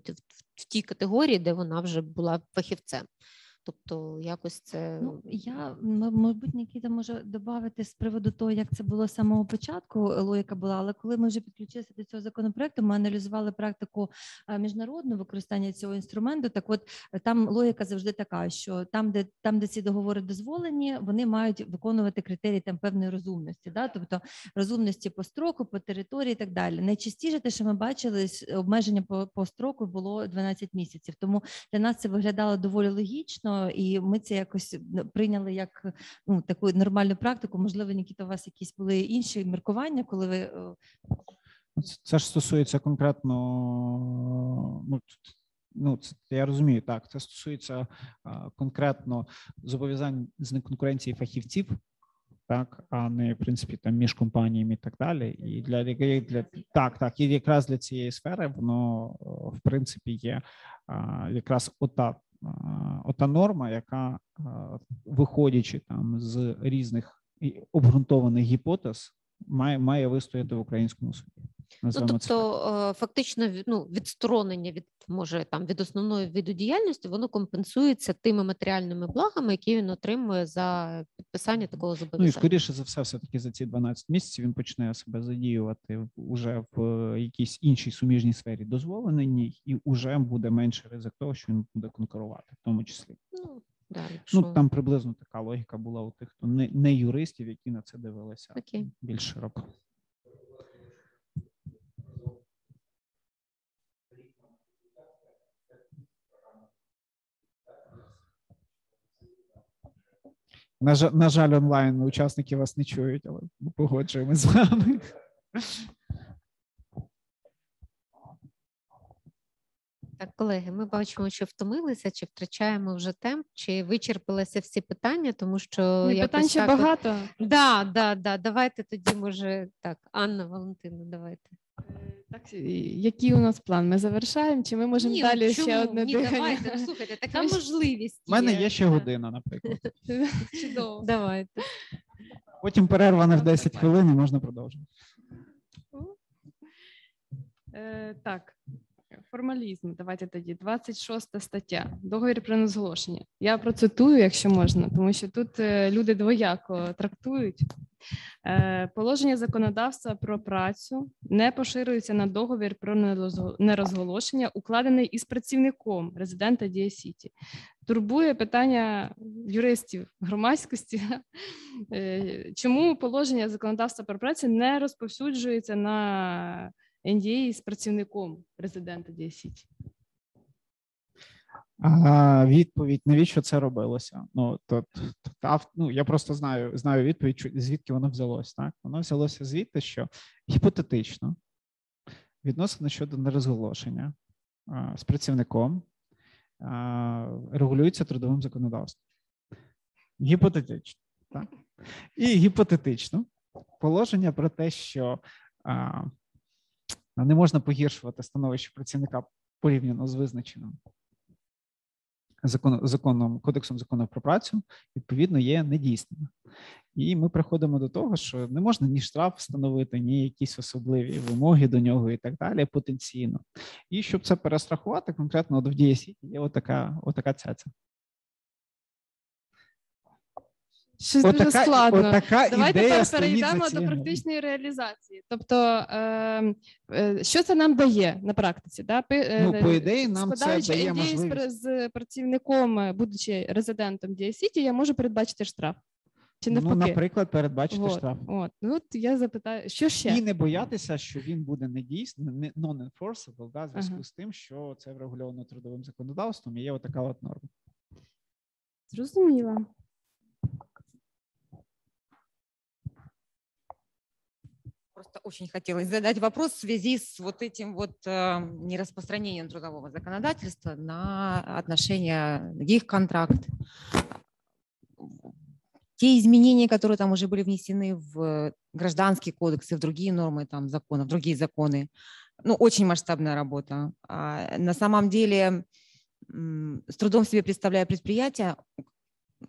в тій категорії, де вона вже була фахівцем. Тобто, якось це ну я мабуть, Нікіта може додати з приводу того, як це було з самого початку. Логіка була, але коли ми вже підключилися до цього законопроекту, ми аналізували практику міжнародного використання цього інструменту. Так, от там логіка завжди така, що там, де там, де ці договори дозволені, вони мають виконувати критерії там певної розумності, да, тобто розумності по строку, по території і так далі. Найчастіше те, що ми бачили, обмеження по, по строку було 12 місяців. Тому для нас це виглядало доволі логічно корисно, і ми це якось ну, прийняли як ну таку нормальну практику. Можливо, Нікіта, у вас якісь були інші міркування, коли ви е, це ж стосується конкретно. Ну ну це я розумію, так це стосується а, конкретно зобов'язань з неконкуренції фахівців. Так, а не в принципі там між компаніями і так далі. І для для так, так, і якраз для цієї сфери воно в принципі є а, якраз ота ота норма, яка виходячи там з різних обґрунтованих гіпотез, має має вистояти в українському суді. Ну, тобто е, фактично ну, відсторонення від може там від основної виду діяльності воно компенсується тими матеріальними благами, які він отримує за підписання такого зобов'язання. Ну і скоріше за все, все таки за ці 12 місяців він почне себе задіювати вже в е, якійсь іншій суміжній сфері дозволеній, і вже буде менше ризик того, що він буде конкурувати, в тому числі. Ну Далі, ну там приблизно така логіка була у тих, хто не не юристів, які на це дивилися Окей. більш широко. На жаль, на жаль, онлайн учасники вас не чують, але ми погоджуємося з вами. Так, колеги, ми бачимо, що втомилися, чи втрачаємо вже темп, чи вичерпалися всі питання, тому що Ні, питань ще так... багато. Да, да, да. Давайте тоді, може, так, Анна Валентина, давайте. Е, так Так, який у нас план? Ми завершаємо, чи ми можемо Ні, далі чому? ще одне Ні, дихання? давайте, ну, слухайте, така можливість. У мене є. ще година, наприклад. Чудово. Давайте. Потім перерва на в 10 хвилин і можна продовжити. Е, так, формалізм. Давайте тоді. 26 стаття. Договір про незголошення. Я процитую, якщо можна, тому що тут е, люди двояко трактують. Е, Положення законодавства про працю не поширюється на договір про нерозголошення, укладений із працівником резидента Дія Сіті. Турбує питання юристів громадськості, е, чому положення законодавства про працю не розповсюджується на NDA з працівником резидента Дія Сіті. А, відповідь, навіщо це робилося? Ну, то, то, ну, я просто знаю, знаю відповідь, звідки воно взялось. Так? Воно взялося звідти, що гіпотетично відносини щодо нерозголошення а, з працівником а, регулюються трудовим законодавством. Гіпотетично. Так? І гіпотетично положення про те, що а, не можна погіршувати становище працівника порівняно з визначеним закон, законом, кодексом закону про працю, відповідно, є недійсними. І ми приходимо до того, що не можна ні штраф встановити, ні якісь особливі вимоги до нього і так далі потенційно. І щоб це перестрахувати, конкретно от в дії є отака, отака цяця. Щось дуже Отака, складно. отака Давайте ідея тепер перейдемо до практичної реалізації. Тобто, е, е, що це нам дає на практиці? Да? Е, Ну, по ідеї, нам це дає можливість. з працівником, е, будучи резидентом Дія Сіті, я можу передбачити штраф. Чи Ну, наприклад, передбачити От, штраф. От. Ну, от я запитаю, що ще? І не боятися, що він буде недійсний, не non-enforceable, да, в зв'язку Ага. з тим, що це врегульовано трудовим законодавством, і є отака от норма. Зрозуміла. Просто очень хотелось задать вопрос в связи с вот этим вот э, нераспространением трудового законодательства на отношения их контракт. Те изменения, которые там уже были внесены в гражданский кодекс и в другие нормы там закона, в другие законы, ну, очень масштабная работа. А на самом деле с трудом себе представляю предприятие,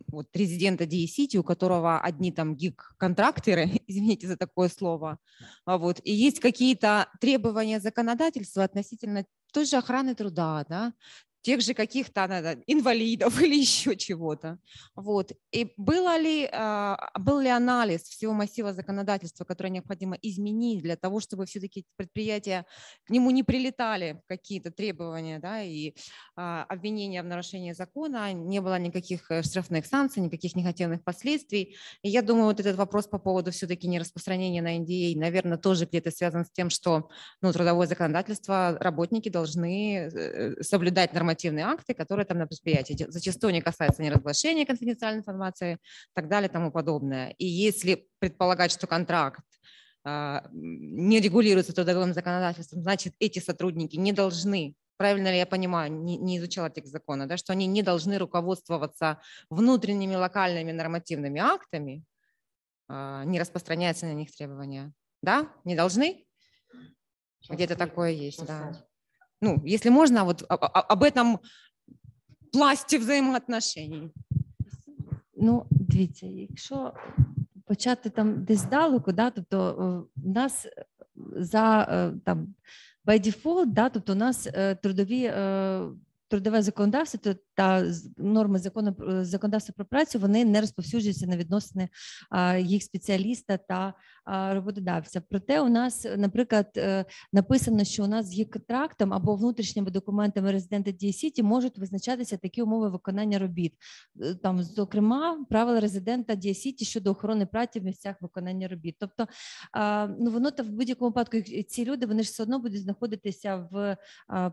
вот резидента DE-City, у которого одни там гиг-контракторы, извините за такое слово, а вот, и есть какие-то требования законодательства относительно той же охраны труда, да, тех же каких-то инвалидов или еще чего-то. Вот. И было ли, а, был ли анализ всего массива законодательства, которое необходимо изменить для того, чтобы все-таки предприятия к нему не прилетали какие-то требования да, и а, обвинения в нарушении закона, не было никаких э, штрафных санкций, никаких негативных последствий. И я думаю, вот этот вопрос по поводу все-таки нераспространения на NDA, наверное, тоже где-то связан с тем, что ну, трудовое законодательство, работники должны э, соблюдать нормативные акты, которые там на предприятии. Зачастую они касаются неразглашения конфиденциальной информации и так далее и тому подобное. И если предполагать, что контракт а, не регулируется трудовым законодательством, значит, эти сотрудники не должны правильно ли я понимаю, не, не изучала текст закона, да, что они не должны руководствоваться внутренними локальными нормативными актами, а, не распространяются на них требования. Да? Не должны? Где-то такое есть, да. Ну, если можно, вот об этом пласті взаимоотношений. Ну, дивіться, якщо почати там десь здалеку, да, тобто е, в нас е, за е, там by default, да, тобто у нас трудові трудове законодавство та норми закону про- законодавства про працю вони не розповсюджуються на відносини їх спеціаліста та роботодавця. Проте у нас, наприклад, е, написано, що у нас з їх контрактом або внутрішніми документами резидента DSCT можуть визначатися такі умови виконання робіт. Е, Там, зокрема, правила резидента DSCT щодо охорони праці в місцях виконання робіт. Тобто, ну воно та в будь-якому випадку ці люди вони ж все одно будуть знаходитися в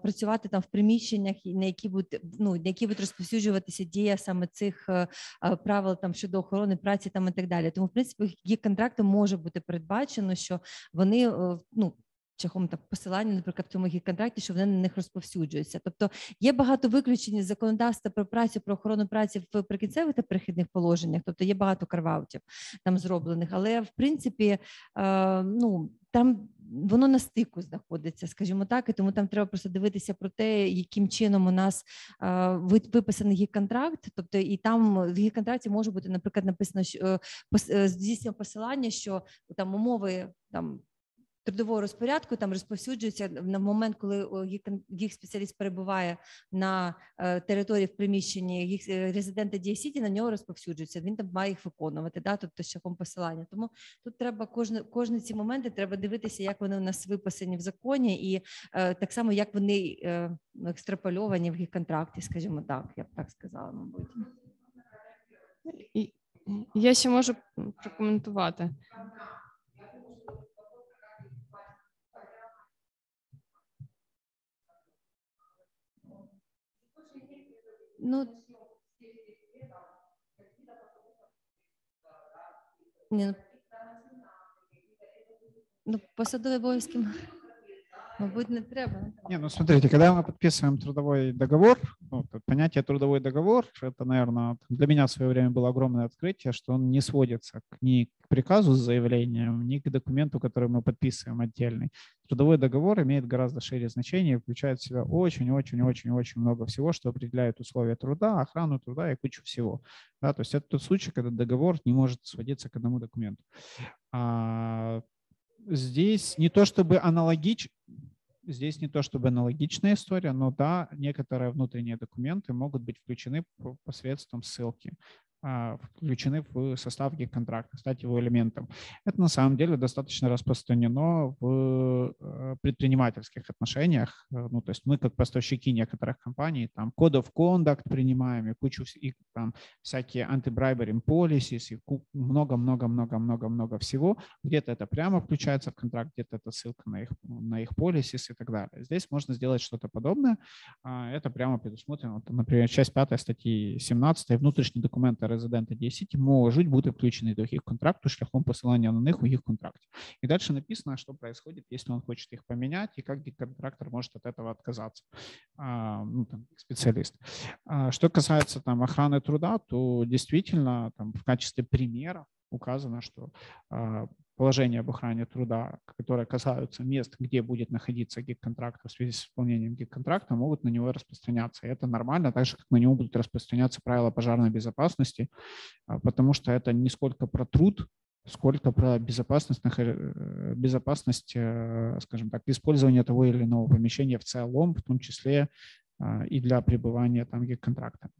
працювати там в приміщеннях, на які будуть ну на які будуть розповсюджуватися дія саме цих е, е, правил там щодо охорони праці там і так далі. Тому, в принципі, їх контрактом може бути передбачено, що вони е, ну. Шляхом так посилання, наприклад, в цьому їх контракті, що вони на них розповсюджуються. Тобто є багато виключень із законодавства про працю, про охорону праці в прикінцевих та перехідних положеннях. Тобто є багато карваутів там зроблених, але в принципі, е, ну там воно на стику знаходиться, скажімо так, і тому там треба просто дивитися про те, яким чином у нас виписаний гік-контракт, тобто і там в гік-контракті може бути, наприклад, написано що здійснює посилання, що там умови там трудового розпорядку там розповсюджується на момент, коли їх спеціаліст перебуває на е, території в приміщенні їх е, резидента Дієсіті, на нього розповсюджується. Він там має їх виконувати, да, тобто шляхом посилання. Тому тут треба кожне кожні ці моменти треба дивитися, як вони у нас виписані в законі, і е, так само як вони е, екстрапольовані в їх контракті, скажімо так, я б так сказала, мабуть. Я ще можу прокоментувати. Ну, ну, ну посадові обов'язки Мабуть, не треба. Не, ну смотрите, когда мы подписываем трудовой договор, ну, понятие трудовой договор, это, наверное, для меня в свое время было огромное открытие, что он не сводится ни к приказу с заявлением, ни к документу, который мы подписываем отдельный. Трудовой договор имеет гораздо шире значение включает в себя очень-очень-очень-очень много всего, что определяет условия труда, охрану труда и кучу всего. Да, то есть это тот случай, когда договор не может сводиться к одному документу. А здесь не то чтобы аналогич, здесь не то чтобы аналогичная история, но да, некоторые внутренние документы могут быть включены посредством ссылки. А, включены в состав гиг-контракта, стать его элементом. Это на самом деле достаточно распространено в э, предпринимательских отношениях. Э, ну, то есть мы как поставщики некоторых компаний там код of принимаем и кучу и, там всякие anti-bribery policies и много-много-много-много-много всего. Где-то это прямо включается в контракт, где-то это ссылка на их, на их policies и так далее. Здесь можно сделать что-то подобное. А, это прямо предусмотрено. Например, часть 5 статьи 17 внутренние документы резидента DSCT можуть бути включені до їх контракту шляхом посилання на них у їх контракте. И дальше написано, что происходит, если он хочет их поменять, и как контрактор может от этого отказаться, а, ну, там, специалист. А, что касается там, охраны труда, то действительно там, в качестве примера указано, что а, положения об охране труда, которые касаются мест, где будет находиться гиг-контракт в связи с исполнением гиг-контракта, могут на него распространяться. И это нормально, так же, как на него будут распространяться правила пожарной безопасности, а, потому что это не сколько про труд, сколько про безопасность, э, безопасность, э, скажем так, использования того или иного помещения в целом, в том числе а, и для пребывания там гиг-контракта.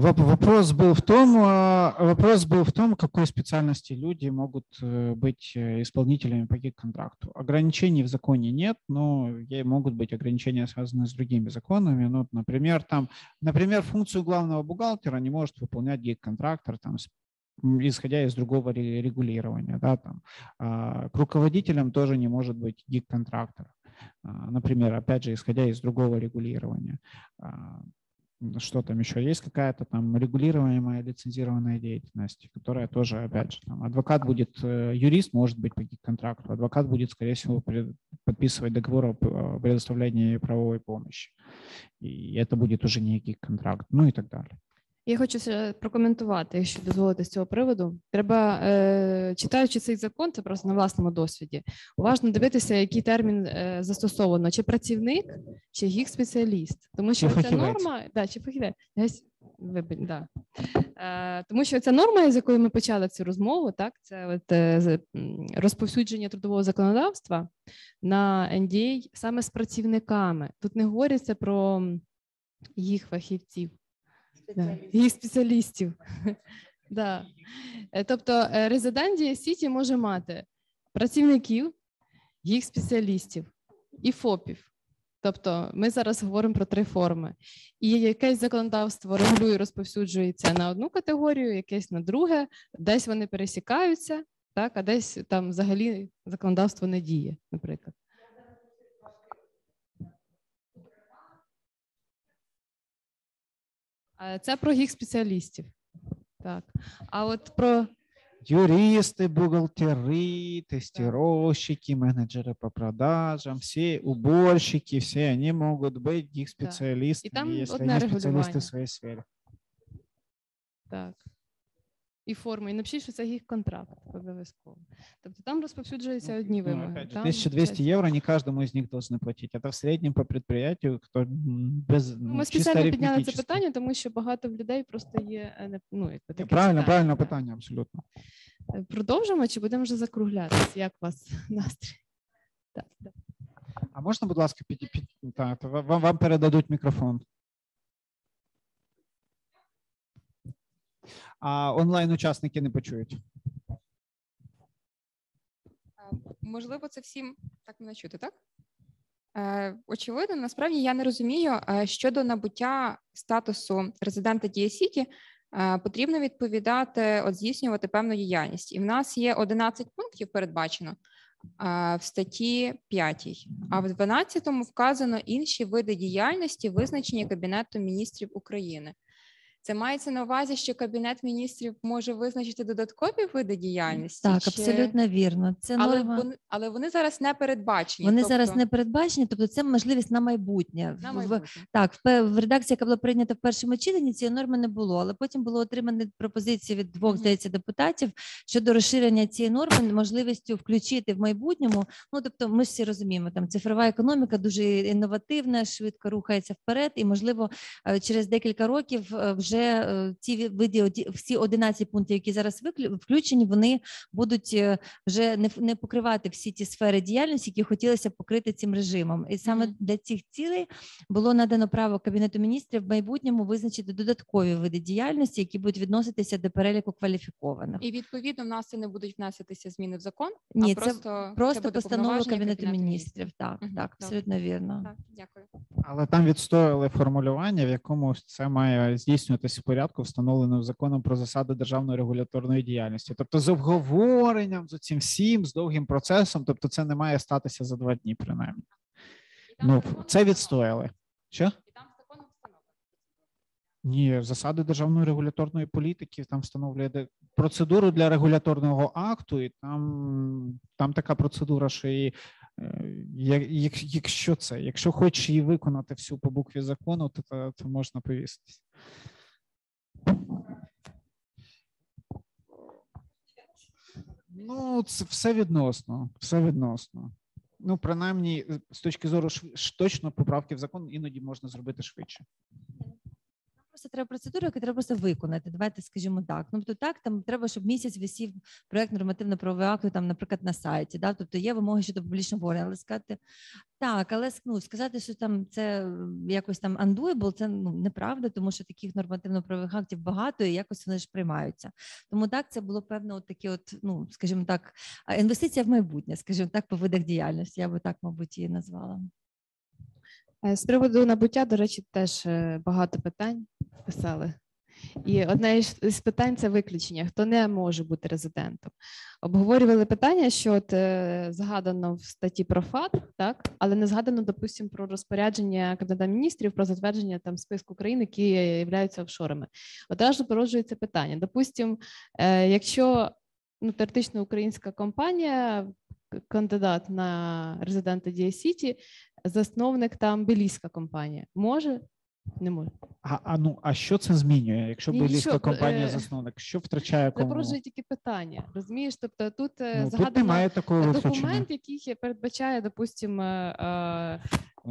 Вопрос был в том, а, вопрос был в том, какой специальности люди могут э, быть э, исполнителями по гиг-контракту. Ограничений в законе нет, но могут быть ограничения, связанные с другими законами. Ну, например, там, например, функцию главного бухгалтера не может выполнять гиг-контрактор, там, исходя из другого регулирования. Да, там. А, к руководителям тоже не может быть гиг-контрактор. А, например, опять же, исходя из другого регулирования что там еще есть какая-то там регулируемая лицензированная деятельность, которая тоже, опять же, там, адвокат будет, э, юрист может быть по контракту, адвокат будет, скорее всего, подписывать договор о предоставлении правовой помощи. И это будет уже некий контракт, ну и так далее. Я хочу прокоментувати, якщо дозволити з цього приводу. Треба, е, читаючи цей закон, це просто на власному досвіді. Уважно дивитися, який термін е, застосовано: чи працівник, чи гік спеціаліст. Тому що ця норма, да, чи фахівець. Да. Е, тому що ця норма, з якою ми почали цю розмову, так це от, е, розповсюдження трудового законодавства на NDA саме з працівниками. Тут не говориться про їх фахівців їх спеціалістів. да. Е, тобто е, резидент Сіті може мати працівників, їх спеціалістів і ФОПів. Тобто ми зараз говоримо про три форми. І якесь законодавство регулює, розповсюджується на одну категорію, якесь на друге, десь вони пересікаються, так, а десь там взагалі законодавство не діє, наприклад. Це про їх спеціалістів. Так. А от про быть юристы, бухгалтери, тестировщики, менеджеры по продажам, все уборщики, все они могут быть их специалистами, там если одне они специалисты регулювання. в своей сфере. Так. І форми, і напишіть, що це їх контракт обов'язково. Тобто там розповсюджуються одні Ну, вимоги. опять же, там 1200 часть- евро не каждому из них должны платить. Это в среднем по предприятию, кто без Ну, ну, Ми спеціально підняли це питання, тому що багато в людей просто є е, ну, якби таке Правильно, питання, правильно питання, абсолютно. Е, Продовжимо чи будемо вже закруглятися? Як у вас настрій? Так, так. А можна, будь ласка, під, під, так, вам, вам передадуть мікрофон. А онлайн-учасники не почують. Можливо, це всім так мене чути, так? Е, Очевидно, насправді я не розумію, е, щодо набуття статусу резидента Дія Сіті е, потрібно відповідати, от здійснювати певну діяльність. І в нас є 11 пунктів передбачено в статті 5, а в 12 вказано інші види діяльності, визначені Кабінетом міністрів України. Це мається на увазі, що Кабінет міністрів може визначити додаткові види діяльності? Так, чи- абсолютно вірно. Це але норма. вони, але вони зараз не передбачені. Вони тобто, зараз не передбачені, тобто це можливість на майбутнє. на В- Так, в, в редакції, яка була прийнята в першому читанні, цієї норми не було, але потім було отримані пропозиції від двох, здається, депутатів щодо розширення цієї норми, можливістю включити в майбутньому. Ну тобто, ми всі розуміємо, там цифрова економіка дуже інновативна, швидко рухається вперед, і можливо, е, через декілька років е, вже е, ці ві- види, всі 11 пунктів, які зараз включені, вони будуть е, вже не, покривати всі ті сфери діяльності, які хотілося б покрити цим режимом. І саме для цих цілей було надано право Кабінету міністрів в майбутньому визначити додаткові види діяльності, які будуть відноситися до переліку кваліфікованих. І відповідно в нас це не будуть вноситися зміни в закон. Ні, а просто, Просто це буде постанова Кабінету міністрів. Так, так, абсолютно вірно. Так, дякую. Але там відстояли формулювання, в якому це має здійснюватися в порядку, встановленому законом про засади державної регуляторної діяльності. Тобто з обговоренням, з цим всім, з довгим процесом, тобто це не має статися за два дні, принаймні. Ну, це відстояли. Що? Ні, засади державної регуляторної політики там встановлює процедуру для регуляторного акту, і там, там така процедура, що і, е, як- якщо це, якщо хочеш її виконати всю по букві закону, то, то, то можна повіситись. Ну, це все відносно, все відносно. Ну, принаймні, з точки зору шв- точно поправки в закон іноді можна зробити швидше. Просто треба процедуру, яку треба просто виконати. Давайте скажімо так. Ну то так, там треба, щоб місяць висів проект нормативно-правового акту, там, наприклад, на сайті. Да? Тобто є вимоги щодо публічного говорення, але сказати так, але ну, сказати, що там це якось там undoable, це ну неправда, тому що таких нормативно-правових актів багато і якось вони ж приймаються. Тому так, це було певно, от такі, от, ну скажімо так, інвестиція в майбутнє, скажімо так, по видах діяльності. Я би так, мабуть, її назвала. Е, З приводу набуття, до речі, теж е, багато питань писали. І одне із питань це виключення, хто не може бути резидентом. Обговорювали питання, що от, е, згадано в статті про ФАТ, так, але не згадано, допустимо, про розпорядження Кабінета міністрів про затвердження там списку країн, які являються офшорами. Одразу породжується питання. Допустимо, якщо ну, теоретично українська компанія, кандидат на резидента Дія Сіті, засновник там белійська компанія, може? Не може. А, а ну а що це змінює, якщо Нічого, білійська компанія е, засновник? Що втрачає кому? породжує тільки питання. Розумієш? Тобто тут ну, Ну, тут немає такого документ, який передбачає, допустимо, е,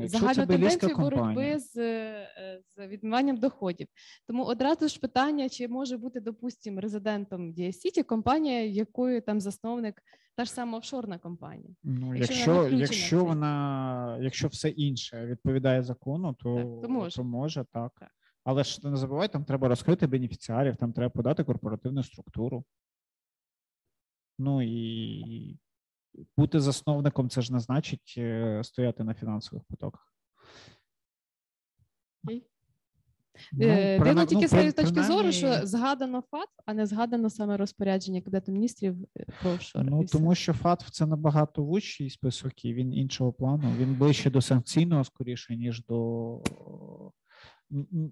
загальну це тенденцію боротьби з, е, з відмиванням доходів. Тому одразу ж питання, чи може бути, допустимо, резидентом Діасіті компанія, якою там засновник та ж сама офшорна компанія. Ну, якщо якщо, не включена в якщо вона, якщо все інше відповідає закону, то, Так, то може. може так. Так. Але ж не забувай, там треба розкрити бенефіціарів, там треба подати корпоративну структуру. Ну і бути засновником це ж не значить е, стояти на фінансових потоках. Ну, Е, Дивно ну, тільки з при- цієї точки зору, що згадано ФАТФ, а не згадано саме розпорядження Кабінету міністрів е, про офшори. Ну тому що ФАТФ це набагато вищий список, і він іншого плану. Він ближче до санкційного скоріше, ніж до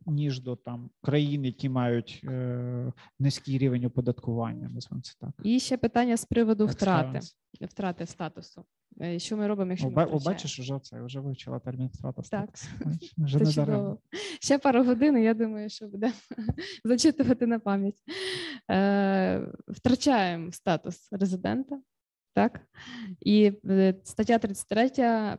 ніж до там країн, які мають е, низький рівень оподаткування. Назвемо це так. І ще питання з приводу втрати втрати статусу. Е, що ми робимо, якщо ми бачиш, вже це вже вивчила термін втрата статусу. Так. Вже не даремно. Ще пару годин. Я думаю, що буде зачитувати на пам'ять. Е, Втрачаємо статус резидента. Так і е, стаття 33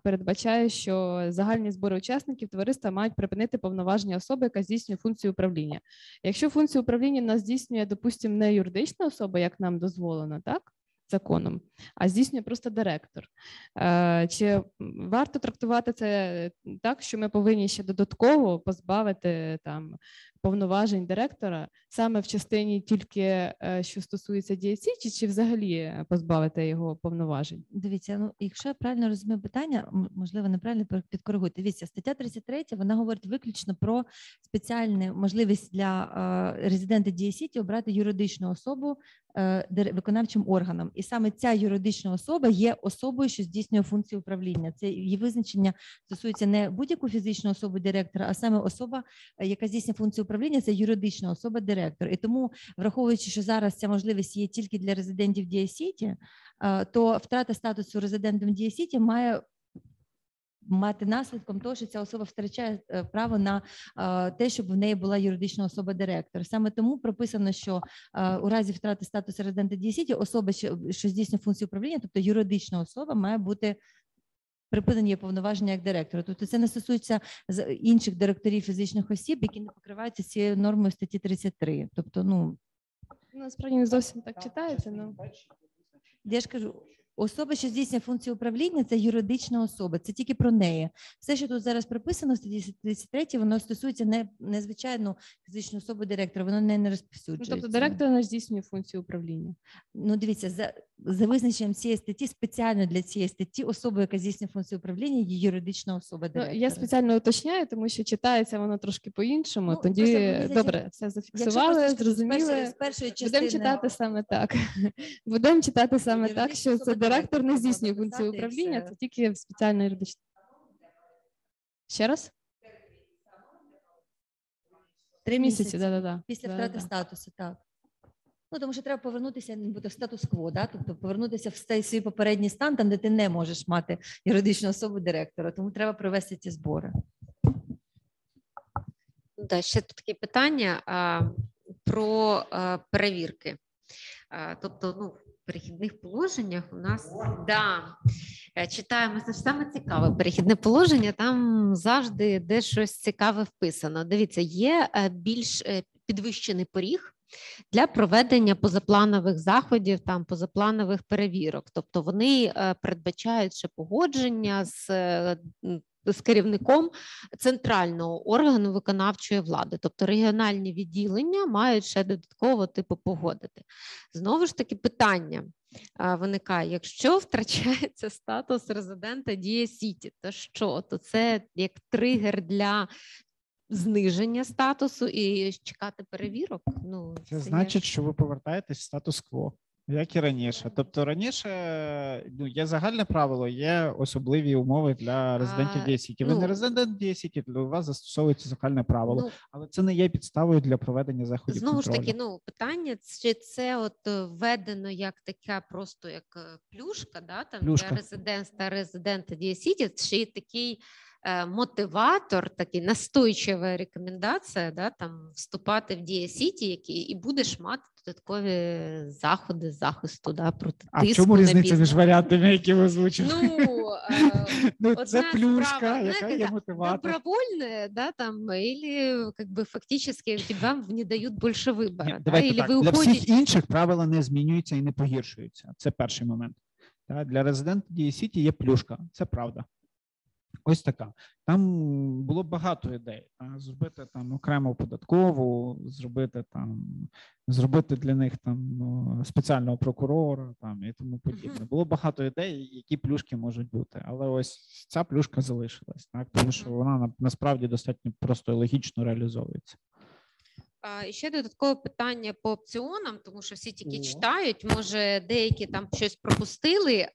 передбачає, що загальні збори учасників товариства мають припинити повноваження особи, яка здійснює функцію управління. Якщо функцію управління нас здійснює, допустимо, не юридична особа, як нам дозволено, так законом, а здійснює просто директор. Е, чи варто трактувати це так, що ми повинні ще додатково позбавити там повноважень директора саме в частині тільки е, що стосується дієці, чи, чи взагалі позбавити його повноважень? Дивіться, ну якщо я правильно розумію питання, можливо, неправильно підкоригуйте. Дивіться, стаття 33, вона говорить виключно про спеціальну можливість для е, резидента Дія Сіті обрати юридичну особу е, виконавчим органом, і саме ця юридична особа є особою, що здійснює функцію управління. Це її визначення стосується не будь-яку фізичну особу директора, а саме особа, яка здійснює функцію управління це юридична особа, директор. І тому, враховуючи, що зараз ця можливість є тільки для резидентів Дія-Сіті, е, то втрата статусу резидентом Дія-Сіті має Мати наслідком того, що ця особа втрачає е, право на е, те, щоб в неї була юридична особа-директор. Саме тому прописано, що у разі втрати статусу резидента Дієсіті особа, що здійснює функцію управління, тобто юридична особа, має бути припинені повноваження як директора. Тобто це не стосується інших директорів фізичних осіб, які не покриваються цією нормою статті 33. Тобто, ну насправді не зовсім так читається. Ну. Я ж кажу, Особа, що здійснює функцію управління, це юридична особа. Це тільки про неї. Все, що тут зараз прописано в статті 33, воно стосується не незвичайну фізичну особу директора, воно не, не розповсюджується. Ну, тобто директор не здійснює функцію управління. Ну, дивіться, за за визначенням цієї статті спеціально для цієї статті особа, яка здійснює функцію управління, є юридична особа директора. Ну, я спеціально уточняю, тому що читається воно трошки по-іншому. Ну, Тоді просто, добре, все зафіксували, зрозуміли. З першої частини... Будемо читати саме так. Будемо читати саме так, що це директор не здійснює функцію управління, це тільки спеціально юридична. Ще раз? Три місяці, да, да, да. Після втрати статусу, так. Ну, тому що треба повернутися до статус-кво, да? тобто повернутися в свій попередній стан, там, де ти не можеш мати юридичну особу директора, тому треба провести ці збори. Да, ще тут таке питання а, про а, перевірки. А, тобто, ну, в перехідних положеннях у нас да, е, читаємо це ж саме цікаве перехідне положення, там завжди де щось цікаве вписано. Дивіться, є е, більш е, підвищений поріг для проведення позапланових заходів, там позапланових перевірок. Тобто вони е, передбачають ще погодження з. Е, з керівником центрального органу виконавчої влади, тобто регіональні відділення мають ще додатково типу погодити. Знову ж таки, питання е, виникає: якщо втрачається статус резидента Дія Сіті, то що? То це як тригер для зниження статусу і чекати перевірок. Ну це, це значить, є... що ви повертаєтесь в статус-кво. Як і раніше, тобто раніше ну є загальне правило, є особливі умови для резидентів Дія Сіті. Ви ну, не резидент Дія Сіті, для вас застосовується загальне правило, ну, але це не є підставою для проведення заходів. Знову контролю. ж таки, ну питання чи це от е, введено як така, просто як е, плюшка, да там плюшка. для резидента резидента Дієсіті, чи такий мотиватор, такий настойчива рекомендація, да, там вступати в Дія Сіті, які і будеш мати додаткові заходи захисту да, проти а тиску. А в чому різниця між варіантами, які ви озвучили? Ну, е, ну це плюшка, справа, яка є мотиватор. Добровольне, да, там, или как бы фактически вам не дають більше вибору. Ні, да, или так, ви для уходите... всіх інших правила не змінюються і не погіршуються. Це перший момент. Для резидента Дія Сіті є плюшка, це правда. Ось така. Там було багато ідей. Зробити там окрему податкову, зробити там, зробити для них там спеціального прокурора там і тому подібне. Було багато ідей, які плюшки можуть бути. Але ось ця плюшка залишилась, так тому що вона насправді достатньо просто і логічно реалізовується. І ще додаткове питання по опціонам, тому що всі тільки читають, може деякі там щось пропустили.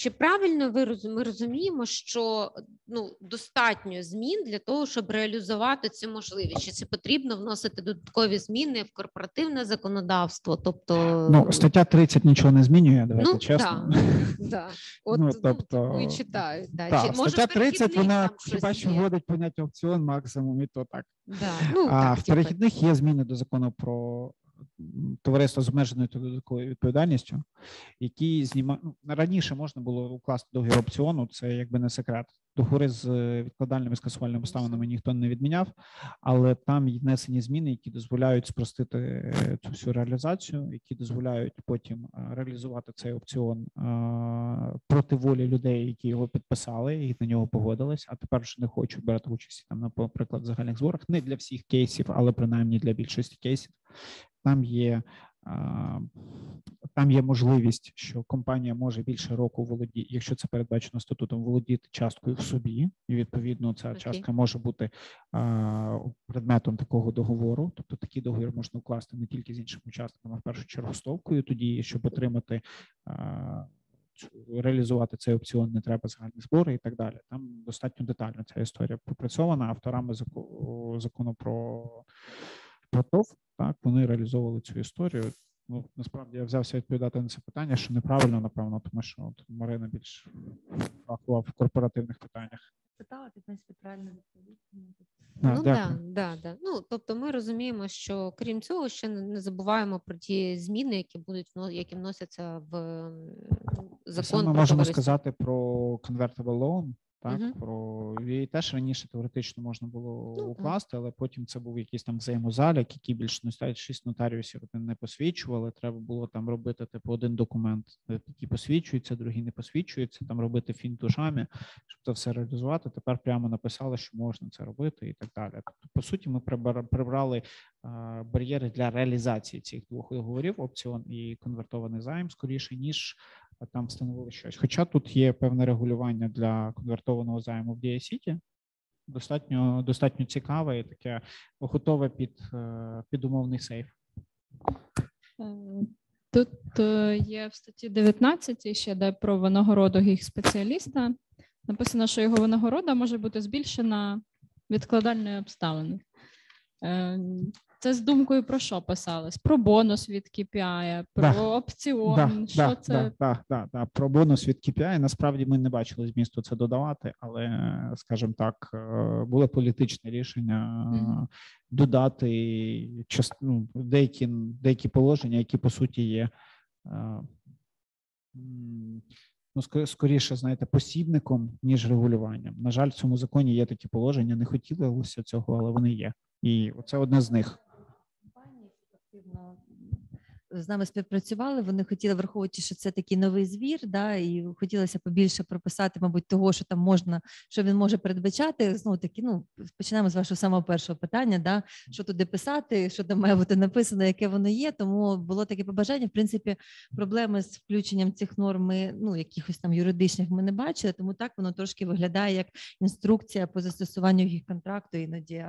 Чи правильно ви ми розуміємо, що ну достатньо змін для того, щоб реалізувати цю можливість? Чи це потрібно вносити додаткові зміни в корпоративне законодавство? Тобто, ну стаття 30 нічого не змінює. Давайте ну, чесно. Да, да. От Ну, ну, тобто, ну, і читають. Да. Так, Чи, може, стаття 30, вона хіба що вводить поняття опціон максимум, і то так. Да. Ну, а так, в типу, перехідних є зміни до закону про товариство з обмеженою та додатковою відповідальністю, які знімають ну, раніше можна було укласти договір опціону. Це якби не секрет. Договори з е, відкладальними скасувальними обставинами ніхто не відміняв, але там внесені зміни, які дозволяють спростити е, цю всю реалізацію, які дозволяють потім е, реалізувати цей опціон проти волі людей, які його підписали і на нього погодились, а тепер вже не хочуть брати участь там, наприклад, в загальних зборах. Не для всіх кейсів, але принаймні для більшості кейсів. Там є там є можливість, що компанія може більше року володіти, якщо це передбачено статутом, володіти часткою в собі, і відповідно ця Окей. частка може бути а, предметом такого договору. Тобто такий договір можна укласти не тільки з іншими учасниками, а в першу чергу з товкою. Тоді, щоб отримати а, реалізувати цей опціон, не треба загальні збори і так далі. Там достатньо детально ця історія попрацьована авторами зако- закону про про ТОВ, так вони реалізовували цю історію. Ну насправді я взявся відповідати на це питання, що неправильно, напевно, тому що от Марина більш фахова в корпоративних питаннях. Питала, ти в принципі правильно відповів. Да, ну да, да, да. Ну тобто, ми розуміємо, що крім цього, ще не не забуваємо про ті зміни, які будуть вно- які вносяться в закон. Саме про можемо товариство. сказати про convertible loan, так Мгм. про її теж раніше теоретично можна було Ну, так. укласти, але потім це був якийсь там взаємозалік, який більше ну, шість нотаріусів один не посвідчували. Треба було там робити типу один документ, е, який посвідчується, другий не посвідчується. Там робити фін тушами, щоб це все реалізувати. Тепер прямо написали, що можна це робити, і так далі. Тобто, по суті, ми прибра- прибрали а, бар'єри для реалізації цих двох договорів: опціон і конвертований займ скоріше ніж там встановили щось. Хоча тут є певне регулювання для конвертованого займу в DICT, достатньо достатньо цікаве і таке готове під, е, під умовний сейф. Е, Тут е, є в статті 19 ще де про винагороду їх спеціаліста. Написано, що його винагорода може бути збільшена відкладальною обставиною. Це з думкою про що писалось? Про бонус від KPI, про Да. опціон. що да, це? да, да, да, да. Про бонус від KPI насправді ми не бачили змісту це додавати, але, скажімо так, е, було політичне рішення Мгм. додати част- ну, деякі, деякі положення, які по суті є. е, Ну, скоріше, знаєте, посібником, ніж регулюванням. На жаль, в цьому законі є такі положення. Не хотілося цього, але вони є. І це одне з них. З нами співпрацювали. Вони хотіли, враховуючи, що це такий новий звір, да, і хотілося побільше прописати, мабуть, того, що там можна, що він може передбачати. Знову таки, ну починаємо з вашого самого першого питання, да, що туди писати, що там має бути написано, яке воно є. Тому було таке побажання. В принципі, проблеми з включенням цих норм, ну якихось там юридичних, ми не бачили. Тому так воно трошки виглядає як інструкція по застосуванню їх контракту іноді.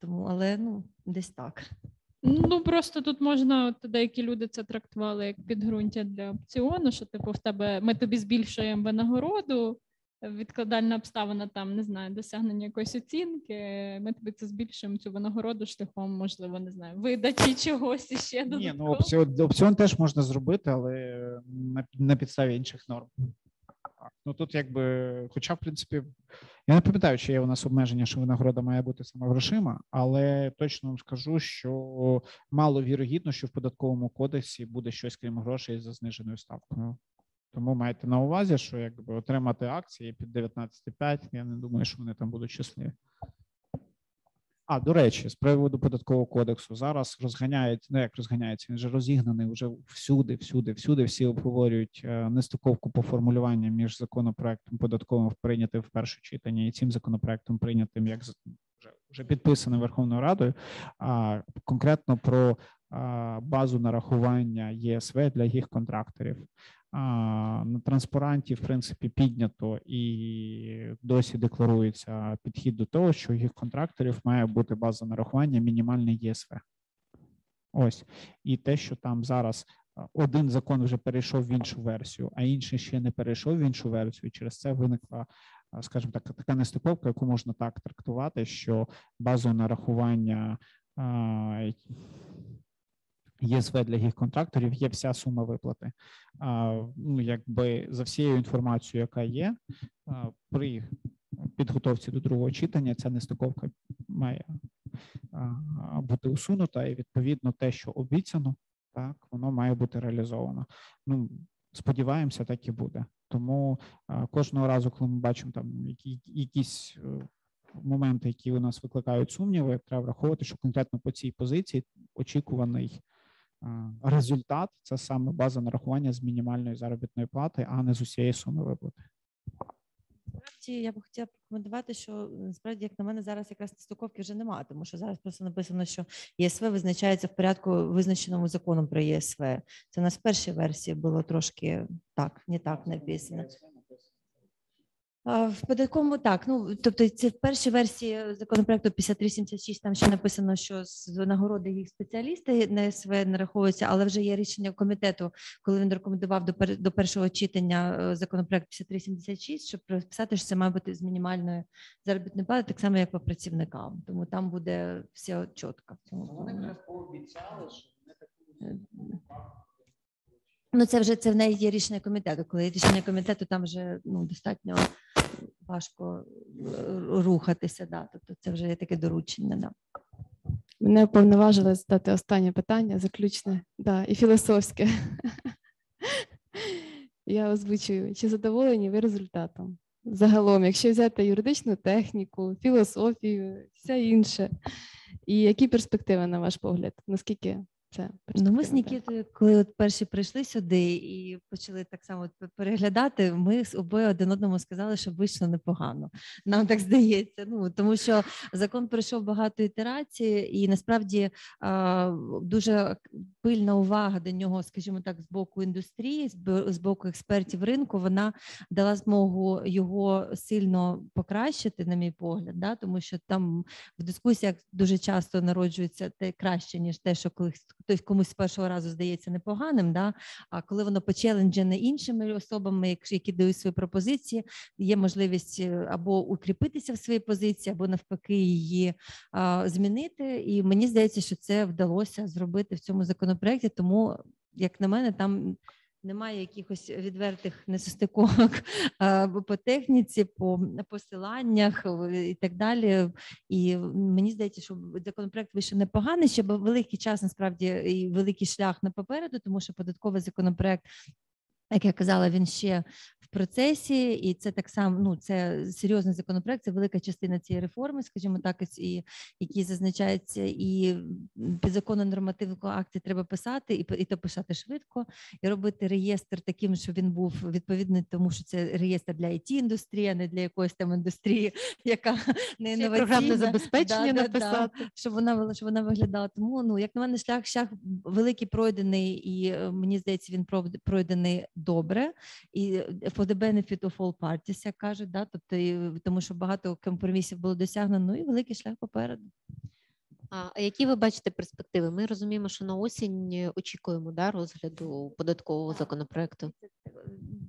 Тому, але ну десь так. Ну просто тут можна от деякі люди це трактували як підґрунтя для опціону, що типу в тебе ми тобі збільшуємо винагороду, відкладальна обставина там не знаю, досягнення якоїсь оцінки. Ми тобі це збільшуємо цю винагороду шляхом, можливо, не знаю, видачі чогось іще Ні, ну опціон, опціон теж можна зробити, але на, на підставі інших норм. Ну тут якби, хоча, в принципі, я не пам'ятаю, чи є у нас обмеження, що винагорода має бути саме грошима, але точно вам скажу, що мало вірогідно, що в податковому кодексі буде щось крім грошей за зниженою ставкою. Тому майте на увазі, що якби отримати акції під 19,5, я не думаю, що вони там будуть щасливі. А, до речі, з приводу податкового кодексу зараз розганяється, ну як розганяється, він вже розігнаний вже всюди, всюди, всюди. Всі обговорюють е, нестиковку по формулюванням між законопроектом податковим прийнятим в перше читання і цим законопроектом прийнятим як вже, вже підписаним Верховною Радою. А конкретно про базу нарахування ЄСВ для їх контракторів. На транспаранті, в принципі, піднято і досі декларується підхід до того, що у їх контракторів має бути база нарахування мінімальний ЄСВ. Ось і те, що там зараз один закон вже перейшов в іншу версію, а інший ще не перейшов в іншу версію. Через це виникла, скажімо так, така нестиковка, яку можна так трактувати, що базове нарахування ЄСВ для гіг-контракторів є вся сума виплати. Ну, якби за всією інформацією, яка є, при підготовці до другого читання, ця нестиковка має бути усунута, і відповідно те, що обіцяно, так воно має бути реалізовано. Ну сподіваємося, так і буде. Тому кожного разу, коли ми бачимо там які, якісь е, моменти, які у нас викликають сумніви, треба враховувати, що конкретно по цій позиції очікуваний результат це саме база нарахування з мінімальної заробітної плати, а не з усієї суми виплати. Насправді я б хотіла прокоментувати, що насправді, як на мене, зараз якраз стиковки вже немає, тому що зараз просто написано, що ЄСВ визначається в порядку, визначеному законом про ЄСВ. Це у нас в першій версії було трошки так, не так написано. В податковому так. Ну тобто, це в першій версії законопроекту 5376 Там ще написано, що з нагороди їх спеціалісти на СВ нараховуються, але вже є рішення комітету, коли він рекомендував до до першого читання е, законопроект 5376, щоб прописати, що це має бути з мінімальною заробітною платою, так само як по працівникам. Тому там буде все чітко. Вони якраз пообіцяли, що вони таку Ну, це вже це в неї є рішення комітету. Коли є рішення комітету, там вже ну достатньо важко е, рухатися. Да. Тобто це вже є таке доручення. Да. Мене уповноважили задати останнє питання, заключне, да, і філософське. Я озвучую, чи задоволені ви результатом? Загалом, якщо взяти юридичну техніку, філософію, все інше. І які перспективи, на ваш погляд? Наскільки це ну, ми з Нікітою, коли от перші прийшли сюди і почали так само переглядати, ми з обоє один одному сказали, що вийшло непогано. Нам так здається. Ну тому що закон пройшов багато ітерацій, і насправді дуже пильна увага до нього, скажімо так, з боку індустрії, з боку експертів ринку, вона дала змогу його сильно покращити, на мій погляд, да, тому що там в дискусіях дуже часто народжується те краще ніж те, що колись хтось комусь з першого разу здається непоганим. Да? А коли воно почеленджене іншими особами, які дають свої пропозиції, є можливість е, або укріпитися в своїй позиції, або навпаки її а, змінити. І мені здається, що це вдалося зробити в цьому законопроекті. Тому, як на мене, там немає якихось відвертих несостиковок по техніці, по посиланнях і так далі. І мені здається, що законопроект вийшов непоганий, ще великий час насправді і великий шлях на попереду, тому що податковий законопроект. Як я казала, він ще в процесі, і це так само ну це серйозний законопроект. Це велика частина цієї реформи, скажімо так, і які зазначаються, і підзаконно нормативного акти треба писати, і і то писати швидко, і робити реєстр таким, щоб він був відповідний, тому що це реєстр для it індустрії, а не для якоїсь там індустрії, яка не інноваційна. програмне забезпечення да, написати, да, щоб вона щоб вона виглядала. Тому ну як на мене, шлях шлях великий пройдений, і е, мені здається, він пройдений добре і е, for the benefit of all parties, як кажуть, да? тобто, тому що багато компромісів було досягнено, ну і великий шлях попереду. А які ви бачите перспективи? Ми розуміємо, що на осінь очікуємо да, розгляду податкового законопроекту.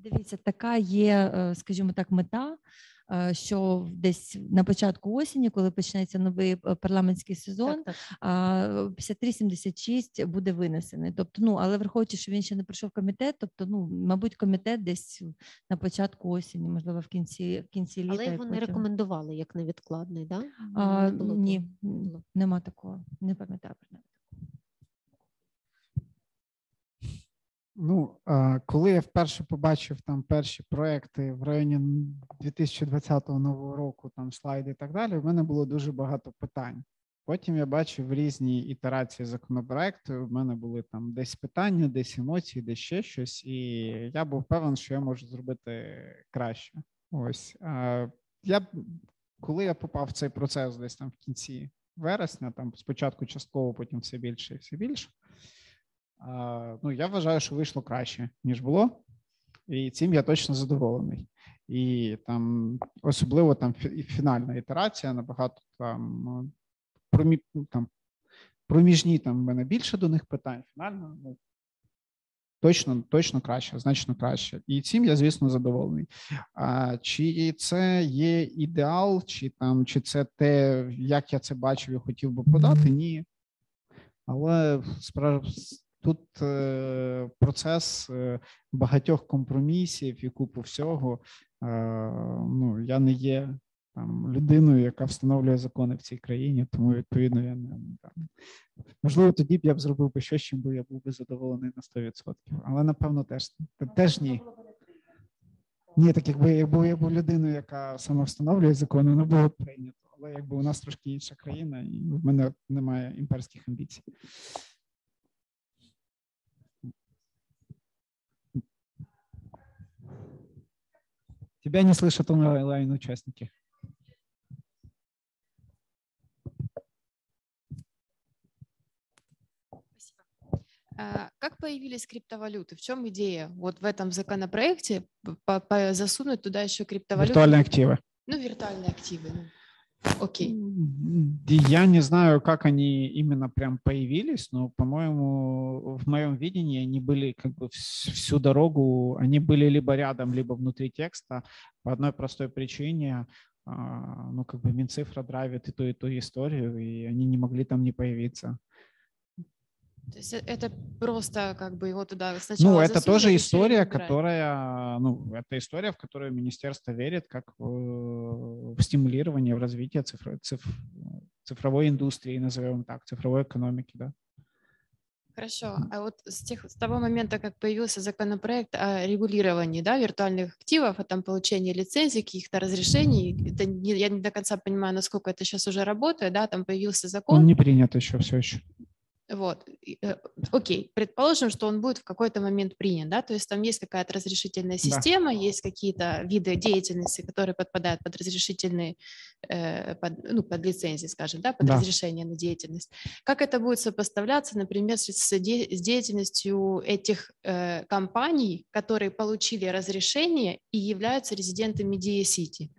Дивіться, така є, е, скажімо так, мета. Е, що десь на початку осені, коли почнеться новий е, парламентський сезон, 53-76 буде винесений. Тобто, ну але враховуючи, що він ще не пройшов комітет, тобто, ну мабуть, комітет десь на початку осені, можливо, в кінці в кінці літа. Але його не рекомендували як невідкладний, да? А, Ні, нема такого, не пам'ятаю про Ну, коли я вперше побачив там перші проекти в районі 2020 нового року, там слайди і так далі, в мене було дуже багато питань. Потім я бачив різні ітерації законопроекту. В мене були там десь питання, десь емоції, десь ще щось, і я був певен, що я можу зробити краще. Ось я коли я попав в цей процес, десь там в кінці вересня, там спочатку частково, потім все більше і все більше ну я вважаю, що вийшло краще ніж було, і цим я точно задоволений. І там особливо там фінальна ітерація набагато там ну, промі, ну, там проміжні там в мене більше до них питань. Фінально ну Точно, точно краще, значно краще. І цим я, звісно, задоволений. А, Чи це є ідеал, чи там, чи це те, як я це бачив і хотів би подати? Ні. Але справ... тут е, процес е, багатьох компромісів і купу всього. Е, ну, я не є там людиною, яка встановлює закони в цій країні, тому відповідно я не там можливо тоді б я б зробив би щось, чим би я був би задоволений на 100%. Але напевно теж теж ні. Ні, так якби якби я був людиною, яка саме встановлює закони, воно було б прийнято. Але якби у нас трошки інша країна, і в мене немає імперських амбіцій. Тебя не слышат онлайн-участники. А, как появились криптовалюты? В чем идея вот в этом законопроекте засунуть туда еще криптовалюты? Виртуальные активы. Ну, виртуальные активы. Окей. Я не знаю, как они именно прям появились, но, по-моему, в моем видении они были как бы всю дорогу, они были либо рядом, либо внутри текста по одной простой причине. А, ну, как бы Минцифра драйвит и ту, и ту историю, и они не могли там не появиться. То есть э, это просто как бы его туда сначала Ну, это тоже история, которая, ну, это история, в которую министерство верит как в, в стимулирование, в развитие цифр, циф, цифровой индустрии, назовем так, цифровой экономики, да. Хорошо. А вот с, тех, с того момента, как появился законопроект о регулировании да, виртуальных активов, о там, получении лицензий, каких-то разрешений, это не, я не до конца понимаю, насколько это сейчас уже работает, да, там появился закон. Он не принят еще все еще. Вот, э, окей, предположим, что он будет в какой-то момент принят, да, то есть там есть какая-то разрешительная система, да. есть какие-то виды деятельности, которые подпадают под разрешительные, э, под, ну, под лицензии, скажем, да, под да. разрешение на деятельность. Как это будет сопоставляться, например, с, с деятельностью этих э, компаний, которые получили разрешение и являются резидентами DA-City?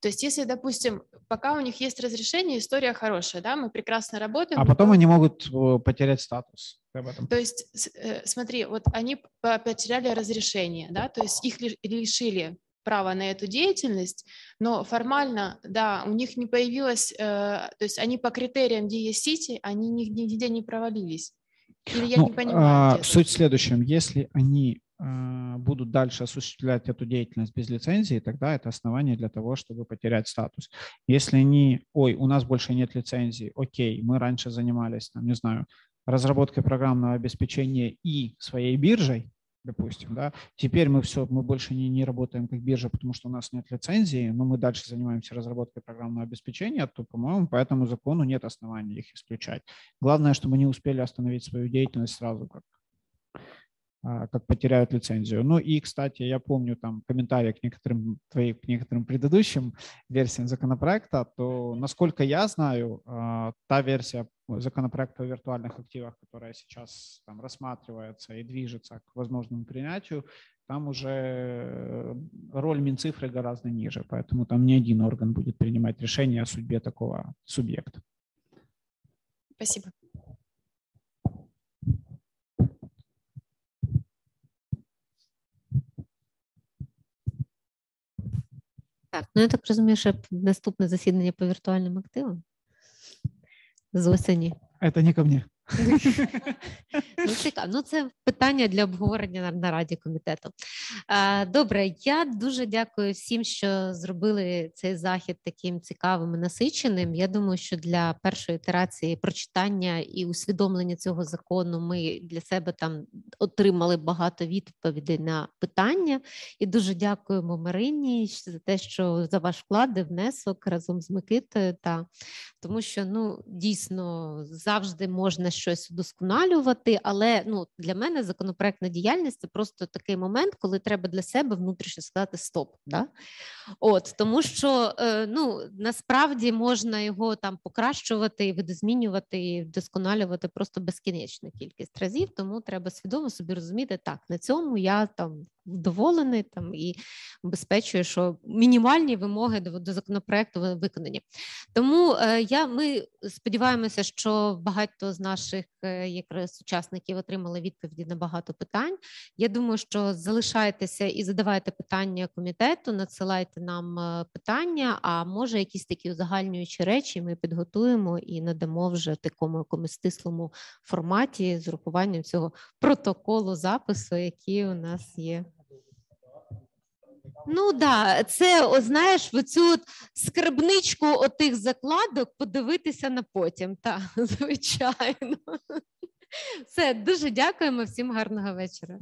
То есть, если, допустим, пока у них есть разрешение, история хорошая, да, мы прекрасно работаем. А потом они могут э, потерять статус. Об этом. То есть, э, смотри, вот они потеряли разрешение, да, то есть их лишили права на эту деятельность, но формально, да, у них не появилось, э, то есть они по критериям DS-City, они нигде не провалились. Или я ну, не понимаю. А, суть в следующем, если они будут дальше осуществлять эту деятельность без лицензии, тогда это основание для того, чтобы потерять статус. Если они, ой, у нас больше нет лицензии, окей, мы раньше занимались, там, не знаю, разработкой программного обеспечения и своей биржей, допустим, да, теперь мы все, мы больше не, не работаем как биржа, потому что у нас нет лицензии, но мы дальше занимаемся разработкой программного обеспечения, то, по-моему, по этому закону нет оснований их исключать. Главное, чтобы они успели остановить свою деятельность сразу, как а, как потеряют лицензию. Ну и, кстати, я помню там комментарии к некоторым твоим, к некоторым предыдущим версиям законопроекта, то, насколько я знаю, а, та версия законопроекта о виртуальных активах, которая сейчас там рассматривается и движется к возможному принятию, там уже роль Минцифры гораздо ниже, поэтому там не один орган будет принимать решение о судьбе такого субъекта. Спасибо. Так, ну я так розумію, що наступне засідання по віртуальним активам з осені. Це не ко мне. Ну, цікаво. Ну, це питання для обговорення на раді комітету. Добре, я дуже дякую всім, що зробили цей захід таким цікавим і насиченим. Я думаю, що для першої ітерації прочитання і усвідомлення цього закону ми для себе там отримали багато відповідей на питання. І дуже дякуємо Марині за те, що за ваш вклад і внесок разом з Микитою. Та тому що ну дійсно завжди можна щось удосконалювати, але ну для мене законопроектна діяльність це просто такий момент, коли треба для себе внутрішньо сказати стоп. Да? От тому, що е, ну насправді можна його там покращувати видозмінювати, і вдосконалювати просто безкінечну кількість разів. Тому треба свідомо собі розуміти, так на цьому я там вдоволений там і убезпечує, що мінімальні вимоги до, до законопроекту виконані. Тому е, я ми сподіваємося, що багато з наших е, якраз учасників отримали відповіді на багато питань. Я думаю, що залишайтеся і задавайте питання комітету, надсилайте нам е, питання. А може, якісь такі узагальнюючі речі ми підготуємо і надамо вже такому якомусь стислому форматі з урахуванням цього протоколу запису, який у нас є. Ну да, це о, знаєш, в цю скарбничку отих закладок подивитися на потім. Так, звичайно. Все, дуже дякуємо всім гарного вечора.